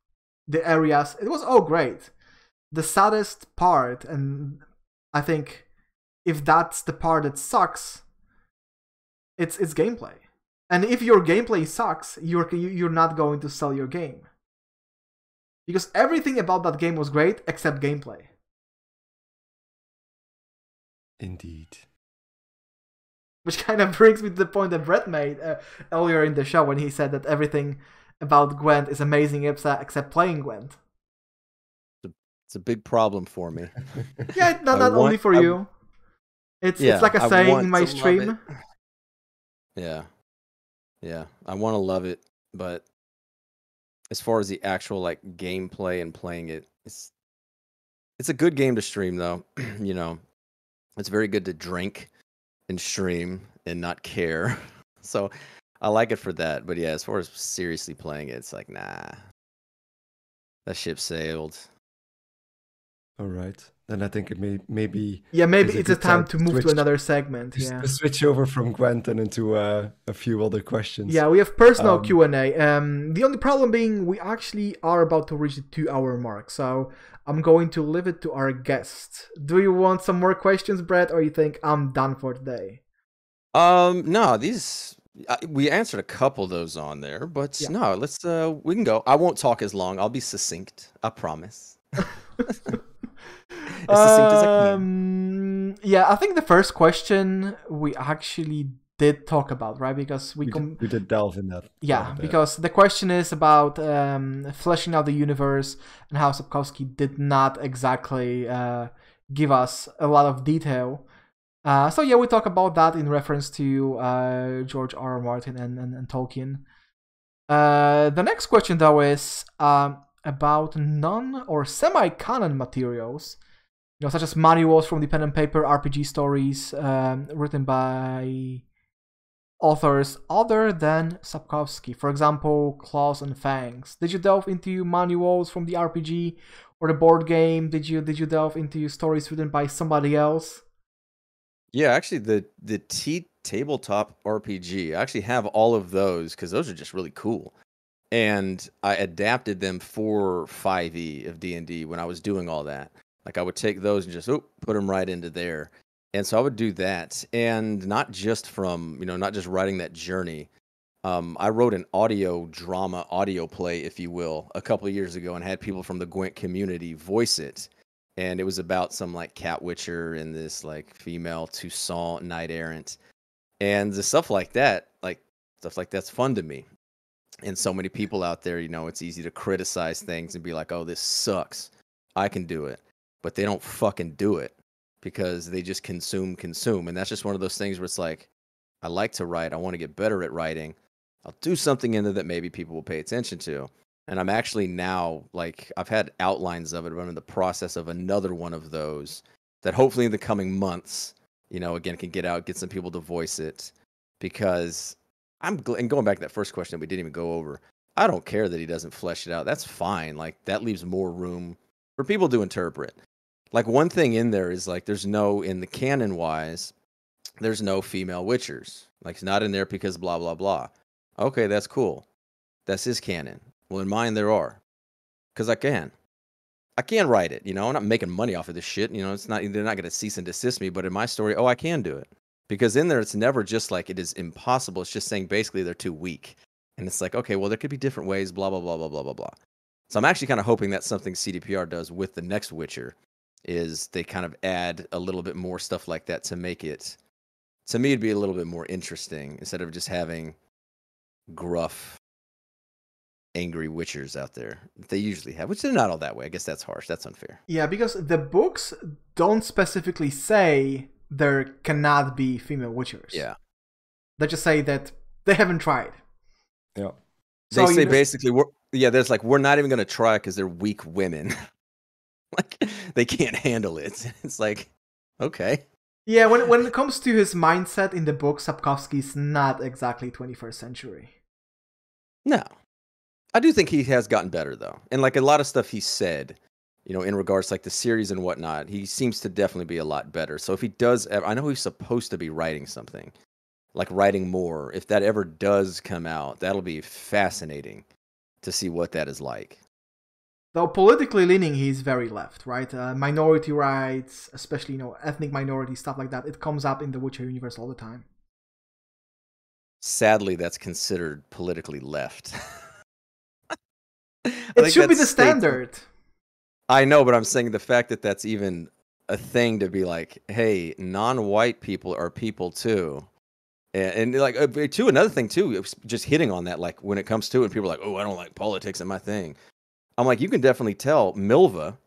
the areas. It was all great. The saddest part, and I think if that's the part that sucks, it's it's gameplay. And if your gameplay sucks, you're you- you're not going to sell your game. Because everything about that game was great except gameplay. Indeed. Which kind of [laughs] brings me to the point that Brett made uh, earlier in the show when he said that everything about Gwent is amazing except except playing Gwent. It's a big problem for me. [laughs] Yeah, not, not only for I- you. It's Yeah, it's like a I saying in my stream. Yeah. Yeah. I want to love it, but as far as the actual like gameplay and playing it, it's it's a good game to stream though. [clears throat] you know, it's very good to drink and stream and not care. [laughs] So I like it for that. But yeah, as far as seriously playing it, it's like nah. That ship sailed. All right. Then I think it may maybe Yeah, maybe Is it's a time time to to move to another segment. Yeah. to switch over from Gwent and into uh, a few other questions. Yeah, we have personal Um, Q and A. Um, the only problem being we actually are about to reach the two-hour mark, so I'm going to leave it to our guest. Do you want some more questions, Brett, or you think I'm done for today? Um, no, these we answered a couple of those on there, but Yeah. no, let's uh we can go. I won't talk as long. I'll be succinct. I promise. [laughs] [laughs] as succinct as I can. Um, yeah, I think the first question we actually did talk about, right? Because we, we, com- did, we did delve in that. Yeah, quite a bit. because the question is about um, fleshing out the universe and how Sapkowski did not exactly uh, give us a lot of detail. Uh, so yeah, we talk about that in reference to uh, George R. R. Martin and, and, and Tolkien. Uh, the next question though is um, about non or semi-canon materials, you know, such as manuals from the pen and paper RPG stories um, written by authors other than Sapkowski. For example, Claws and Fangs. Did you delve into manuals from the RPG or the board game? Did you did you delve into stories written by somebody else? Yeah, actually the the T tabletop RPG. I actually have all of those because those are just really cool. And I adapted them for 5e of D&D when I was doing all that. Like I would take those and just oh, put them right into there. And so I would do that and not just from, you know, not just writing that journey. Um, I wrote an audio drama, audio play, if you will, a couple years ago, and had people from the Gwent community voice it. And it was about some like cat witcher and this like female Toussaint knight errant, and the stuff like that. Like stuff like that's fun to me. And so many people out there, you know, it's easy to criticize things and be like, "Oh, this sucks. I can do it," but they don't fucking do it because they just consume, consume, and that's just one of those things where it's like, I like to write. I want to get better at writing I'll do something in there that maybe people will pay attention to. And I'm actually now like I've had outlines of it, but I'm in the process of another one of those that hopefully in the coming months, you know, again can get out, get some people to voice it because I'm gl- and going back to that first question that we didn't even go over. I don't care that he doesn't flesh it out. That's fine. Like that leaves more room for people to interpret. Like one thing in there is like there's no in the canon wise, there's no female witchers. Like it's not in there because blah blah blah. Okay, that's cool. That's his canon. Well, in mine, there are. Because I can. I can write it, you know. I'm not making money off of this shit. You know, it's not, they're not going to cease and desist me. But in my story, oh, I can do it. Because in there, it's never just like it is impossible. It's just saying basically they're too weak. And it's like, okay, well, there could be different ways, blah, blah, blah, blah, blah, blah, blah. So I'm actually kind of hoping that's something CDPR does with the next Witcher is they kind of add a little bit more stuff like that to make it, to me, it'd be a little bit more interesting instead of just having gruff, angry witchers out there. They usually have, which they're not all that way. I guess that's harsh. That's unfair. Yeah, because the books don't specifically say there cannot be female witchers. Yeah. They just say that they haven't tried. Yeah. They say basically, we're, yeah, there's like, we're not even going to try because they're weak women. [laughs] like, they can't handle it. [laughs] It's like, okay. Yeah, when when it comes to his mindset in the book, Sapkowski's not exactly 21st century. No, I do think he has gotten better though, and like a lot of stuff he said, you know, in regards to, like the series and whatnot, he seems to definitely be a lot better. So if he does, ever, I know he's supposed to be writing something, like writing more. If that ever does come out, that'll be fascinating to see what that is like. Though politically leaning, he's very left, right? Uh, minority rights, especially you know ethnic minority stuff like that. It comes up in the Witcher universe all the time. Sadly, that's considered politically left. [laughs] it should be the standard. I know, but I'm saying the fact that that's even a thing to be like, hey, non-white people are people too. And, and like uh, too another thing too, just hitting on that, like when it comes to and people are like, oh, I don't like politics and my thing. I'm like, you can definitely tell Milva,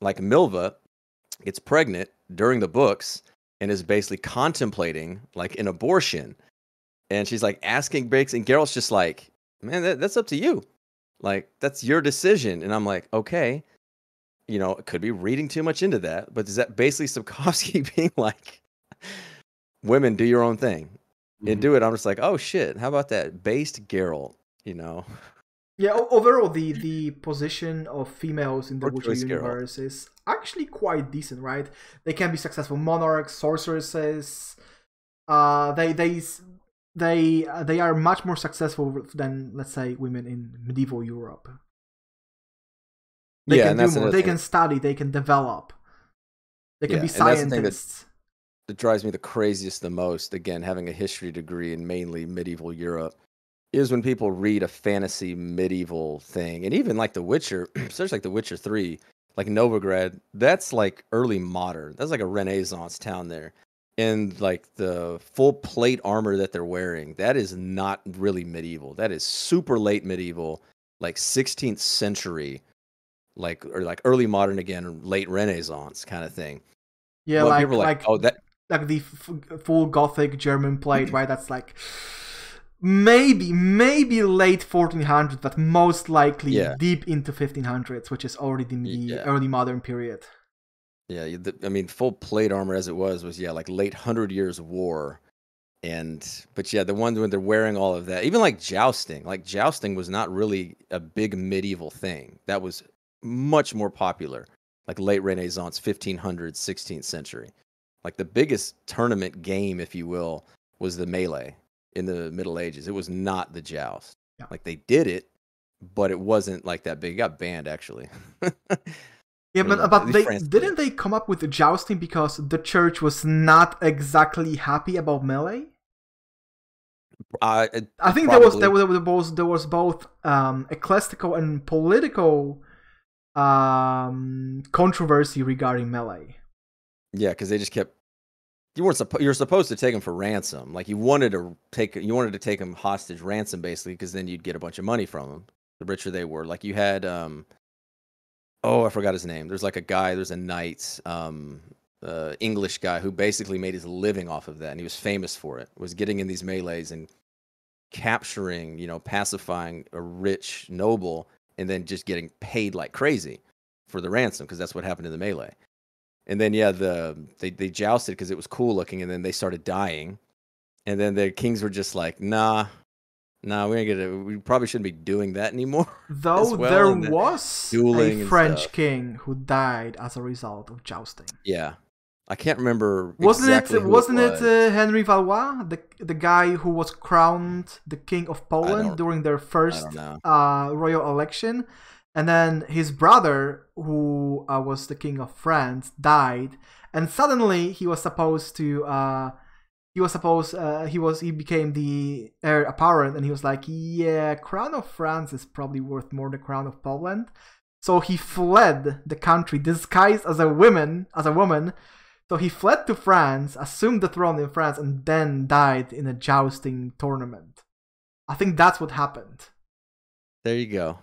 like Milva, gets pregnant during the books and is basically contemplating like an abortion. And she's like asking Bakes, and Geralt's just like, man, that, that's up to you. Like, that's your decision. And I'm like, okay, you know, it could be reading too much into that, but is that basically [laughs] Sapkowski [laughs] being like, women, do your own thing mm-hmm. and do it? I'm just like, oh shit, how about that? Based Geralt, you know? Yeah, overall, the the position of females in the Witcher universe is actually quite decent, right? They can be successful monarchs, sorceresses. Uh, they they they uh, they are much more successful than let's say women in medieval Europe. They yeah, can do more. They thing. can study. They can develop. They can yeah, be scientists. That drives me the craziest the most. Again, having a history degree in mainly medieval Europe is when people read a fantasy medieval thing, and even like The Witcher, [clears throat] especially like The Witcher Three, like Novigrad, that's like early modern. That's like a Renaissance town there, and like the full plate armor that they're wearing, that is not really medieval. That is super late medieval, like 16th century, like or like early modern again, late Renaissance kind of thing. Yeah, like, like, like oh that like the f- full Gothic German plate, [clears throat] right? That's like maybe maybe late 1400s but most likely yeah. deep into 1500s which is already in the yeah. early modern period yeah the, i mean full plate armor as it was was yeah like late 100 years war and but yeah the ones when they're wearing all of that even like jousting like jousting was not really a big medieval thing that was much more popular like late renaissance 1500s 16th century like the biggest tournament game if you will was the melee in the Middle Ages. It was not the joust. Yeah. Like they did it, but it wasn't like that big. It got banned actually. [laughs] yeah, but, but they didn't they come up with the jousting because the church was not exactly happy about melee. I, I think probably, there was there, was- there was there was both um, ecclesiastical and political um, controversy regarding melee. Yeah, because they just kept. You weren't supposed. You were supposed to take him for ransom. Like you wanted to take. You wanted to take him hostage ransom, basically, because then you'd get a bunch of money from them. The richer they were, like you had. um Oh, I forgot his name. There's like a guy. There's a knight, um, uh, English guy who basically made his living off of that, and he was famous for it. Was getting in these melees and capturing, you know, pacifying a rich noble, and then just getting paid like crazy for the ransom, because that's what happened in the melee. And then yeah, the they they jousted because it was cool looking, and then they started dying, and then the kings were just like, nah, nah, we ain't gonna, we probably shouldn't be doing that anymore. [laughs] Though well, there the was a French king who died as a result of jousting. yeah, I can't remember. Wasn't exactly it? Wasn't was. it uh, Henry Valois, the the guy who was crowned the king of Poland during their first uh, royal election, and then his brother, who uh, was the king of France, died, and suddenly he was supposed to. Uh, he was supposed. Uh, he was. He became the heir apparent, and he was like, "Yeah, crown of France is probably worth more than crown of Poland." So he fled the country disguised as a woman, as a woman. So he fled to France, assumed the throne in France, and then died in a jousting tournament. I think that's what happened. There you go.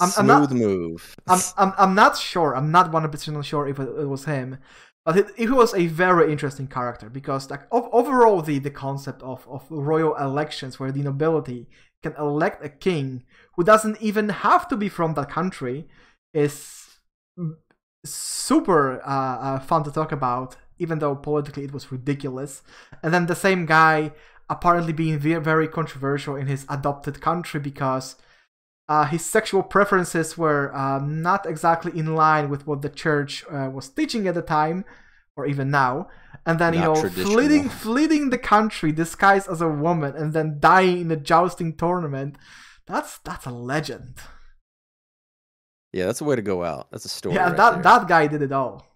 I'm- Smooth I'm not- move. I'm, I'm, I'm not sure. I'm not 100% sure if it, it was him. But it, it was a very interesting character because, like, ov- overall, the, the concept of, of royal elections where the nobility can elect a king who doesn't even have to be from that country is super uh, uh, fun to talk about, even though politically it was ridiculous. And then the same guy apparently being ve- very controversial in his adopted country because uh, his sexual preferences were um, not exactly in line with what the church uh, was teaching at the time, or even now. And then you know, fleeing, fleeing the country disguised as a woman, and then dying in a jousting tournament. That's that's a legend. Yeah, that's a way to go out. That's a story. yeah, right that there. that guy did it all.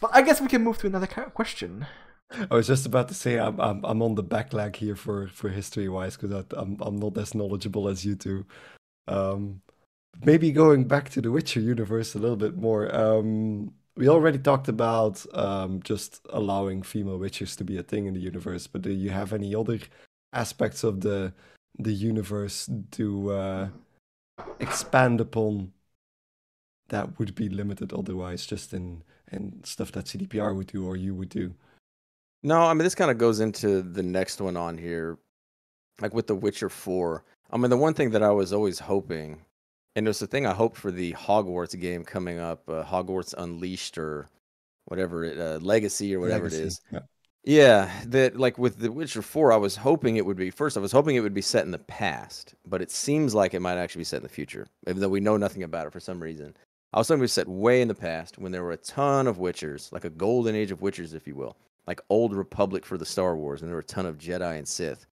But I guess we can move to another question. I was just about to say I'm I'm, I'm on the back leg here for for history wise because I'm I'm not as knowledgeable as you two. Um, maybe going back to the Witcher universe a little bit more. Um, we already talked about um, just allowing female witches to be a thing in the universe, but do you have any other aspects of the the universe to uh, expand upon that would be limited otherwise, just in in stuff that CDPR would do or you would do? No, I mean this kind of goes into the next one on here, like with The Witcher Four. I mean the one thing that I was always hoping, and it was the thing I hoped for the Hogwarts game coming up, uh, Hogwarts Unleashed or whatever it, uh, Legacy or whatever it Legacy, is. yeah. Yeah, that like with The Witcher 4, I was hoping it would be first, I was hoping it would be set in the past, but it seems like it might actually be set in the future, even though we know nothing about it for some reason. I was hoping it was set way in the past when there were a ton of Witchers, like a golden age of Witchers, if you will, like old Republic for the Star Wars, and there were a ton of Jedi and Sith.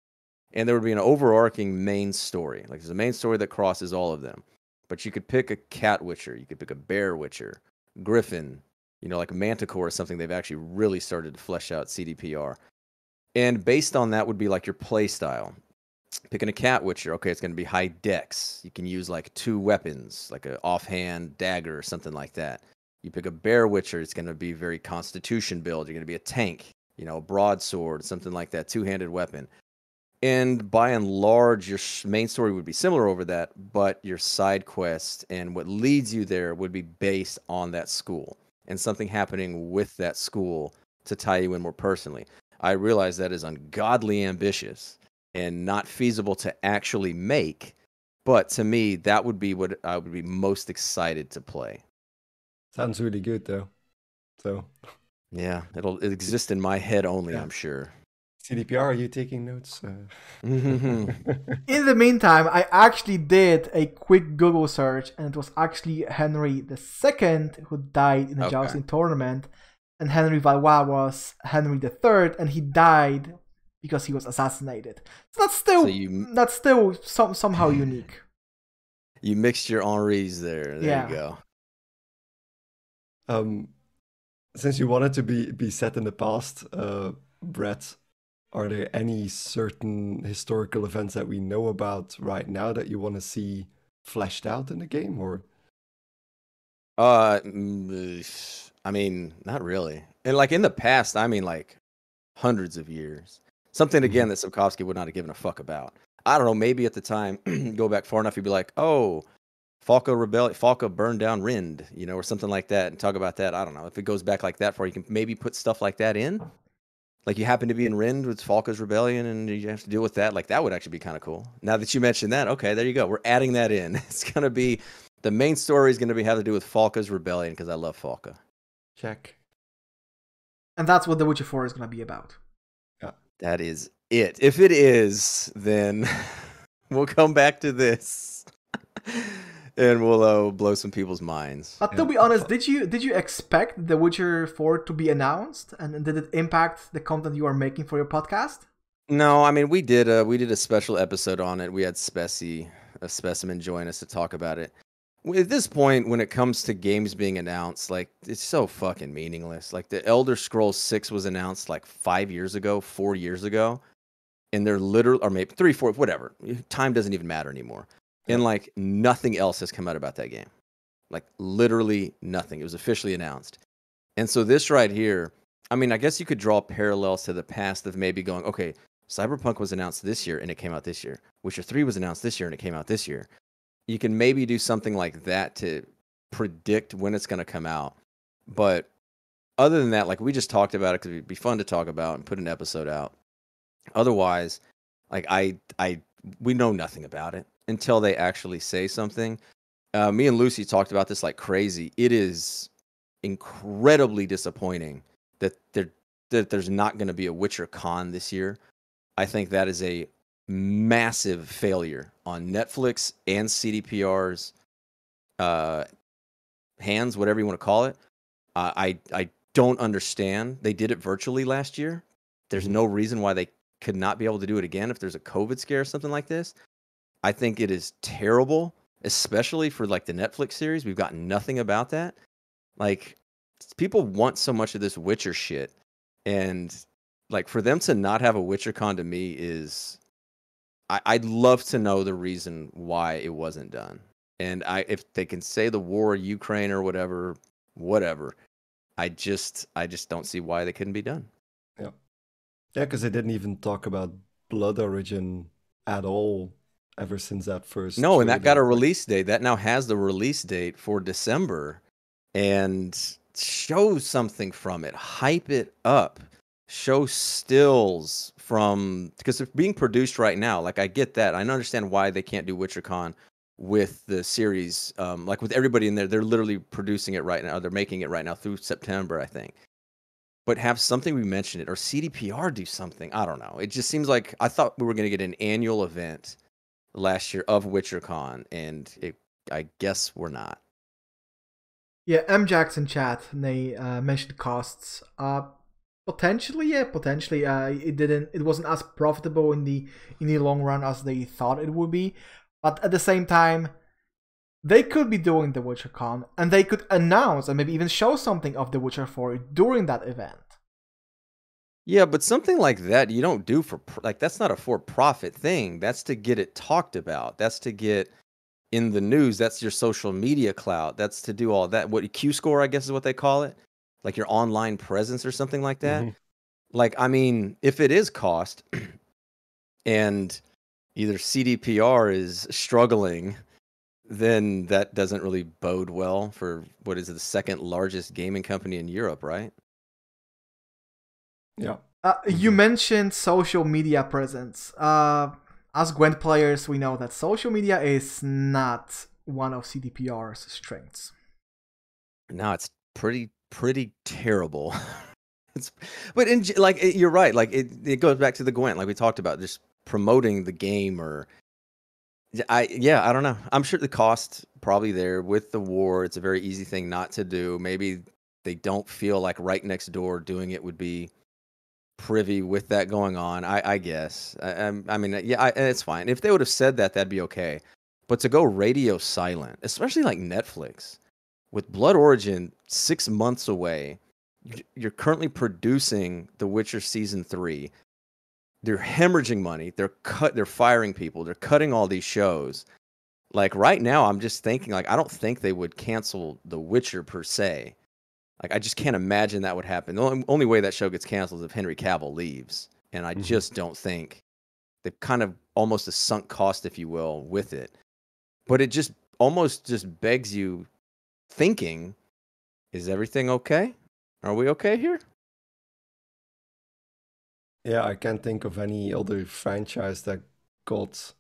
And there would be an overarching main story. Like there's a main story that crosses all of them. But you could pick a cat Witcher, you could pick a bear Witcher, Griffin, you know, like Manticore is something they've actually really started to flesh out CDPR. And based on that would be like your play style. Picking a cat witcher, okay, it's going to be high dex. You can use like two weapons, like an offhand dagger or something like that. You pick a bear witcher, it's going to be very constitution build. You're going to be a tank, you know, a broadsword, something like that, two handed weapon. And by and large, your main story would be similar over that, but your side quest and what leads you there would be based on that school and something happening with that school to tie you in more personally. I realize that is ungodly ambitious and not feasible to actually make, but to me, that would be what I would be most excited to play. Sounds really good though. So Yeah, it'll it exist in my head only, Yeah. I'm sure. CDPR, are you taking notes? Uh... [laughs] In the meantime, I actually did a quick Google search, and it was actually Henry II who died in a Okay. jousting tournament, and Henry Valois was Henry III, and he died because he was assassinated. So that's still So you- that's still some somehow [laughs] unique. You mixed your Henris there. There Yeah. you go. um, since you wanted to be be set in the past, uh, Brett, are there any certain historical events that we know about right now that you want to see fleshed out in the game, or? Uh, mm, I mean, not really. And like in the past, I mean, like hundreds of years. Something again that Sapkowski would not have given a fuck about. I don't know. Maybe at the time, [clears throat] go back far enough, he'd be like, "Oh, Falka rebel, Falka burned down Rinde," you know, or something like that, and talk about that. I don't know if it goes back like that far. You can maybe put stuff like that in. Like you happen to be in Rinde with Falka's rebellion, and you have to deal with that. Like that would actually be kind of cool. Now that you mentioned that, okay, there you go. We're adding that in. [laughs] It's gonna be the main story is gonna be have to do with Falka's rebellion because I love Falco. Check. And that's what The Witcher 4 is going to be about. Yeah. That is it. If it is, then [laughs] we'll come back to this. [laughs] and we'll uh, blow some people's minds. But to be honest, did you did you expect The Witcher 4 to be announced and did it impact the content you are making for your podcast? No, I mean we did a we did a special episode on it. We had Speci, a specimen, join us to talk about it. At this point, when it comes to games being announced, like it's so fucking meaningless. Like the Elder Scrolls Six was announced like five years ago, four years ago, and they're literally, or maybe three, four, whatever. Time doesn't even matter anymore. And like nothing else has come out about that game. Like literally nothing. It was officially announced. And so this right here, I mean, I guess you could draw parallels to the past of maybe going, okay, Cyberpunk was announced this year and it came out this year. Witcher 3 was announced this year and it came out this year you can maybe do something like that to predict when it's going to come out. But other than that, like we just talked about it because it'd be fun to talk about and put an episode out. Otherwise, like I, I, we know nothing about it until they actually say something. Uh, me and Lucy talked about this like crazy. It is incredibly disappointing that there that there's not going to be a Witcher Con this year. I think that is a massive failure on Netflix and CDPR's uh, hands, whatever you want to call it. Uh, I I don't understand. They did it virtually last year. There's no reason why they could not be able to do it again if there's a COVID scare or something like this. I think it is terrible, especially for like the Netflix series. We've got nothing about that. Like people want so much of this Witcher shit, and like for them to not have a Witcher con to me is I, would love to know the reason why it wasn't done. And I, if they can say the war, Ukraine or whatever, whatever, I just, I just don't see why they couldn't be done. Yeah, yeah, because they didn't even talk about Blood Origin at all ever since that first. No, and that got a release date. That now has the release date for December, and show something from it, hype it up, show stills from because it's being produced right now. Like I get that. I understand why they can't do WitcherCon with the series. Um, like with everybody in there, they're literally producing it right now. They're making it right now through September, I think. But have something we mentioned it or CDPR do something. I don't know. It just seems like I thought we were going to get an annual event last year of WitcherCon, and it, I guess we're not. Yeah, M Jackson chat. They uh, mentioned costs. Uh, Potentially, yeah, potentially. Uh, it didn't. It wasn't as profitable in the in the long run as they thought it would be. But at the same time, they could be doing the WitcherCon, and they could announce and maybe even show something of the Witcher 4 during that event. Yeah, but something like that you don't do for like that's not a for-profit thing. That's to get it talked about. That's to get in the news. That's your social media clout. That's to do all that. What Q score, I guess, is what they call it like your online presence or something like that. Mm-hmm. Like, I mean, if it is cost [clears throat] and either CDPR is struggling, then that doesn't really bode well for what is the second largest gaming company in Europe, right? Yeah. Uh, you mm-hmm. mentioned social media presence. Uh, as Gwent players, we know that social media is not one of CDPR's strengths. No, it's pretty pretty terrible. [laughs] it's, but in like it, you're right. Like it, it goes back to the Gwent, like we talked about, just promoting the game or. I yeah I don't know I'm sure the cost probably there with the war it's a very easy thing not to do maybe they don't feel like right next door doing it would be privy with that going on. I, I guess. I, I, mean, yeah, I, it's fine. If they would have said that, that'd be okay. But to go radio silent, especially like Netflix, with Blood Origin six months away you're currently producing The Witcher season three. They're hemorrhaging money. They're cut. They're firing people. They're cutting all these shows. Like right now, I'm just thinking like I don't think they would cancel The Witcher per se. Like I just can't imagine that would happen. The only, only way that show gets canceled is if Henry Cavill leaves, and I Mhm. just don't think they've kind of almost a sunk cost, if you will, with it. But it just almost just begs you thinking, is everything okay? Are we okay here? Yeah, I can't think of any other franchise that got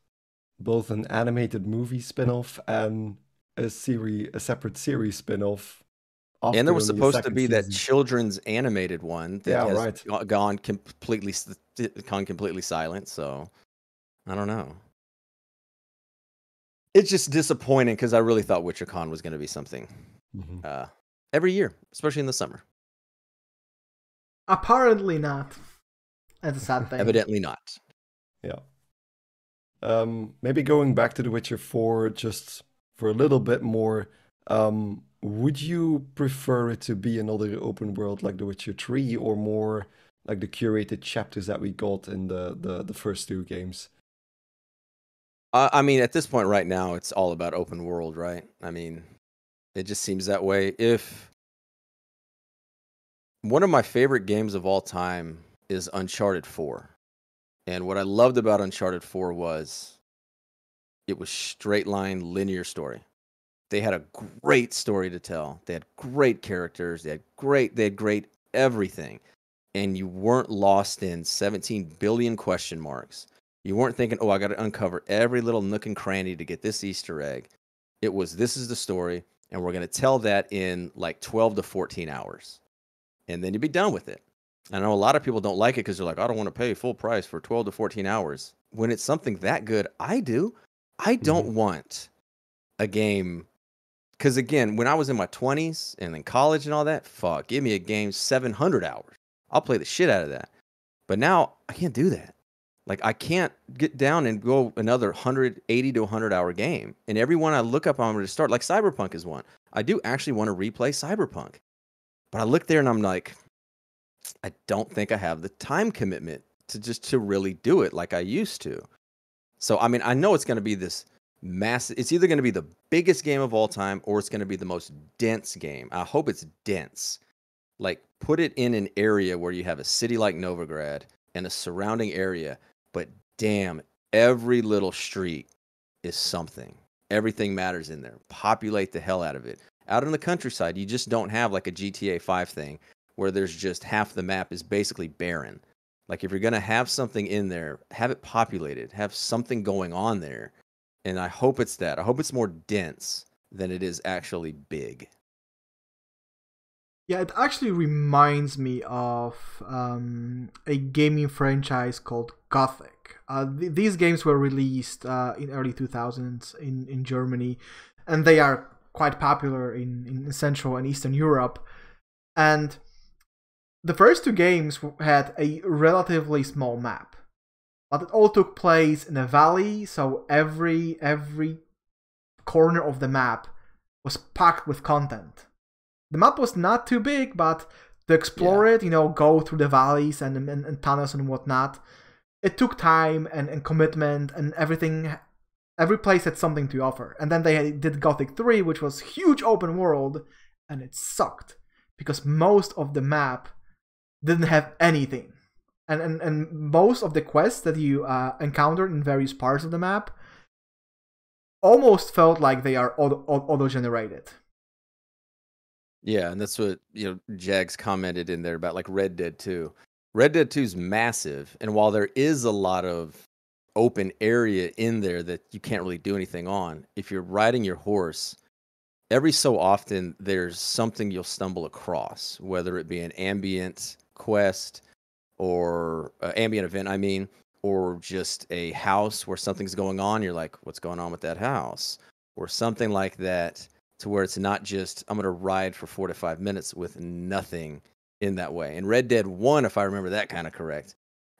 both an animated movie spin-off and a series, a separate series spin-off. And there was only a supposed to second be that children's animated one that Yeah, has right. gone completely gone completely silent. So I don't know. It's just disappointing because I really thought WitcherCon was going to be something Mhm. uh, every year, especially in the summer. Apparently not. That's a sad thing. Evidently not. Yeah. Um, maybe going back to The Witcher 4 just for a little bit more. Um, would you prefer it to be another open world like The Witcher 3 or more like the curated chapters that we got in the, the, the first two games? I mean, at this point right now, it's all about open world, right? I mean, it just seems that way. If one of my favorite games of all time is Uncharted 4. And what I loved about Uncharted 4 was it was straight line linear story. They had a great story to tell. They had great characters. They had great they had great everything. And you weren't lost in 17 billion question marks. You weren't thinking, "Oh, I got to uncover every little nook and cranny to get this Easter egg." It was this is the story and we're going to tell that in like 12 to 14 hours. And then you'd be done with it. I know a lot of people don't like it because they're like, I don't want to pay full price for 12 to 14 hours. When it's something that good, I do. I don't mm-hmm. want a game. Because again, when I was in my 20s and in college and all that, fuck, give me a game 700 hours. I'll play the shit out of that. But now I can't do that. Like I can't get down and go another 180 to 100 hour game. And everyone I look up, going to start. Like Cyberpunk is one. I do actually want to replay Cyberpunk. But I look there and I'm like, I don't think I have the time commitment to just to really do it like I used to. So I mean, I know it's going to be this massive. It's either going to be the biggest game of all time or it's going to be the most dense game. I hope it's dense. Like put it in an area where you have a city like Novigrad and a surrounding area, but damn, every little street is something. Everything matters in there. Populate the hell out of it. Out in the countryside, you just don't have like a GTA 5 thing where there's just half the map is basically barren. Like if you're going to have something in there, have it populated, have something going on there. And I hope it's that. I hope it's more dense than it is actually big. Yeah, it actually reminds me of um, a gaming franchise called Gothic. Uh, th- these games were released uh, in early 2000s in, in Germany, and they are quite popular in, in Central and Eastern Europe. And the first two games had a relatively small map, but it all took place in a valley, so every every corner of the map was packed with content the map was not too big, but to explore it, you know, go through the valleys and, and, and tunnels and whatnot, it took time and, and commitment and everything. Every place had something to offer. And then they did Gothic 3, which was huge open world, and it sucked because most of the map didn't have anything. And, and, and most of the quests that you uh, encountered in various parts of the map almost felt like they are auto, generated. Yeah, and that's what you know. Jags commented in there about like Red Dead Two. Red Dead Two is massive, and while there is a lot of open area in there that you can't really do anything on, if you're riding your horse, every so often there's something you'll stumble across, whether it be an ambient quest or uh, ambient event. I mean, or just a house where something's going on. You're like, what's going on with that house, or something like that to where it's not just I'm going to ride for four to five minutes with nothing in that way. And Red Dead 1, if I remember that kind of correct,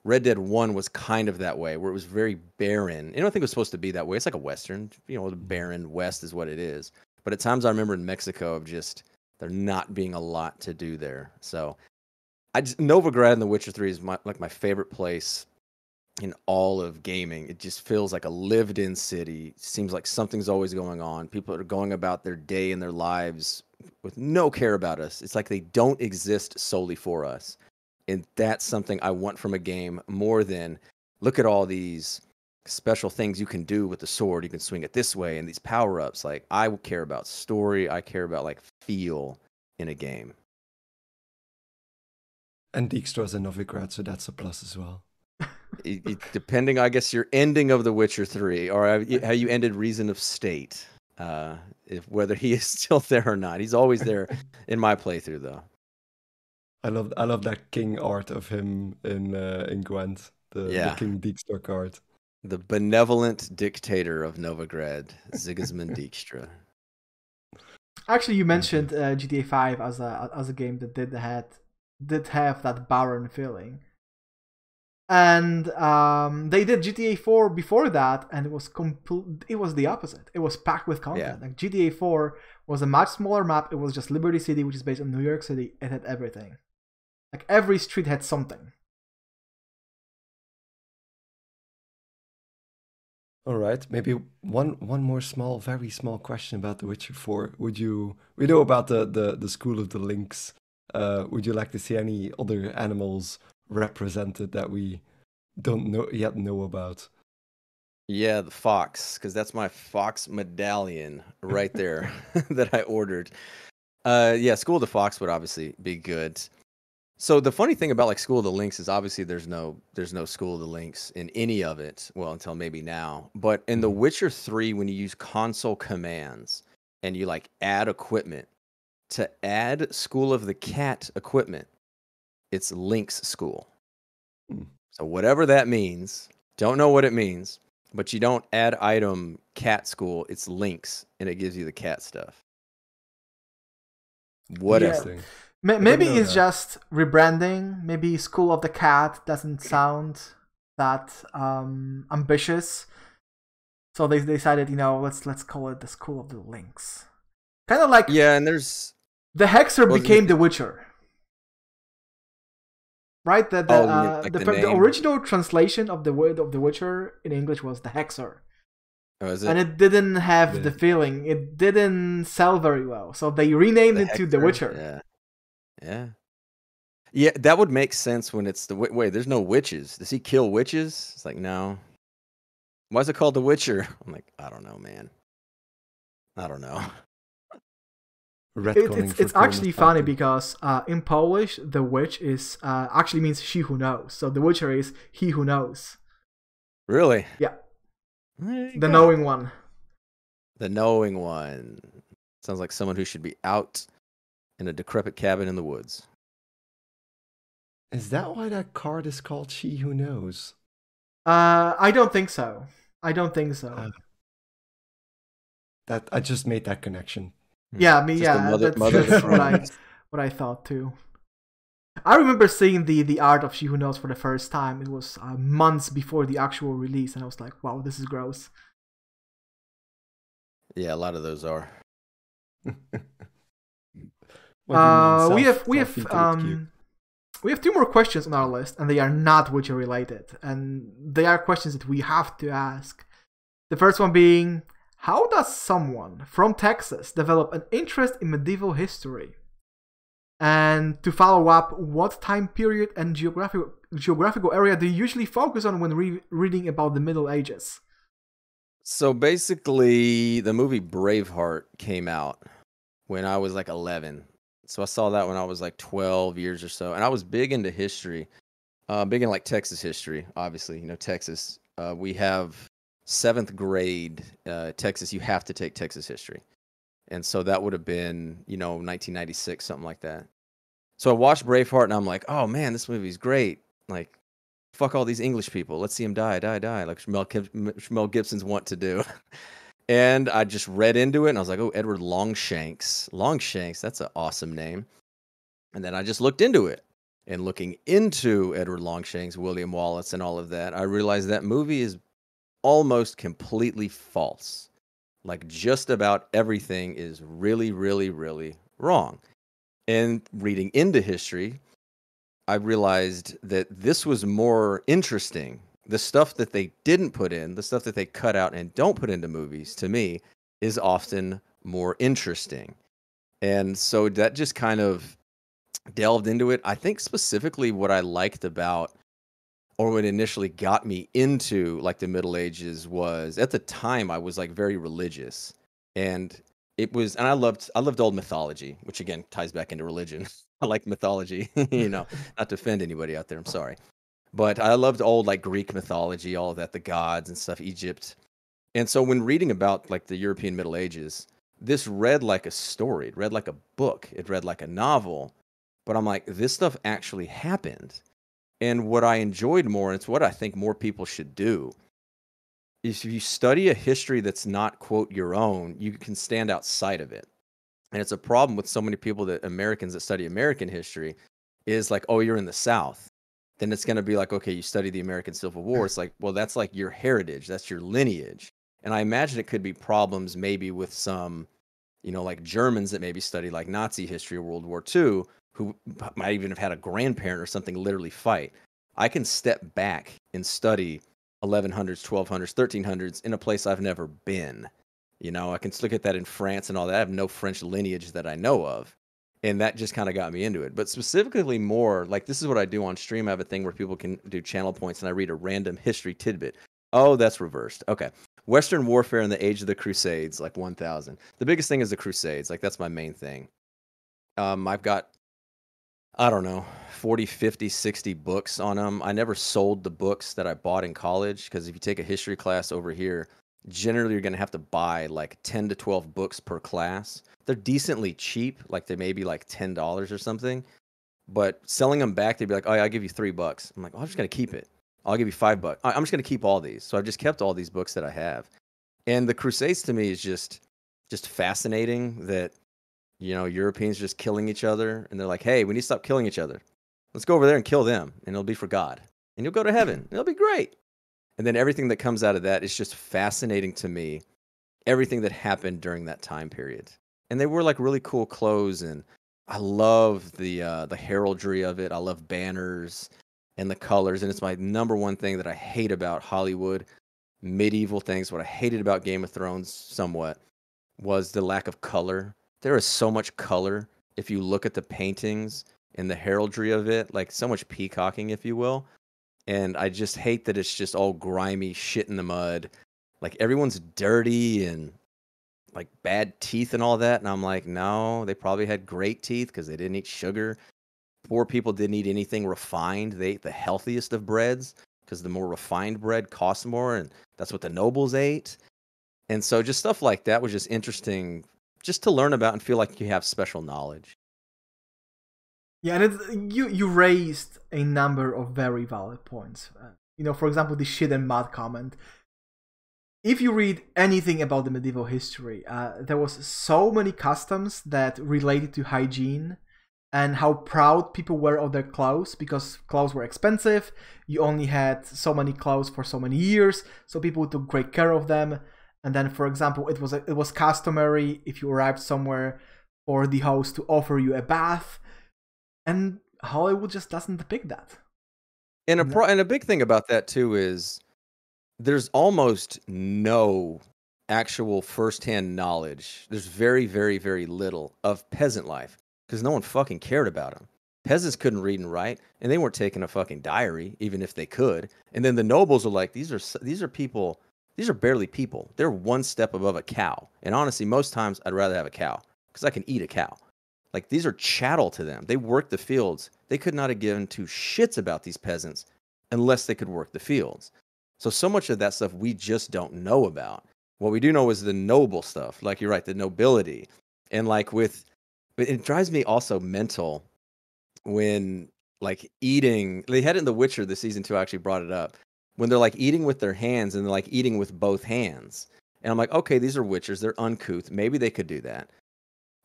Red Dead 1 was kind of that way, where it was very barren. And I don't think it was supposed to be that way. It's like a Western, you know, the barren West is what it is. But at times I remember in Mexico of just there not being a lot to do there. So I just Novigrad and The Witcher 3 is my, like my favorite place in all of gaming. It just feels like a lived in city. Seems like something's always going on. People are going about their day and their lives with no care about us. It's like they don't exist solely for us. And that's something I want from a game more than look at all these special things you can do with the sword. You can swing it this way and these power ups. Like I care about story. I care about like feel in a game. And Dijkstra's in Novigrad, so that's a plus as well. [laughs] It, it, depending, I guess, your ending of The Witcher Three, or how you, how you ended Reason of State, uh, if whether he [laughs] is still there or not. He's always there in my playthrough, though. I love I love that king art of him in uh, in Gwent, the, Yeah. the King Dijkstra card. The benevolent dictator of Novigrad, Sigismund [laughs] Dijkstra. Actually, you mentioned uh, GTA 5 as a as a game that did had did have that barren feeling, and um, they did GTA 4 before that, and it was complete. It was the opposite. It was packed with content. Like GTA 4 was a much smaller map. It was just Liberty City, which is based on New York City. It had everything. Like every street had something. All right, maybe one one more small, very small question about The Witcher 4. Would you we know about the the, the school of the lynx. Uh, would you like to see any other animals represented that we don't know yet know about? Yeah, the fox, because that's my fox medallion right there [laughs] [laughs] that I ordered. Uh, yeah, School of the Fox would obviously be good. So the funny thing about like School of the Lynx is obviously there's no there's no School of the Lynx in any of it. Well, until maybe now. But in The Mhm. Witcher 3, when you use console commands and you like add equipment, to add School of the Cat equipment, it's Lynx School. Hmm. So whatever that means, don't know what it means, but you don't add item cat school, it's links and it gives you the cat stuff. Whatever. Interesting. Ma- Maybe it's that. just rebranding. Maybe School of the Cat doesn't sound that um, ambitious, so they they decided, you know, let's let's call it the School of the Lynx. Kind of like Yeah, and there's the Hexer Well, became the- the Witcher, right? The the, Oh, uh, like the, the the original translation of the word of the Witcher in English was the Hexer, oh, it? and it didn't have Yeah. the feeling. It didn't sell very well, so they renamed it to The Witcher. Yeah. Yeah. Yeah, that would make sense when it's the wait, wait, there's no witches. Does he kill witches? It's like, no. Why is it called The Witcher? [laughs] I'm like, I don't know, man. I don't know. [laughs] It, it's for it's actually Cronus funny Titan. because uh, in Polish, the witch is uh, actually means she who knows. So the Witcher is he who knows, Really? Yeah. The go. knowing one. The knowing one. Sounds like someone who should be out in a decrepit cabin in the woods. Is that why that card is called She Who Knows? Uh, I don't think so. I don't think so. Uh, That I just made that connection. Yeah, I mean, Just yeah, mother- that's, mother that's what I what I thought too. I remember seeing the the art of She Who Knows for the first time. It was uh, months before the actual release, and I was like, "Wow, this is gross." Yeah, a lot of those are. [laughs] What do Uh, we self- have we have um we have two more questions on our list, and they are not Witcher related, and they are questions that we have to ask. The first one being, how does someone from Texas develop an interest in medieval history? And to follow up, what time period and geographical geographical area do you usually focus on when re- reading about the Middle Ages? So basically, the movie Braveheart came out when I was like 11. So I saw that when I was like 12 years or so, and I was big into history, uh, big in like Texas history. Obviously, you know Texas. Uh, we have seventh grade uh, Texas. You have to take Texas history, and so that would have been you know 1996, something like that. So I watched Braveheart, and I'm like, oh man, this movie's great. Like fuck all these English people. Let's see them die, die, die, like Mel, Mel Gibson's want to do. [laughs] and I just read into it, and I was like, oh, Edward Longshanks. Longshanks, that's an awesome name. And then I just looked into it. And looking into Edward Longshanks, William Wallace, and all of that, I realized that movie is almost completely false. Like just about everything is really, really, really wrong. And reading into history, I realized that this was more interesting. The stuff that they didn't put in, the stuff that they cut out and don't put into movies, to me, is often more interesting. And so that just kind of delved into it. I think specifically what I liked about or what initially got me into like the Middle Ages was at the time I was like very religious. And it was and I loved I loved old mythology, which again ties back into religion. [laughs] I like mythology, [laughs] you know, not to offend anybody out there, I'm sorry. But I loved old like Greek mythology, all that, the gods and stuff, Egypt. And so when reading about like the European Middle Ages, this read like a story, it read like a book, it read like a novel. But I'm like, this stuff actually happened. And what I enjoyed more, and it's what I think more people should do, is if you study a history that's not, quote, your own, you can stand outside of it. And it's a problem with so many people that Americans that study American history is like, oh, you're in the South. Then it's going to be like, okay, you study the American Civil War. It's like, well, that's like your heritage, that's your lineage. And I imagine it could be problems maybe with some, you know, like Germans that maybe study like Nazi history or World War II, who might even have had a grandparent or something literally fight. I can step back and study 1100s, 1200s, 1300s in a place I've never been. You know, I can look at that in France and all that. I have no French lineage that I know of. And that just kind of got me into it. But specifically, more like this is what I do on stream. I have a thing where people can do channel points and I read a random history tidbit. Oh, that's reversed. Okay. Western warfare in the age of the Crusades, like 1000. The biggest thing is the Crusades. Like, that's my main thing. Um, I've got I don't know, 40, 50, 60 books on them. I never sold the books that I bought in college because if you take a history class over here, generally you're going to have to buy like 10 to 12 books per class. They're decently cheap, like they may be like $10 or something. But selling them back, they'd be like, oh, yeah, I'll give you three bucks. I'm like, oh, I'm just going to keep it. I'll give you five bucks. I'm just going to keep all these. So I've just kept all these books that I have. And the Crusades to me is just just fascinating that you know, Europeans just killing each other, and they're like, "Hey, we need to stop killing each other. Let's go over there and kill them, and it'll be for God, and you'll go to heaven. It'll be great." And then everything that comes out of that is just fascinating to me. Everything that happened during that time period, and they wore like really cool clothes, and I love the uh, the heraldry of it. I love banners and the colors, and it's my number one thing that I hate about Hollywood medieval things. What I hated about Game of Thrones somewhat was the lack of color there is so much color if you look at the paintings and the heraldry of it, like so much peacocking, if you will. And I just hate that it's just all grimy shit in the mud. Like everyone's dirty and like bad teeth and all that. And I'm like, no, they probably had great teeth because they didn't eat sugar. Poor people didn't eat anything refined. They ate the healthiest of breads because the more refined bread costs more. And that's what the nobles ate. And so just stuff like that was just interesting just to learn about and feel like you have special knowledge. Yeah, and you you raised a number of very valid points. Uh, you know, for example, the shit and mud comment. If you read anything about the medieval history, uh, there was so many customs that related to hygiene and how proud people were of their clothes because clothes were expensive. You only had so many clothes for so many years, so people took great care of them. And then, for example, it was a, it was customary if you arrived somewhere for the host to offer you a bath, and Hollywood just doesn't depict that. And a pro- and a big thing about that too is there's almost no actual firsthand knowledge. There's very, very, very little of peasant life because no one fucking cared about them. Peasants couldn't read and write, and they weren't taking a fucking diary, even if they could. And then the nobles are like, these are these are people these are barely people. They're one step above a cow. And honestly, most times I'd rather have a cow because I can eat a cow. Like these are chattel to them. They work the fields. They could not have given two shits about these peasants unless they could work the fields. So so much of that stuff we just don't know about. What we do know is the noble stuff. Like you're right, the nobility. And like with it drives me also mental when like eating they had in the Witcher the season two actually brought it up when they're like eating with their hands and they're like eating with both hands. And I'm like, okay, these are witchers. They're uncouth. Maybe they could do that.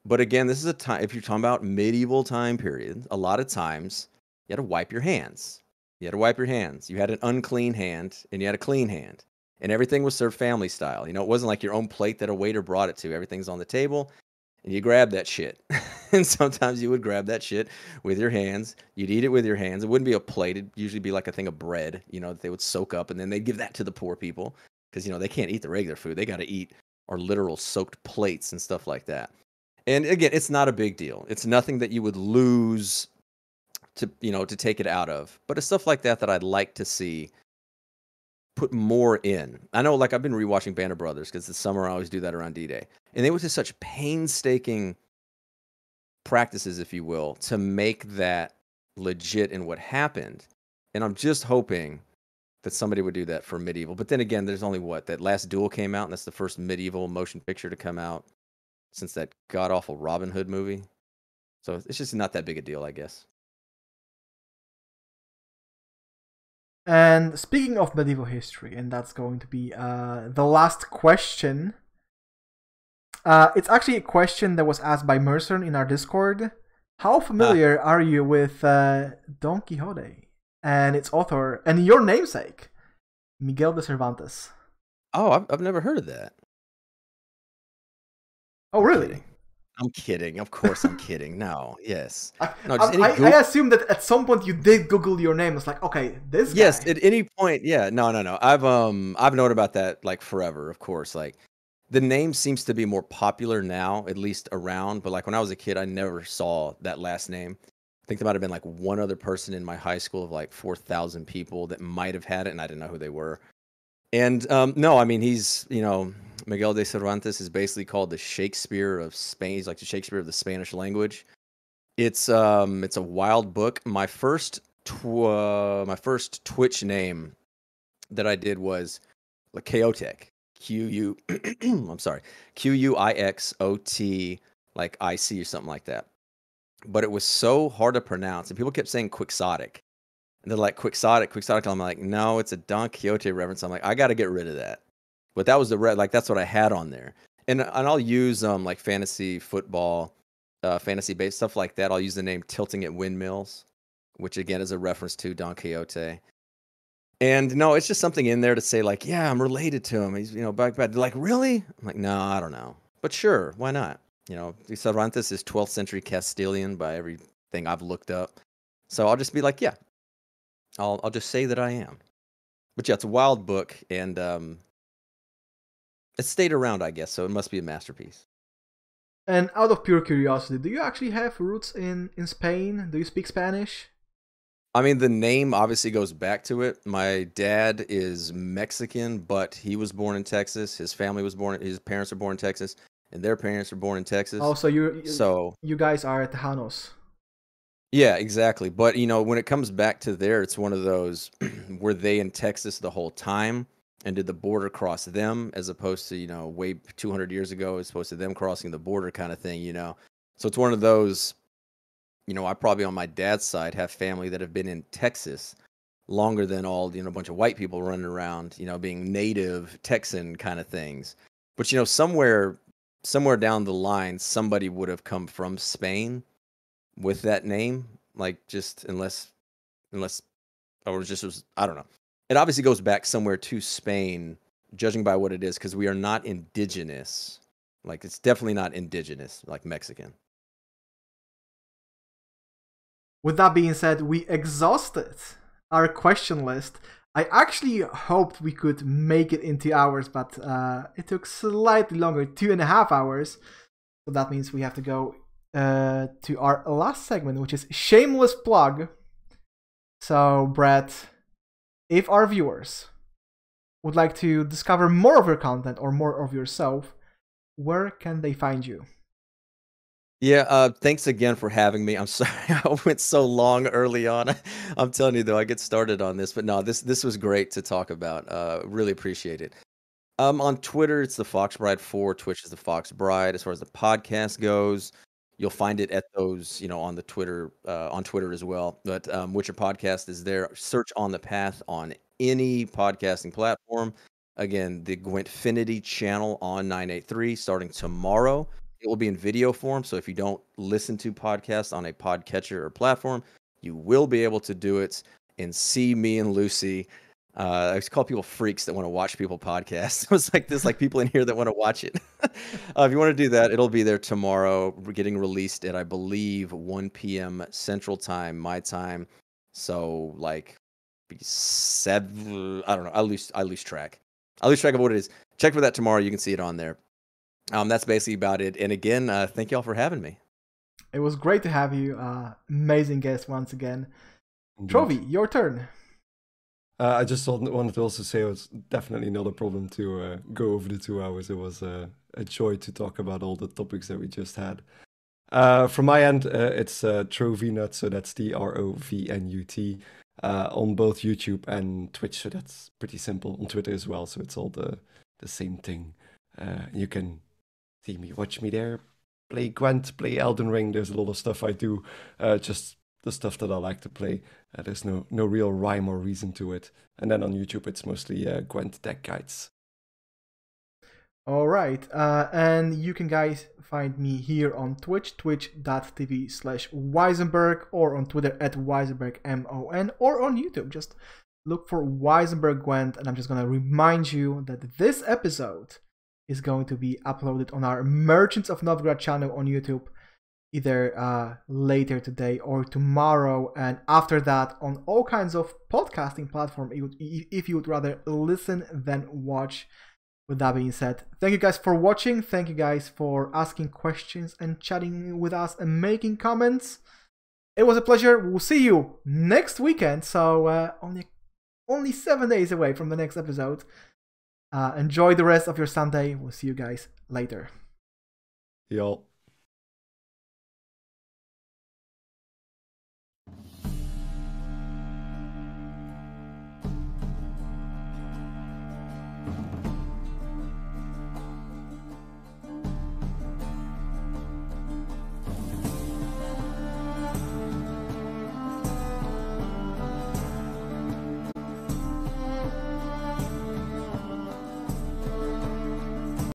But again, this is a time, if you're talking about medieval time period, a lot of times you had to wipe your hands. You had to wipe your hands. You had an unclean hand and you had a clean hand. And everything was served family style. You know, it wasn't like your own plate that a waiter brought it to. Everything's on the table. And you grab that shit. [laughs] and sometimes you would grab that shit with your hands. You'd eat it with your hands. It wouldn't be a plate. It'd usually be like a thing of bread, you know, that they would soak up and then they'd give that to the poor people because, you know, they can't eat the regular food. They got to eat our literal soaked plates and stuff like that. And again, it's not a big deal. It's nothing that you would lose to, you know, to take it out of. But it's stuff like that that I'd like to see put more in. I know, like I've been rewatching Band of Brothers because the summer I always do that around D Day, and they went to such painstaking practices, if you will, to make that legit in what happened. And I'm just hoping that somebody would do that for medieval. But then again, there's only what that last duel came out, and that's the first medieval motion picture to come out since that god awful Robin Hood movie. So it's just not that big a deal, I guess. And speaking of medieval history, and that's going to be uh, the last question. Uh, it's actually a question that was asked by Mercer in our Discord. How familiar are you with uh, Don Quixote and its author and your namesake, Miguel de Cervantes? Oh, I've, I've never heard of that. Oh, really? I'm kidding. Of course, I'm kidding. No, yes. I, No, just I, I, I assume that at some point you did Google your name. It's like, okay, this guy. Yes, at any point, yeah. No, no, no. I've um I've known about that like forever, of course. Like the name seems to be more popular now, at least around, but like when I was a kid, I never saw that last name. I think there might have been like one other person in my high school of like 4,000 people that might have had it and I didn't know who they were. And um no, I mean he's, you know, Miguel de Cervantes is basically called the Shakespeare of Spain. He's like the Shakespeare of the Spanish language. It's um it's a wild book. My first tw- uh, my first Twitch name that I did was like Chaotic. Q U [clears throat] I'm sorry. Q U I X O T like I C or something like that. But it was so hard to pronounce and people kept saying quixotic. They're like quixotic, quixotic. I'm like, no, it's a Don Quixote reference. I'm like, I got to get rid of that. But that was the red, like that's what I had on there. And and I'll use um like fantasy football, uh, fantasy based stuff like that. I'll use the name Tilting at Windmills, which again is a reference to Don Quixote. And no, it's just something in there to say like, yeah, I'm related to him. He's you know back bad. Like, really? I'm like, no, I don't know, but sure, why not? You know, Cervantes is 12th century Castilian by everything I've looked up. So I'll just be like, yeah, I'll I'll just say that I am. But yeah, it's a wild book, and um, it stayed around, I guess. So it must be a masterpiece. And out of pure curiosity, do you actually have roots in, in Spain? Do you speak Spanish? I mean, the name obviously goes back to it. My dad is Mexican, but he was born in Texas. His family was born. His parents were born in Texas, and their parents were born in Texas. Oh, so you you, so you guys are Tejanos. Yeah, exactly. But you know, when it comes back to there, it's one of those [clears throat] were they in Texas the whole time, and did the border cross them as opposed to you know way 200 years ago as opposed to them crossing the border kind of thing. You know, so it's one of those. You know, I probably on my dad's side have family that have been in Texas longer than all you know a bunch of white people running around. You know, being native Texan kind of things. But you know, somewhere somewhere down the line, somebody would have come from Spain with that name like just unless unless or just was i don't know it obviously goes back somewhere to spain judging by what it is because we are not indigenous like it's definitely not indigenous like mexican With that being said, we exhausted our question list. I actually hoped we could make it in two hours, but uh, it took slightly longer, two and a half hours. So that means we have to go uh, to our last segment, which is shameless plug. So, Brett, if our viewers would like to discover more of your content or more of yourself, where can they find you? yeah uh thanks again for having me. I'm [laughs] sorry i went so long early on. [laughs] I'm telling you though i get started on this but no this this was great to talk about. Uh really appreciate it. Um on twitter it's the fox bride 4 twitch is the fox bride as far as the podcast goes you'll find it at those you know on the twitter uh, on twitter as well. But um witcher podcast is there. Search on the path on any podcasting platform. Again the gwentfinity channel on 983 starting tomorrow. It will be in video form so if you don't listen to podcasts on a podcatcher or platform you will be able to do it and see me and lucy Uh, I used call people freaks that want to watch people podcasts. [laughs] It was like this, like people in here that want to watch it. [laughs] uh, if you want to do that, it'll be there tomorrow. We're getting released at I believe 1 p.m. Central Time, my time. So like be seven. I don't know. I lose I lose track. I lose track of what it is. Check for that tomorrow. You can see it on there. Um, that's basically about it. And again, uh, thank y'all for having me. It was great to have you. Uh, amazing guest once again. Indeed. Trophy, your turn. Uh, I just wanted to also say it was definitely not a problem to uh, go over the two hours. It was uh, a joy to talk about all the topics that we just had. Uh, from my end, uh, it's uh, Trovinat, so that's T R O V N U T, uh, on both YouTube and Twitch. So that's pretty simple. On Twitter as well, so it's all the the same thing. You can see me, watch me there, play Gwent, play Elden Ring. There's a lot of stuff I do, just the stuff that I like to play. Uh, there's no no real rhyme or reason to it. And then on YouTube, it's mostly uh, Gwent deck guides. All right. Uh, and you can guys find me here on Twitch, twitch.tv slash Weisenberg, or on Twitter at WeisenbergMON, or on YouTube. Just look for Weisenberg Gwent, and I'm just going to remind you that this episode is going to be uploaded on our Merchants of Novigrad channel on YouTube either uh, later today or tomorrow, and after that on all kinds of podcasting platform. If you- would rather listen than watch. With that being said, thank you guys for watching. Thank you guys for asking questions and chatting with us and making comments. It was a pleasure. We'll see you next weekend. So uh, only only seven days away from the next episode. Uh, enjoy the rest of your Sunday. We'll see you guys later. Y'all.